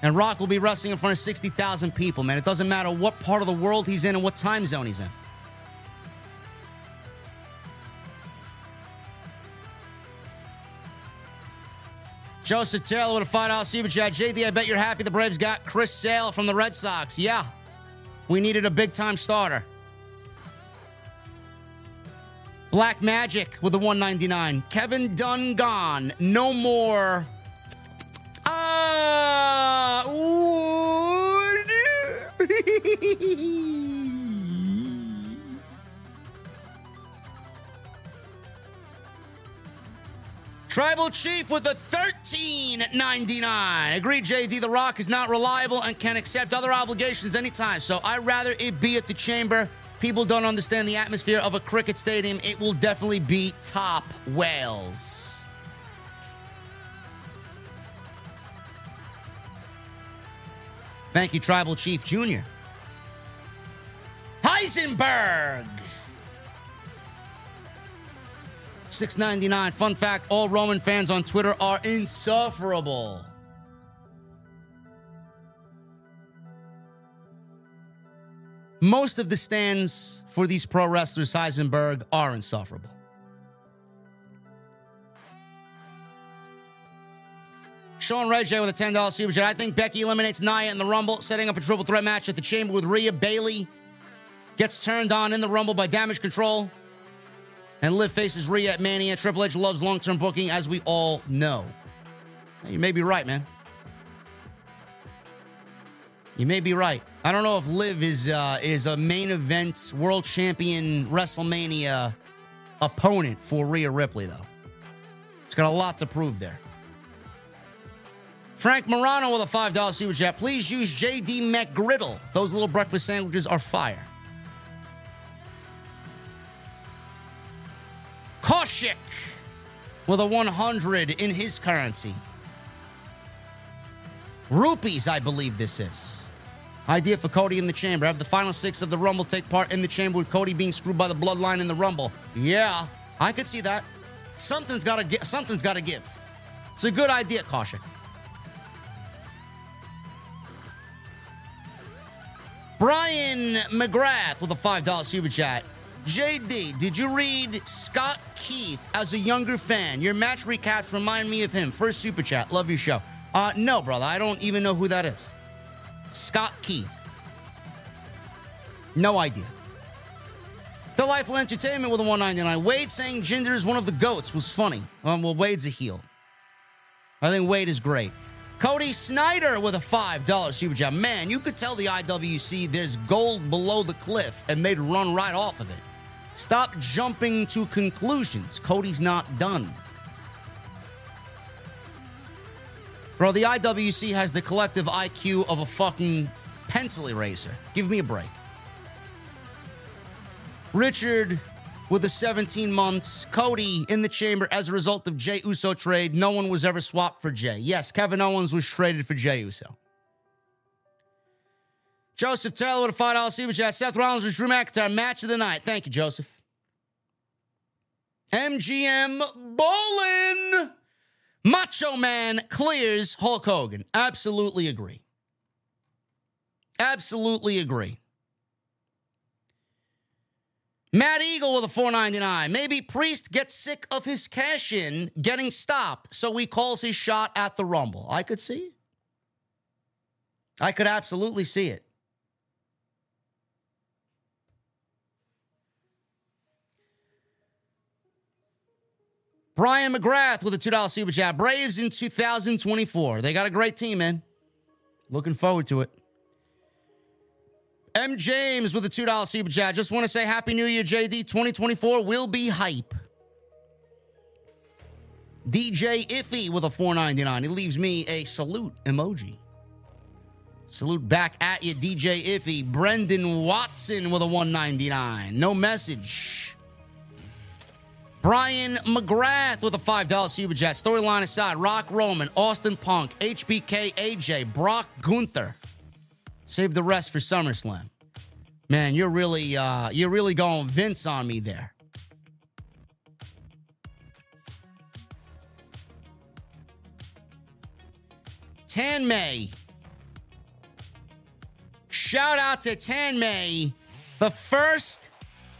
And Rock will be wrestling in front of 60,000 people, man. It doesn't matter what part of the world he's in and what time zone he's in. Joseph Taylor with a $5 super chat. JD, I bet you're happy the Braves got Chris Sale from the Red Sox. Yeah. We needed a big time starter. Black Magic with a 199. Kevin Dunn gone. No more. *laughs* Ah. Tribal Chief with a 13.99. Agreed, JD. The Rock is not reliable and can accept other obligations anytime. So I'd rather it be at the chamber. People don't understand the atmosphere of a cricket stadium. It will definitely be top Wales. Thank you, Tribal Chief Jr. Heisenberg. 699. Fun fact all Roman fans on Twitter are insufferable. Most of the stands for these pro wrestlers, Heisenberg, are insufferable. Sean Reggie with a $10 super chat. I think Becky eliminates Nia in the Rumble, setting up a triple threat match at the Chamber with Rhea Bayley. Gets turned on in the Rumble by Damage Control. And Liv faces Rhea at Mania. Triple H loves long term booking, as we all know. You may be right, man. You may be right. I don't know if Liv is uh, is a main event world champion WrestleMania opponent for Rhea Ripley, though. It's got a lot to prove there. Frank Morano with a $5 super chat. Please use JD McGriddle. Those little breakfast sandwiches are fire. Koshik with a 100 in his currency. Rupees, I believe this is. Idea for Cody in the chamber. Have the final six of the Rumble take part in the chamber with Cody being screwed by the bloodline in the Rumble. Yeah, I could see that. Something's got to get. Something's got to give. It's a good idea, Koshik. Brian McGrath with a $5 super chat. JD, did you read Scott Keith as a younger fan? Your match recaps remind me of him. First super chat. Love your show. Uh, no, brother. I don't even know who that is. Scott Keith. No idea. The Delightful Entertainment with a 199. Wade saying Jinder is one of the goats was funny. Um, well, Wade's a heel. I think Wade is great. Cody Snyder with a $5 super chat. Man, you could tell the IWC there's gold below the cliff and they'd run right off of it. Stop jumping to conclusions. Cody's not done. Bro, the IWC has the collective IQ of a fucking pencil eraser. Give me a break. Richard with the 17 months. Cody in the chamber as a result of Jey Uso trade. No one was ever swapped for Jey. Yes, Kevin Owens was traded for Jey Uso. Joseph Taylor with a $5 super chat. Seth Rollins was Drew McIntyre. Match of the night. Thank you, Joseph. MGM Bolin. Macho Man clears Hulk Hogan. Absolutely agree. Absolutely agree. Matt Eagle with a 499. Maybe Priest gets sick of his cash in getting stopped, so he calls his shot at the Rumble. I could see it. I could absolutely see it. Brian McGrath with a $2 super chat. Braves in 2024. They got a great team, man. Looking forward to it. M. James with a $2 super chat. Just want to say Happy New Year, JD. 2024 will be hype. DJ Iffy with a 499. He leaves me a salute emoji. Salute back at you, DJ Iffy. Brendan Watson with a 199. No message. Brian McGrath with a $5 super chat. Storyline aside, Rock Roman, Austin Punk, HBK AJ, Brock Gunther. Save the rest for SummerSlam. Man, you're really uh you're really going Vince on me there. Tan May. Shout out to Tan May, the first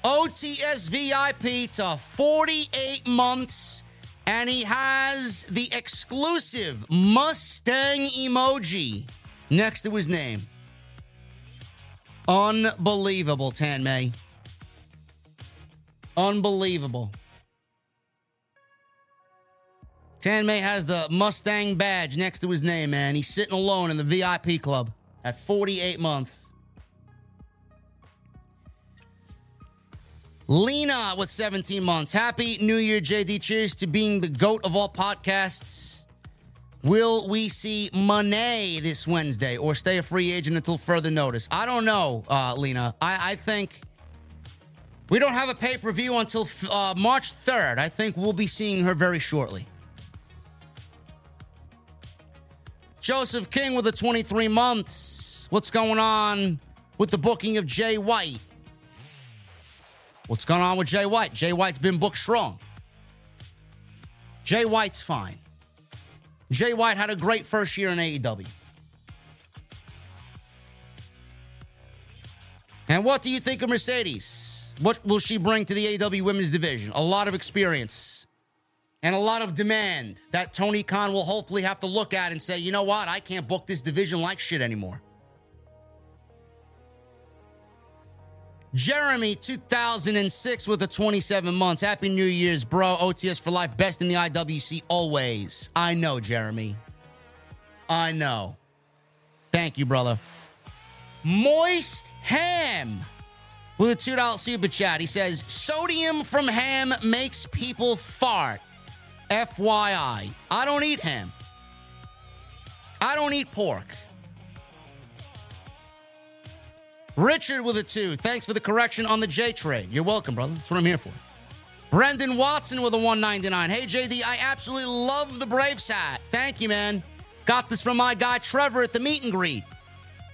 OTS VIP to 48 months And he has the exclusive Mustang emoji next to his name. Unbelievable, Tan May. Unbelievable. Tan May has the Mustang badge next to his name, man. He's sitting alone in the VIP club at 48 months. Lena with 17 months. Happy New Year, JD. Cheers to being the GOAT of all podcasts. Will we see Moné this Wednesday or stay a free agent until further notice? I don't know, uh, Lena. I, I think we don't have a pay per view until uh, March 3rd. I think we'll be seeing her very shortly. Joseph King with the 23 months. What's going on with the booking of Jay White? What's going on with Jay White? Jay White's been booked strong. Jay White's fine. Jay White had a great first year in AEW. And what do you think of Mercedes? What will she bring to the AEW women's division? A lot of experience and a lot of demand that Tony Khan will hopefully have to look at and say, you know what? I can't book this division like shit anymore. Jeremy, 2006 with the 27 months. Happy New Year's, bro. OTS for life. Best in the IWC always. I know, Jeremy. I know. Thank you, brother. Moist Ham with a $2 super chat. He says, Sodium from ham makes people fart. FYI. I don't eat ham. I don't eat pork. Richard with a two. Thanks for the correction on the Jey trade. You're welcome, brother. That's what I'm here for. Brendan Watson with a 199. Hey, JD, I absolutely love the Braves hat. Thank you, man. Got this from my guy Trevor at the meet and greet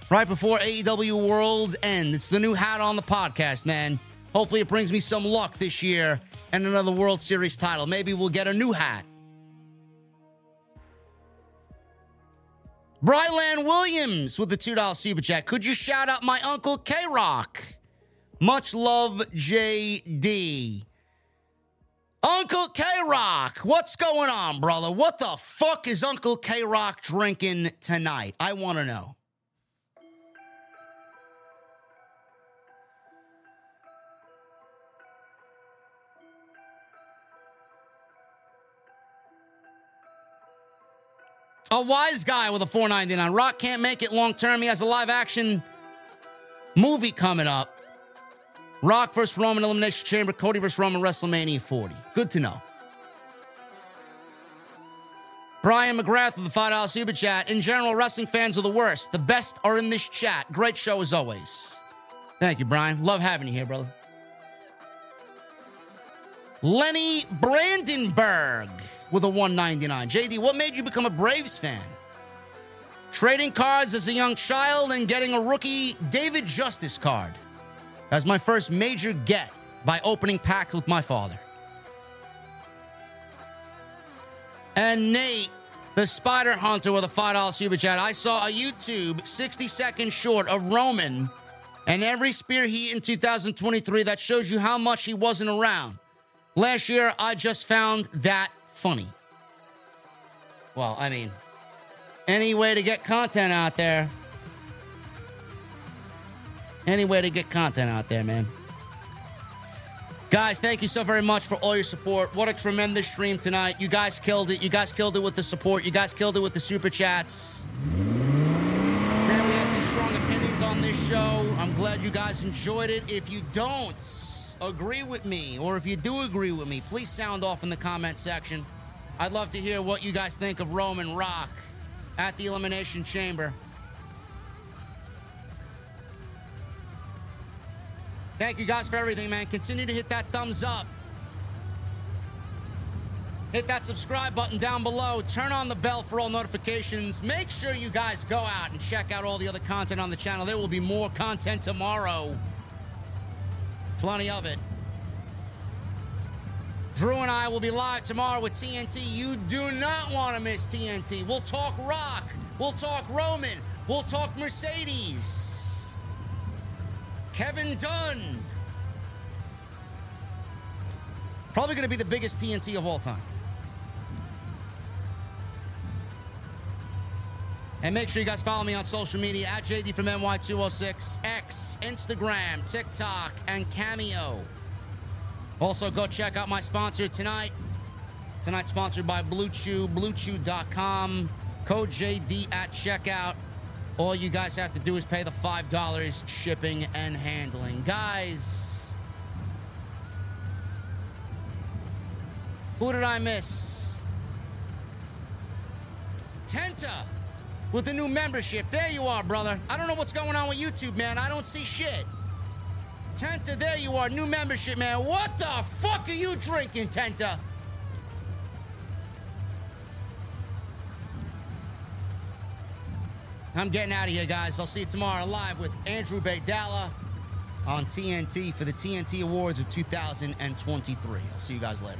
right before AEW World's End. It's the new hat on the podcast, man. Hopefully, it brings me some luck this year and another World Series title. Maybe we'll get a new hat. Brylan Williams with the $2 super chat. Could you shout out my uncle K Rock? Much love, JD. Uncle K Rock, what's going on, brother? What the fuck is Uncle K Rock drinking tonight? I want to know. A wise guy with a 499. Rock can't make it long term. He has a live action movie coming up. Rock versus Roman Elimination Chamber, Cody versus Roman WrestleMania 40. Good to know. Brian McGrath of the $5 super chat. In general, wrestling fans are the worst. The best are in this chat. Great show as always. Thank you, Brian. Love having you here, brother. Lenny Brandenburg with a 199. JD, what made you become a Braves fan? Trading cards as a young child and getting a rookie David Justice card. As my first major get by opening packs with my father. And Nate, the Spider Hunter with a $5 super chat. I saw a YouTube 60 seconds short of Roman and every spear heat in 2023 that shows you how much he wasn't around. Last year, I just found that funny. Well, I mean, any way to get content out there. Any way to get content out there, man. Guys, thank you so very much for all your support. What a tremendous stream tonight. You guys killed it. You guys killed it with the support. You guys killed it with the super chats. Man, we had some strong opinions on this show. I'm glad you guys enjoyed it. If you don't, agree with me, or if you do agree with me, please sound off in the comment section. I'd love to hear what you guys think of Roman Rock at the Elimination Chamber. Thank you guys for everything, man. Continue to hit that thumbs up. Hit that subscribe button down below. Turn on the bell for all notifications. Make sure you guys go out and check out all the other content on the channel. There will be more content tomorrow. Plenty of it. Drew and I will be live tomorrow with TNT. You do not want to miss TNT. We'll talk Rock. We'll talk Roman. We'll talk Mercedes. Kevin Dunn. Probably going to be the biggest TNT of all time. And make sure you guys follow me on social media at JD from NY206, X, Instagram, TikTok, and Cameo. Also, go check out my sponsor tonight. Tonight, sponsored by Blue Chew, BlueChew.com. Code JD at checkout. All you guys have to do is pay the $5 shipping and handling. Guys, who did I miss? Tenta with the new membership. There you are, brother. I don't know what's going on with YouTube, man. I don't see shit. Tenta, there you are. New membership, man. What the fuck are you drinking, Tenta? I'm getting out of here, guys. I'll see you tomorrow live with Andrew Baydala on TNT for the TNT Awards of 2023. I'll see you guys later.